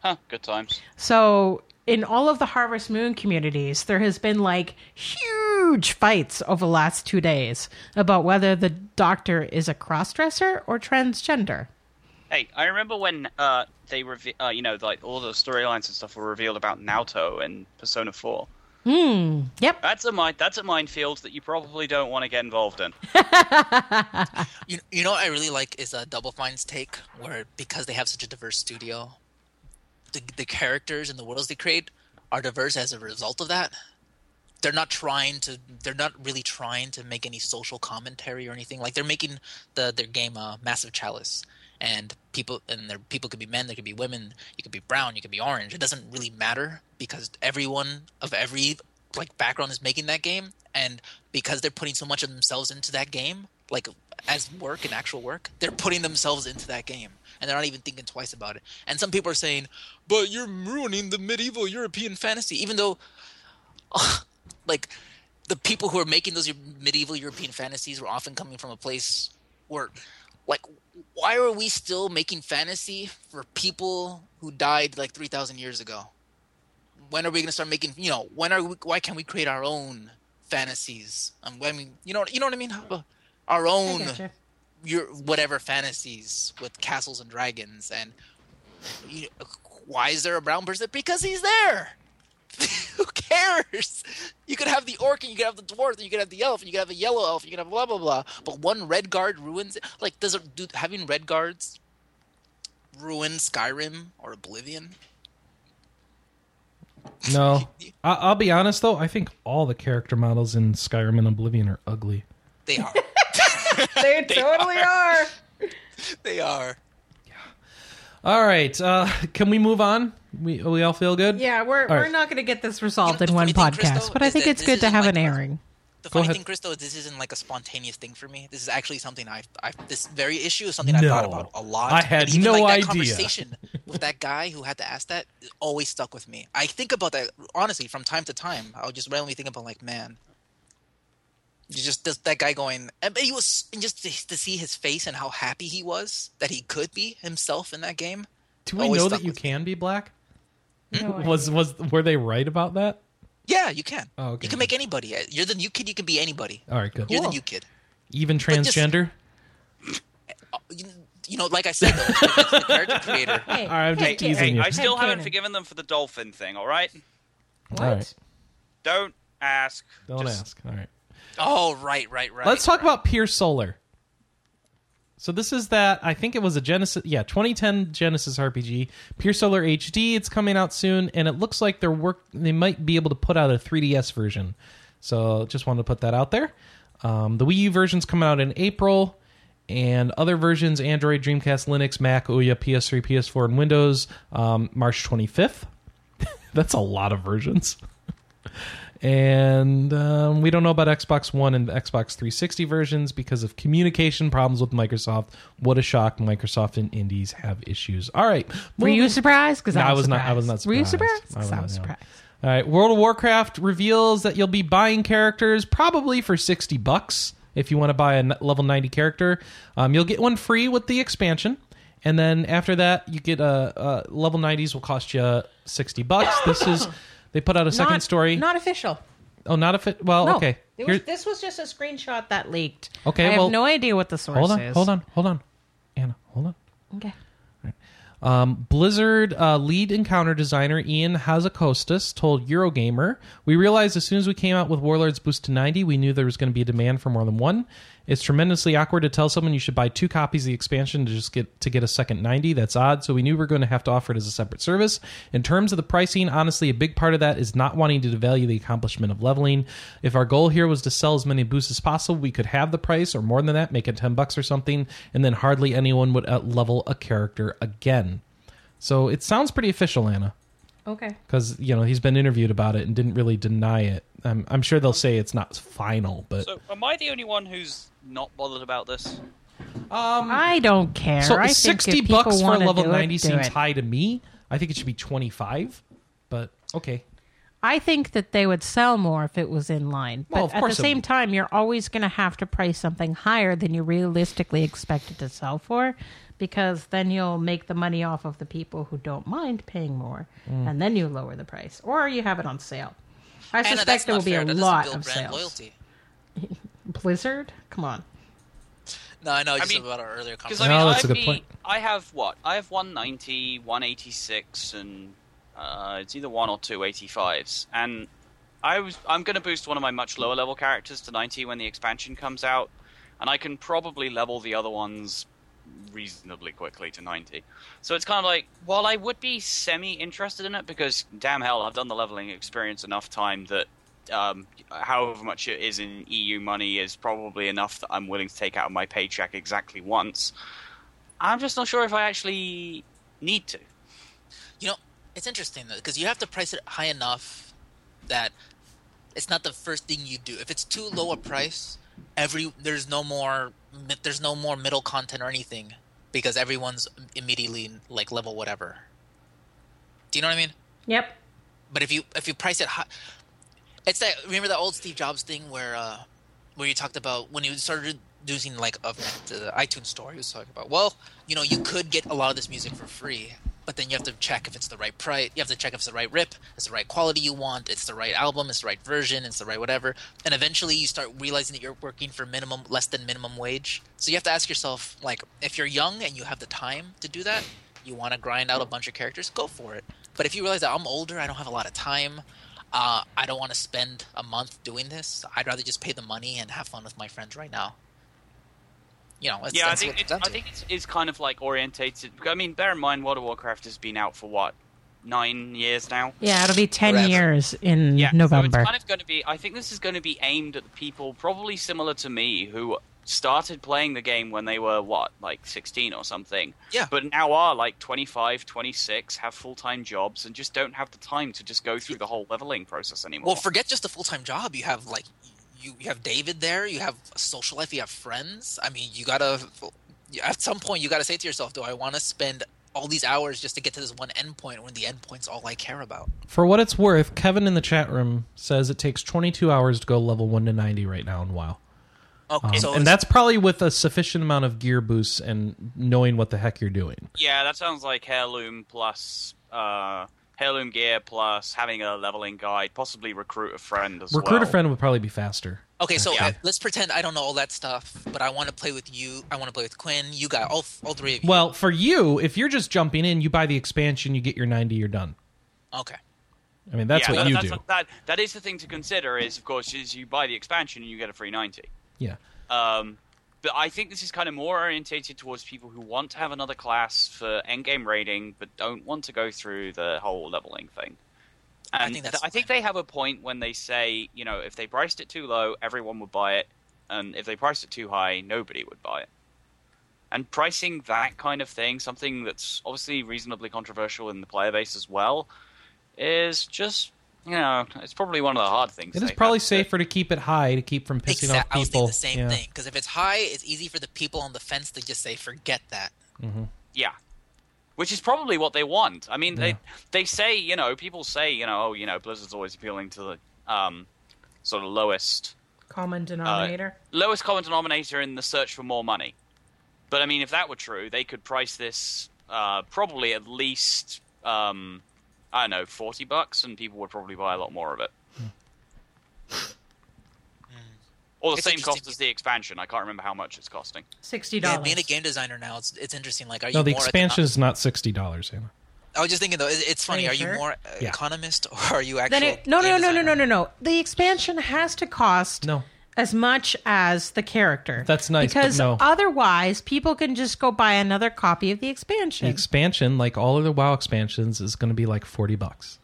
Huh. Good times. So, in all of the Harvest Moon communities, there has been like huge fights over the last two days about whether the doctor is a crossdresser or transgender. Hey, I remember when uh they reve- uh, you know like all the storylines and stuff were revealed about Naoto and Persona 4. Hmm. Yep. That's a mine. That's a minefield that you probably don't want to get involved in. [LAUGHS] You, you know what I really like is uh, Double Fine's take, where because they have such a diverse studio, the the characters and the worlds they create are diverse as a result of that. They're not trying to. They're not really trying to make any social commentary or anything. Like they're making the their game uh, Massive Chalice, and people and their people could be men, there could be women, you could be brown, you could be orange. It doesn't really matter because everyone of every like background is making that game, and because they're putting so much of themselves into that game, like as work and actual work, they're putting themselves into that game, and they're not even thinking twice about it. And some people are saying, "But you're ruining the medieval European fantasy," even though, [LAUGHS] like, the people who are making those medieval European fantasies were often coming from a place where, like, why are we still making fantasy for people who died like three thousand years ago? When are we going to start making? You know, when are we? Why can't we create our own fantasies? Um, I mean, you know, you know what I mean? Our own your whatever fantasies with castles and dragons and you, why is there a brown person because he's there [LAUGHS] who cares you could have the orc and you could have the dwarf and you could have the elf and you could have a yellow elf and you could have blah blah blah but one Redguard ruins it like does it do having Redguards ruin skyrim or oblivion No, [LAUGHS] I- I'll be honest though. I think all the character models in Skyrim and Oblivion are ugly. they are [LAUGHS] They totally are. they are Yeah. All right, uh, can we move on? We we all feel good. Yeah, we're All we're right. not going to get this resolved You know, in one the thing, podcast, Crystal, but I think it's good to have like- an airing. The Go funny thing, Christo, is this isn't like a spontaneous thing for me. This is actually something I've, I've this very issue is something I've thought about a lot. I had even, no like, that idea. Conversation [LAUGHS] with that guy who had to ask that always stuck with me. I think about that honestly from time to time. I'll just randomly think about like, man, you just this, that guy going, and but he was and just to, to see his face and how happy he was that he could be himself in that game. Do we know that you with me. can be black? No [LAUGHS] Was was were they right about that? Yeah, you can. Oh, okay. You can make anybody. You're the new kid. You can be anybody. All right, good. You're the new kid. Even But just- transgender. Uh, [LAUGHS] You, you know, like I said, though, the character creator. [LAUGHS] Hey, All right, I'm hey, just teasing hey, you. I still Headcanon. haven't forgiven them for the dolphin thing. All right, What? All right. don't ask. Don't Just- ask. All right. Oh, right, right, right. Let's talk about Pier Solar. So this is that I think it was a Genesis, yeah, 2010 Genesis RPG, Pier Solar HD. It's coming out soon, and it looks like they're work. They might be able to put out a 3DS version. So just wanted to put that out there. Um, the Wii U version's coming out in April, and other versions: Android, Dreamcast, Linux, Mac, Ouya, PS3, PS4, and Windows, um, March 25th. [LAUGHS] That's a lot of versions. [LAUGHS] And um, we don't know about Xbox One and Xbox 360 versions because of communication problems with Microsoft. What a shock! Microsoft and indies have issues. All right, Were you surprised? Because No, I, was was not- I was not Surprised. Were you surprised. surprised? I 'Cause I was was surprised. All right, World of Warcraft reveals that you'll be buying characters probably for 60 bucks if you want to buy a level 90 character. Um, you'll get one free with the expansion. And then after that, you get a, uh level 90s will cost you 60 bucks. This is [COUGHS] they put out a second Not- story. Not official. oh, not a fit. Well, No. okay. It was, Here- this was just a screenshot that leaked. Okay, I have no idea what the source hold on, is. hold on, hold on. Anna, hold on. Okay. Um, Blizzard uh, lead encounter designer Ion Hazzikostas told Eurogamer, "We realized as soon as we came out with Warlords Boost to 90, we knew there was going to be a demand for more than one. It's tremendously awkward to tell someone you should buy two copies of the expansion to just get to get a second 90. That's odd. So we knew we were going to have to offer it as a separate service. In terms of the pricing, honestly, a big part of that is not wanting to devalue the accomplishment of leveling. If our goal here was to sell as many boosts as possible, we could have the price or more than that, make it 10 bucks or something, and then hardly anyone would uh, level a character again." So it sounds pretty official, Anna, Okay. because you know he's been interviewed about it and didn't really deny it. I'm, I'm sure they'll say it's not final, but So, am I the only one who's not bothered about this? um, I don't care. so I think sixty if people bucks for a wanna level do it, ninety do seems it. high to me. I think it should be twenty five, but okay. I think that they would sell more if it was in line. But Well, of at the course it same would. time, you're always going to have to price something higher than you realistically expect it to sell for because then you'll make the money off of the people who don't mind paying more Mm. and then you lower the price or you have it on sale. I Anna, suspect there will be fair. a That lot build of brand sales. loyalty. [LAUGHS] Blizzard? Come on. No, I know. Just mean, about our earlier Because conversation. I mean, that's a I'd good be- point. I have what? I have 190, 186, and uh, it's either one or two 85s. And I was I'm going to boost one of my much lower level characters to 90 when the expansion comes out, and I can probably level the other ones reasonably quickly to 90. So it's kind of like, while I would be semi interested in it because damn hell, I've done the leveling experience enough time that um, however much it is in EU money is probably enough that I'm willing to take out of my paycheck exactly once. I'm just not sure if I actually need to. You know, it's interesting though because you have to price it high enough that it's not the first thing you do. If it's too low a price, every there's no more there's no more middle content or anything because everyone's immediately like level whatever. Do you know what I mean? Yep. But if you if you price it high, it's that remember the old Steve Jobs thing where uh where you talked about when you started using like of the iTunes store, he was talking about well, you know, you could get a lot of this music for free, but then you have to check if it's the right price. You have to check if it's the right rip, it's the right quality you want, it's the right album, it's the right version, it's the right whatever. And eventually you start realizing that you're working for minimum less than minimum wage. So you have to ask yourself like if you're young and you have the time to do that, you want to grind out a bunch of characters, go for it. But if you realize that I'm older, I don't have a lot of time, uh, I don't want to spend a month doing this. I'd rather just pay the money and have fun with my friends right now. You know, that's, yeah, I think what it's, it's I think it's, it's kind of like orientated. I mean, bear in mind, World of Warcraft has been out for what nine years now. Yeah, it'll be 10 Forever. years in Yeah, November. So it's kind of going to be. I think this is going to be aimed at the people probably similar to me who started playing the game when they were what, like 16 or something. Yeah. But now are like 25, 26, have full-time jobs and just don't have the time to just go through the whole leveling process anymore. Well, forget just a full time job. You have like you you have David there. You have a social life. You have friends. I mean, you gotta at some point you gotta say to yourself, do I want to spend all these hours just to get to this one endpoint when the endpoint's all I care about? For what it's worth, Kevin in the chat room says it takes 22 hours to go level 1 to 90 right now in WoW. Okay, Um, so and that's probably with a sufficient amount of gear boosts and knowing what the heck you're doing. Yeah, that sounds like Heirloom plus uh, Heirloom gear plus having a leveling guide, possibly recruit a friend as well. Recruit well. a friend would probably be faster. Okay, so Yeah. let's pretend I don't know all that stuff, but I want to play with you. I want to play with Quinn. You got all, all three of you. Well, for you, if you're just jumping in, you buy the expansion, you get your 90, you're done. okay. I mean, that's yeah, what that- you that's do. That that is the thing to consider. Is of course is you buy the expansion and you get a free ninety. Yeah. Um, but I think this is kind of more orientated towards people who want to have another class for endgame raiding, but don't want to go through the whole leveling thing. And I think that's I think they have a point when they say, you know, if they priced it too low, everyone would buy it, and if they priced it too high, nobody would buy it. And pricing that kind of thing, something that's obviously reasonably controversial in the player base as well, is just you know, it's probably one of the hard things. It is probably have to- safer to keep it high to keep from pissing Exact- off I was people. thinking the same Yeah. thing because if it's high, it's easy for the people on the fence to just say, "Forget that." Yeah. Which is probably what they want. I mean, Yeah. they they say, you know, people say, you know, oh, you know, Blizzard's always appealing to the um, sort of lowest Common denominator. lowest common denominator in the search for more money. But I mean, if that were true, they could price this uh, probably at least um, I don't know, forty bucks, and people would probably buy a lot more of it. Hmm. Or the It's same cost as the expansion. I can't remember how much it's costing. Sixty Yeah, dollars. being a game designer now, it's it's interesting. Like, are No, you the more expansion econ- is not sixty dollars, Hannah. I was just thinking though, it's funny. you Are you more Yeah. economist [LAUGHS] or are you actually? It, no, no, no, no, no, no, no. The expansion has to cost No. As much as the character. That's nice, but because no. otherwise people can just go buy another copy of the expansion. The expansion, like all of the WoW expansions, is going to be like forty bucks.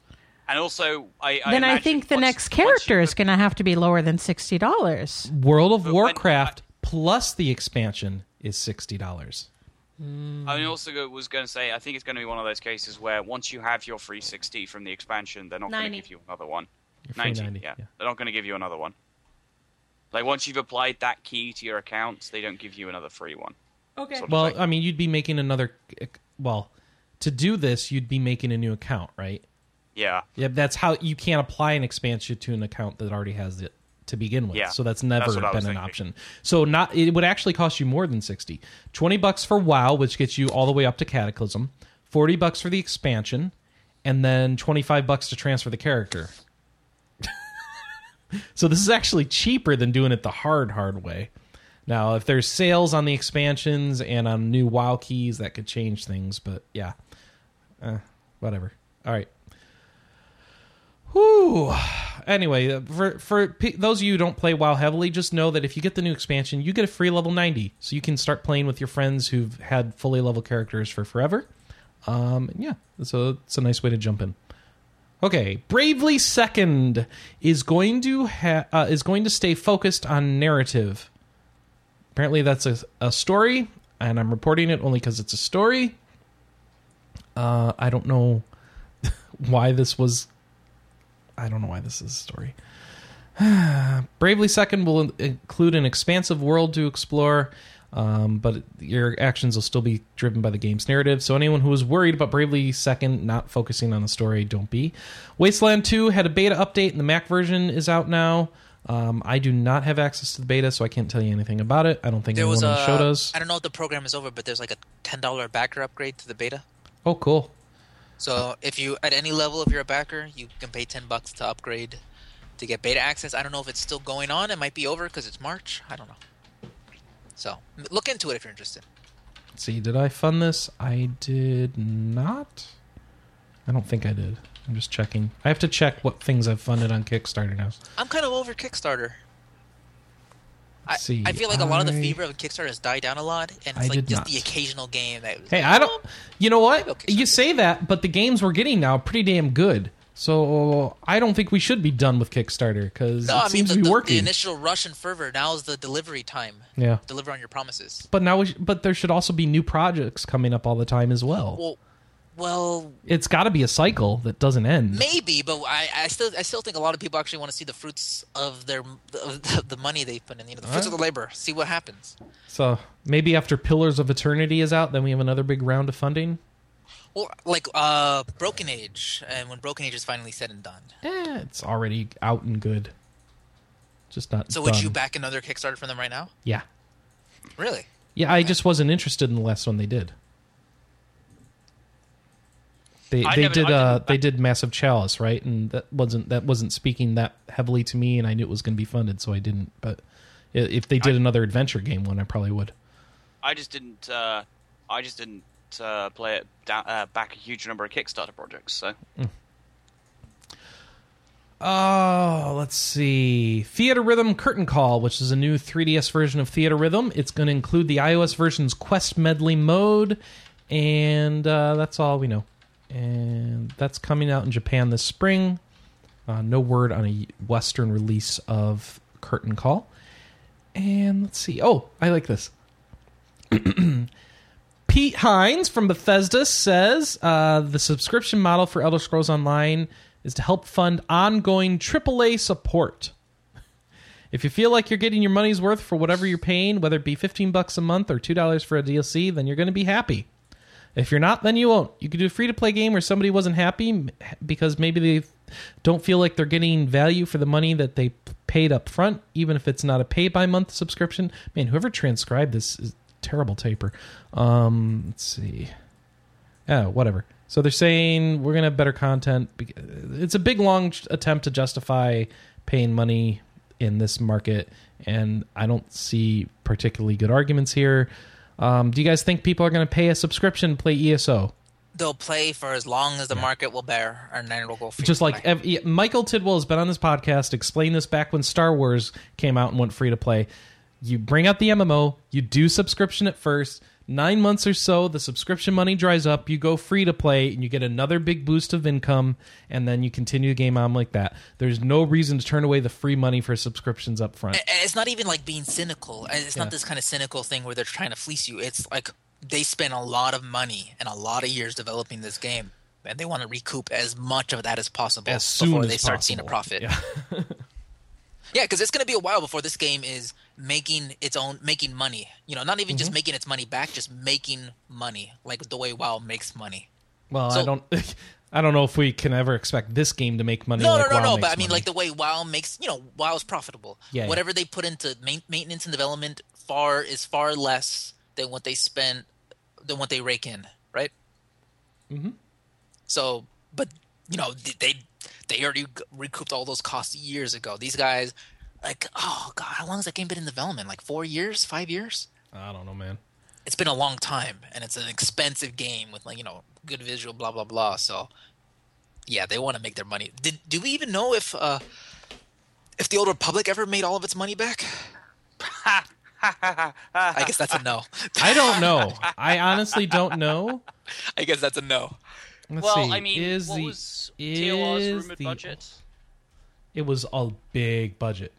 And also, I, I then I think the once- next character is going to have to be lower than sixty dollars. World of But when- Warcraft plus the expansion is sixty dollars. I also was going to say, I think it's going to be one of those cases where once you have your free 60 from the expansion, they're not going to give you another one. free 90, 90, yeah. yeah. They're not going to give you another one. Like, once you've applied that key to your account, they don't give you another free one. Okay. Sort of Well, thing. I mean, you'd be making another. Well, to do this, you'd be making a new account, right? Yeah. Yeah, that's how you can't apply an expansion to an account that already has it to begin with. Yeah, so that's that's never what I was been an thinking. option. So not it would actually cost you more than 60. 20 bucks for WoW, which gets you all the way up to Cataclysm. 40 bucks for the expansion, and then 25 bucks to transfer the character. So this is actually cheaper than doing it the hard hard way. Now, if there's sales on the expansions and on new WoW keys, that could change things, but yeah. Eh, whatever. All right. Whew. Anyway, uh, for for p- those of you who don't play WoW heavily, just know that if you get the new expansion, you get a free level 90, so you can start playing with your friends who've had fully level characters for forever. Um, yeah, so it's a nice way to jump in. Okay, Bravely Second is going to ha- uh, is going to stay focused on narrative. Apparently, that's a, a story, and I'm reporting it only because it's a story. Uh, I don't know [LAUGHS] why this was. I don't know why this is a story. [SIGHS] Bravely Second will include an expansive world to explore, um, but your actions will still be driven by the game's narrative. So anyone who was worried about Bravely Second not focusing on the story, don't be. Wasteland 2 had a beta update, and the Mac version is out now. Um, I do not have access to the beta, so I can't tell you anything about it. I don't think There anyone was on the show does. I don't know if the program is over, but there's like a ten dollar backer upgrade to the beta. Oh, cool. So if you at any level, if you're a backer, you can pay ten bucks to upgrade to get beta access. I don't know if it's still going on. It might be over because it's March. I don't know. So look into it if you're interested. Let's see, did I fund this? I did not. I don't think I did. I'm just checking. I have to check what things I've funded on Kickstarter now. I'm kind of over Kickstarter. I, see, I feel like a lot of the fever of Kickstarter has died down a lot, and it's I like just not. the occasional game that. Hey, like, I don't. "Oh, You know what? You say that, but the games we're getting now are pretty damn good. So I don't think we should be done with Kickstarter because No, it I mean seems the, to be the, working. the initial rush and fervor. Now is the delivery time. yeah, Deliver on your promises. but now we sh- but there should also be new projects coming up all the time as well. Well, well, it's got to be a cycle that doesn't end. maybe, but I, I still I still think a lot of people actually want to see the fruits of their of the, money they put in. You know, the fruits of the labor. See what happens. So maybe after Pillars of Eternity is out, then we have another big round of funding. Well, like uh, Broken Age, and when Broken Age is finally said and done. Eh, it's already out and good. Just not. So would you back another Kickstarter from them right now? Yeah, Really? yeah. I just wasn't interested in the last one they did. They I they did uh back- they did Massive Chalice right, and that wasn't that wasn't speaking that heavily to me, and I knew it was going to be funded, so I didn't. But if they did another adventure game one, I probably would. I just didn't. Uh, I just didn't uh, play it down, uh, back a huge number of Kickstarter projects. So Oh, let's see. Theatrhythm Curtain Call, which is a new 3DS version of Theatrhythm. It's going to include the iOS version's Quest Medley mode, and uh, that's all we know. And that's coming out in Japan this spring. Uh, no word on a Western release of Curtain Call. And let's see. Oh, I like this. [CLEARS THROAT] Pete Hines from Bethesda says uh, the subscription model for Elder Scrolls Online is to help fund ongoing AAA support. If you feel like you're getting your money's worth for whatever you're paying, whether it be 15 bucks a month or $2 for a DLC, then you're going to be happy. If you're not, then you won't. You could do a free to play game where somebody wasn't happy because maybe they don't feel like they're getting value for the money that they paid up front, even if it's not a pay by month subscription. Man, whoever transcribed this is terrible taper. Um, let's see. Oh, whatever. So they're saying we're gonna have better content. It's a big long attempt to justify paying money in this market, and I don't see particularly good arguments here. Um, do you guys think people are going to pay a subscription to play ESO? They'll play for as long as the market will bear, and then it'll go free. Just like Michael Tidwell has been on this podcast, explained this back when Star Wars came out and went free to play. You bring out the MMO, you do subscription at first. Nine months or so, the subscription money dries up. You go free to play, and you get another big boost of income, and then you continue the game on like that. There's no reason to turn away the free money for subscriptions up front. It's not even like being cynical. Uh, it's Yeah. not this kind of cynical thing where they're trying to fleece you. It's like they spent a lot of money and a lot of years developing this game, and they want to recoup as much of that as possible As before they start seeing a profit. Yeah. [LAUGHS] Yeah, because it's going to be a while before this game is making its own making money. You know, not even Mm-hmm. just making its money back, just making money, like the way WoW makes money. Well, I don't. [LAUGHS] I don't know if we can ever expect this game to make money. No, like no, no, WoW no. But I mean, money. like the way WoW makes, you know, WoW is profitable. Yeah, yeah. Whatever they put into main, maintenance and development far is far less than what they spend, than what they rake in, right? Mm-hmm. So, but you know, they they already recouped all those costs years ago. These guys, like, oh god, how long has that game been in development? Like four years, five years? I don't know, man. It's been a long time, and it's an expensive game with like you know good visual, blah blah blah. So, yeah, they want to make their money. Did do we even know if uh if the Old Republic ever made all of its money back? [LAUGHS] I guess that's a no. I don't know. [LAUGHS] I honestly don't know. I guess that's a no. Let's well, see. I mean, is what the was TOR's rumored the- budget? It was a big budget.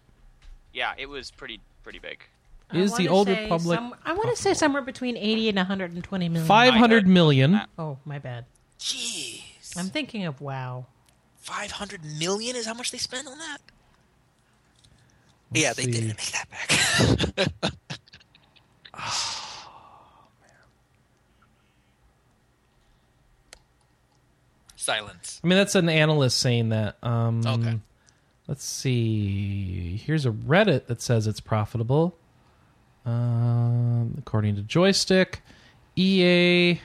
Yeah, it was pretty pretty big. I Is the wanna Old Republic some- I want to say somewhere between 80 and 120 million. five hundred million? Oh, my bad. Jeez, I'm thinking of WoW. five hundred million is how much they spent on that. yeah, they see. didn't make that back. [LAUGHS] Ah. Silence. I mean, that's an analyst saying that. Um, Okay. Let's see. Here's a Reddit that says it's profitable. Um, according to Joystiq, EA.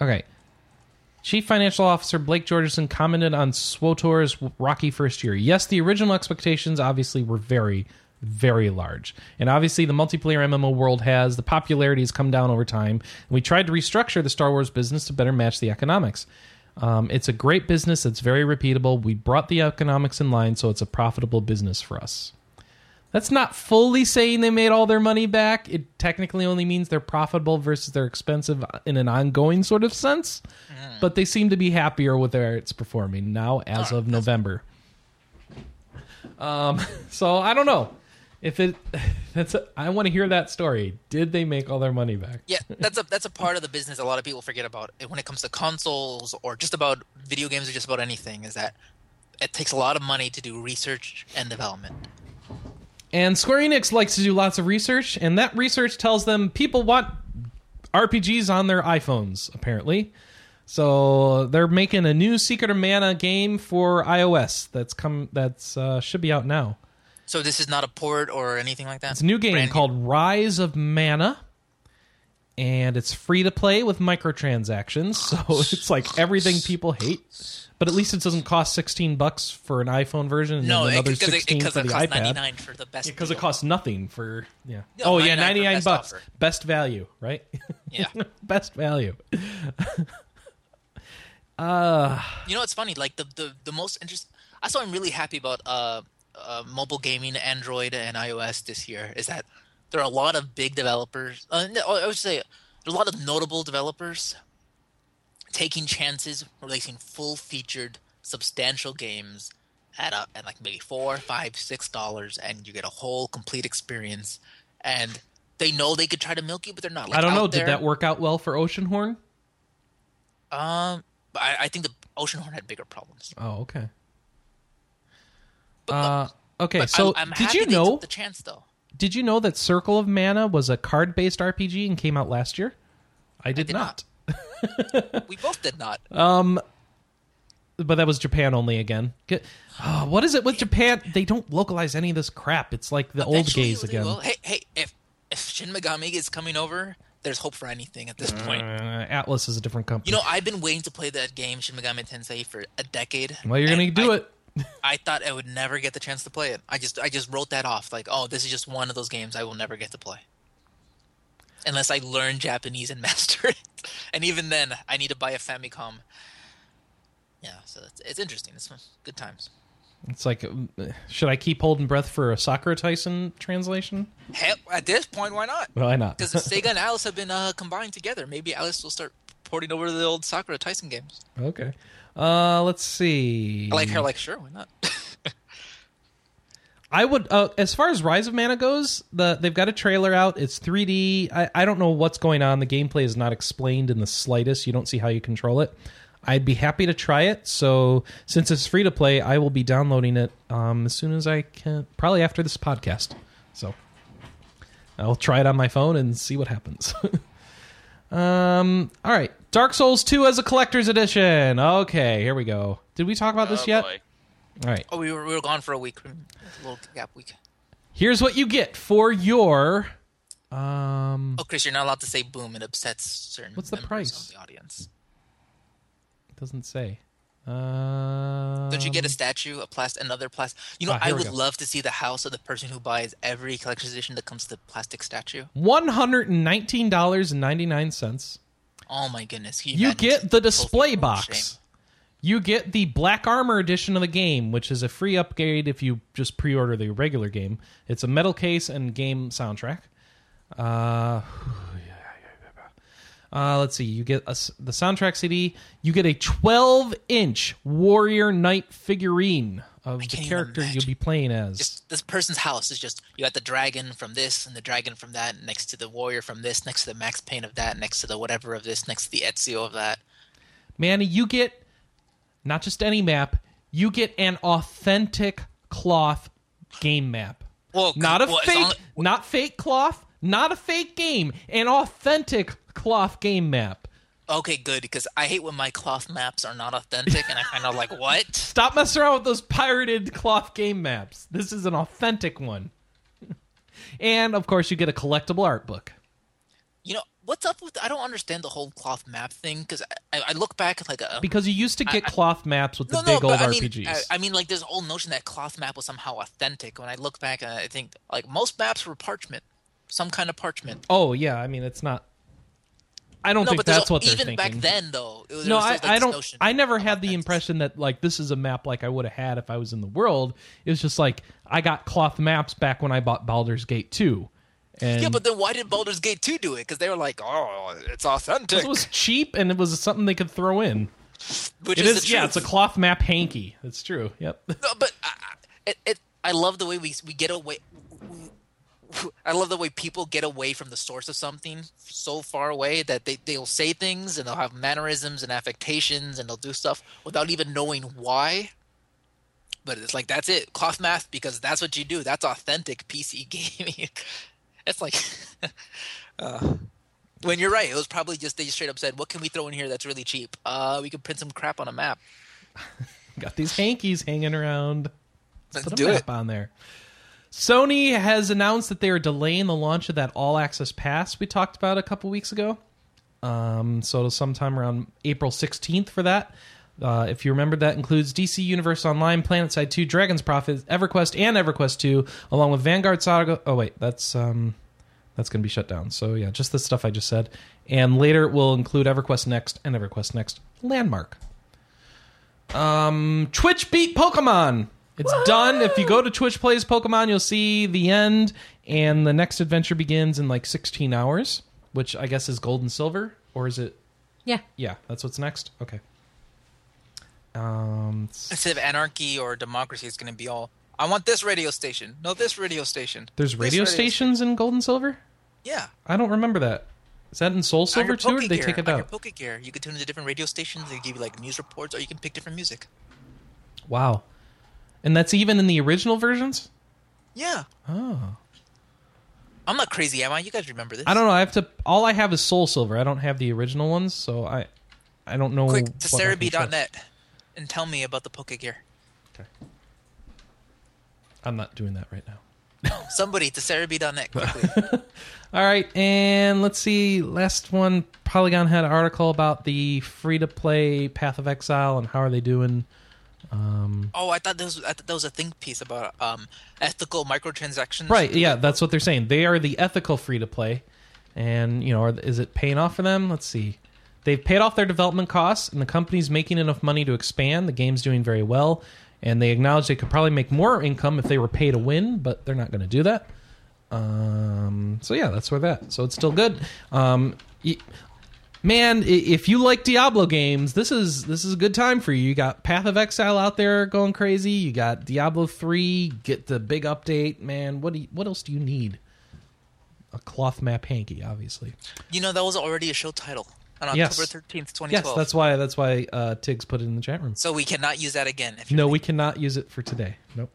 Okay. Chief Financial Officer Blake Jorgensen commented on SWOTOR's rocky first year. Yes, the original expectations obviously were very, very large. And obviously, the multiplayer MMO world has, the popularity has come down over time. And we tried to restructure the Star Wars business to better match the economics. Um, it's a great business, it's very repeatable. We brought the economics in line, so it's a profitable business for us. That's not fully saying they made all their money back. It technically only means they're profitable versus they're expensive in an ongoing sort of sense. But they seem to be happier with where it's performing now as of November. Um, [LAUGHS] so I don't know if it. [LAUGHS] That's. A, I want to hear that story. Did they make all their money back? Yeah, [LAUGHS] that's a that's a part of the business a lot of people forget about it when it comes to consoles or just about video games or just about anything. Is that it takes a lot of money to do research and development. And Square Enix likes to do lots of research, and that research tells them people want RPGs on their iPhones, apparently. So they're making a new Secret of Mana game for iOS that's come that's uh, should be out now. So this is not a port or anything like that. It's a new game Brand called Rise of Mana, and it's free to play with microtransactions. So [LAUGHS] it's like everything people hate, but at least it doesn't cost sixteen bucks for an iPhone version and No, then another because it, sixteen because for it the costs iPad. for the best. Because it costs nothing for yeah. No, oh yeah, 99 for ninety nine bucks, offer. best value, right? Yeah. [LAUGHS] best value. [LAUGHS] Uh you know, it's funny. Like the the, the most interest. That's why I'm really happy about uh, uh, mobile gaming, Android and iOS this year. Is that there are a lot of big developers. Uh, I would say there's a lot of notable developers taking chances, releasing full featured, substantial games at a, at like maybe four, five, six dollars, and you get a whole complete experience. And they know they could try to milk you, but they're not. Like, I don't know. out Did that work out well for Oceanhorn? Um, I, I think the Oceanhorn had bigger problems. Oh, okay. Uh, okay, but so I, am did you know? the chance though? Did you know that Circle of Mana was a card-based RPG and came out last year? I did, did not. not. [LAUGHS] We both did not. [LAUGHS] Um, but that was Japan only again. Oh, what is it with Japan? They don't localize any of this crap. It's like the old Eventually gays they again. will. Hey, hey, if if Shin Megami is coming over, there's hope for anything at this Uh, point. Atlus is a different company. You know, I've been waiting to play that game Shin Megami Tensei for a decade. well, you're gonna do I, it. [LAUGHS] I thought I would never get the chance to play it. I just I just wrote that off. Like, oh, this is just one of those games I will never get to play. Unless I learn Japanese and [LAUGHS] master it. And even then, I need to buy a Famicom. Yeah, so it's, it's interesting. It's good times. It's like, should I keep holding breath for a Sakura Taisen translation? Hell, at this point, why not? Why not? Because Sega and Atlus have been uh, combined together. Maybe Atlus will start porting over the old Sakura Taisen games. [LAUGHS] okay. Uh, let's see. I like her, like sure, why not? [LAUGHS] I would, uh, as far as Rise of Mana goes, the they've got a trailer out. It's 3D. I, I don't know what's going on. The gameplay is not explained in the slightest. You don't see how you control it. I'd be happy to try it. So since it's free to play, I will be downloading it um, as soon as I can. Probably after this podcast. So I'll try it on my phone and see what happens. [LAUGHS] um. All right. Dark Souls 2 as a collector's edition. Okay, here we go. Did we talk about this oh, yet? boy. All right. Oh, we were, we were gone for a week. A little gap week. Here's what you get for your um Oh, Chris, you're not allowed to say boom. It upsets certain What's the price? of the audience. it doesn't say. Uh Don't you get a um, statue, a plastic, another plastic? You know, Ah, I would go. love to see the house of the person who buys every collector's edition that comes with a plastic statue. $119.99. Oh my goodness! Can You get the display box. You get the Black Armor edition of the game, which is a free upgrade if you just pre-order the regular game. It's a metal case and game soundtrack. Uh, [SIGHS] uh, let's see. You get a the soundtrack CD. You get a 12-inch Warrior Knight figurine of the character you'll be playing as. Just this person's house is just you got the dragon from this and the dragon from that, next to the warrior from this, next to the Max Payne of that, next to the whatever of this, next to the Ezio of that. Manny, you get not just any map, you get an authentic cloth game map. Well, Not a well, fake, long- not fake cloth, not a fake game, an authentic cloth game map. Okay, good because I hate when my cloth maps are not authentic, and I kind of like [LAUGHS] what? Stop messing around with those pirated cloth game maps. This is an authentic one. [LAUGHS] and of course, you get a collectible art book. You know what's up with? I don't understand the whole cloth map thing because I, I look back at like a Because you used to get I- cloth maps with the no, no, big old but I mean, RPGs. I, I mean, like, there's a whole notion that cloth map was somehow authentic. When I look back, and I think like most maps were parchment, some kind of parchment. oh yeah, I mean it's not I don't no, think but that's what they're even thinking. back then though. It was, no, was I, like, I don't. notion I never had the impression that like this is a map like I would have had if I was in the world. It was just like I got cloth maps back when I bought Baldur's Gate 2. And Yeah, but then why did Baldur's Gate 2 do it? Because they were like, oh, it's authentic. it was cheap and it was something they could throw in. which It is, is, yeah, it's a cloth map hanky. That's true. Yep. No, but I, I- it, it, I love the way we we get away. I love the way people get away from the source of something so far away that they they'll say things and they'll have mannerisms and affectations and they'll do stuff without even knowing why. But it's like that's it, cloth math because that's what you do. That's authentic PC [LAUGHS] gaming. it's like [LAUGHS] uh, when you're right, it was probably just they straight up said, "What can we throw in here that's really cheap? Uh, we can print some crap on a map. [LAUGHS] Got these hankies hanging around. Let's Put a do map it." on there. Sony has announced that they are delaying the launch of that All Access Pass we talked about a couple weeks ago. Um, so it'll sometime around April 16th for that. Uh, if you remember, that includes DC Universe Online, PlanetSide 2, Dragon's Prophet, EverQuest, and EverQuest 2, along with Vanguard Saga. Oh wait, that's um, that's going to be shut down. So yeah, just the stuff I just said. And later we'll include EverQuest Next and EverQuest Next Landmark. Um, Twitch beat Pokemon. It's done. If you go to Twitch plays Pokemon, you'll see the end, and the next adventure begins in like 16 hours, which I guess is gold and silver, or is it? Yeah. Yeah, that's what's next. Okay. Um, instead of anarchy or democracy, it's going to be all. I want this radio station. No, this radio station. there's This radio sta- stations in gold and silver. Yeah. I don't remember that. Is that in Soul Silver too, or did they take it on your out? Pokegear, you can tune into different radio stations. They give you like news reports, or you can pick different music. Wow. And that's even in the original versions. Yeah. Oh. I'm not crazy, am I? You guys remember this? I don't know. I have to. All I have is Soul Silver. I don't have the original ones, so I, I don't know. Quick what to I can trust. Serebii.net and tell me about the Pokegear. Okay. I'm not doing that right now. [LAUGHS] Somebody to Serebii.net [LAUGHS] quickly. All right, and let's see. Last one, Polygon had an article about the free to play Path of Exile and how are they doing. Um, oh, I thought that was I thought that was a think piece about um ethical microtransactions. right, yeah, that's what they're saying. They are the ethical free to play, and you know, are, is it paying off for them? Let's see. They've paid off their development costs, and the company's making enough money to expand. The game's doing very well, and they acknowledge they could probably make more income if they were pay to win, but they're not going to do that. Um, so yeah, that's where that. So it's still good. Um, man, if you like Diablo games, this is this is a good time for you. You got Path of Exile out there going crazy. You got Diablo three. Get the big update, man. What do you, what else do you need? A cloth map hanky, obviously. You know that was already a show title on October thirteenth, twenty twelve. Yes, that's why that's why uh, Tiggs put it in the chat room. So we cannot use that again. No, we cannot use it for today. Nope.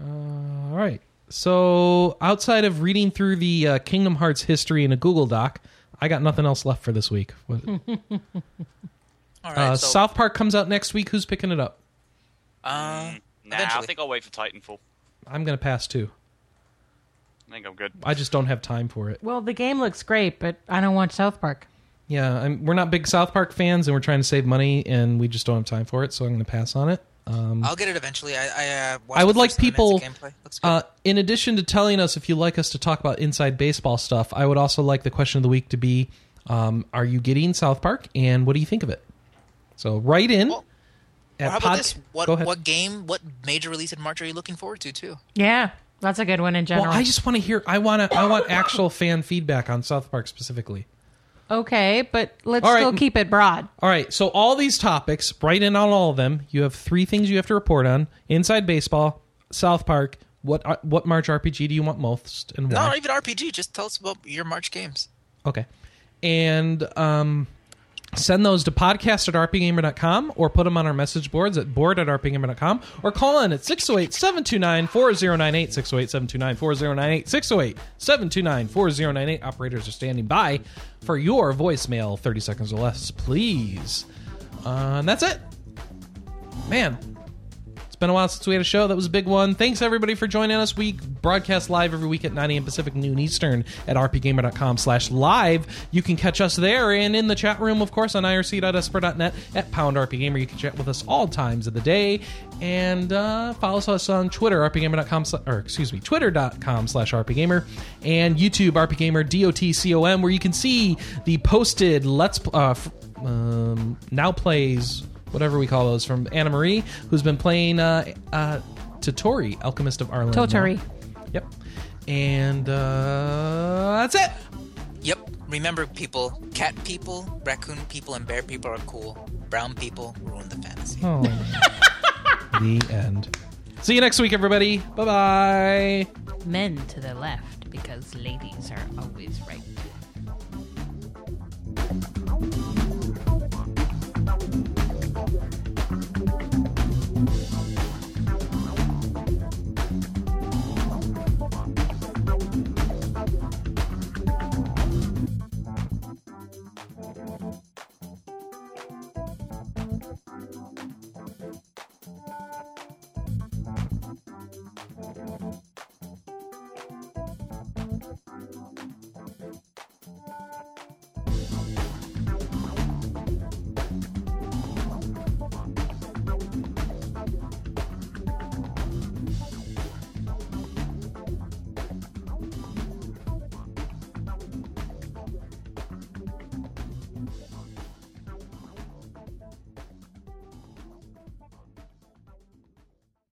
Uh, all right. So outside of reading through the uh, Kingdom Hearts history in a Google Doc, I got nothing else left for this week. [LAUGHS] What- All right. uh, so, South Park comes out next week. Who's picking it up? uh, Nah, Eventually. I think I'll wait for Titanfall. I'm gonna pass too. I think I'm good. I just don't have time for it. Well, the game looks great, but I don't watch South Park. Yeah, I'm, we're not big South Park fans, and we're trying to save money, and we just don't have time for it. So I'm gonna pass on it. Um, I'll get it eventually. I I, uh, I would like first 10 minutes of people, Looks good. uh, in addition to telling us if you like us to talk about inside baseball stuff, I would also like the question of the week to be: um, Are you getting South Park, and what do you think of it? So write in. Well, at Or how about pod- this? What Go ahead. what game? What major release in March are you looking forward to too? Yeah, that's a good one in general. Well, I just want to hear. I want to. I want actual fan feedback on South Park specifically. Okay, but let's All right. still keep it broad. All right, so all these topics, write in on all of them. You have three things you have to report on: Inside Baseball, South Park. What uh, what March RPG do you want most, and why? not even RPG. Just tell us about your March games. Okay. And um, send those to podcast at rpgamer.com or put them on our message boards at board at rpgamer.com or call in at 608 729 4098. 608 729 4098. 608 729 4098. Operators are standing by for your voicemail. 30 seconds or less, please. Uh, and that's it. Man, been a while since we had a show. That was a big one. Thanks everybody for joining us. We broadcast live every week at 9 a.m. Pacific, noon Eastern at rpgamer.com slash live. You can catch us there and in the chat room, of course, on irc.esper.net at pound rpgamer. You can chat with us all times of the day. And uh, follow us on Twitter, rpgamer.com, or excuse me, twitter.com slash rpgamer, and YouTube, rpgamer, D-O-T-C-O-M, where you can see the posted Let's uh, um, Now Plays, whatever we call those, from Anna Marie, who's been playing uh, uh, Totori, Alchemist of Arland. Totori. Yep. And uh, that's it. Yep. Remember, people, cat people, raccoon people, and bear people are cool. Brown people ruin the fantasy. Oh. [LAUGHS] the end. See you next week, everybody. Bye bye. Men to the left because ladies are always right.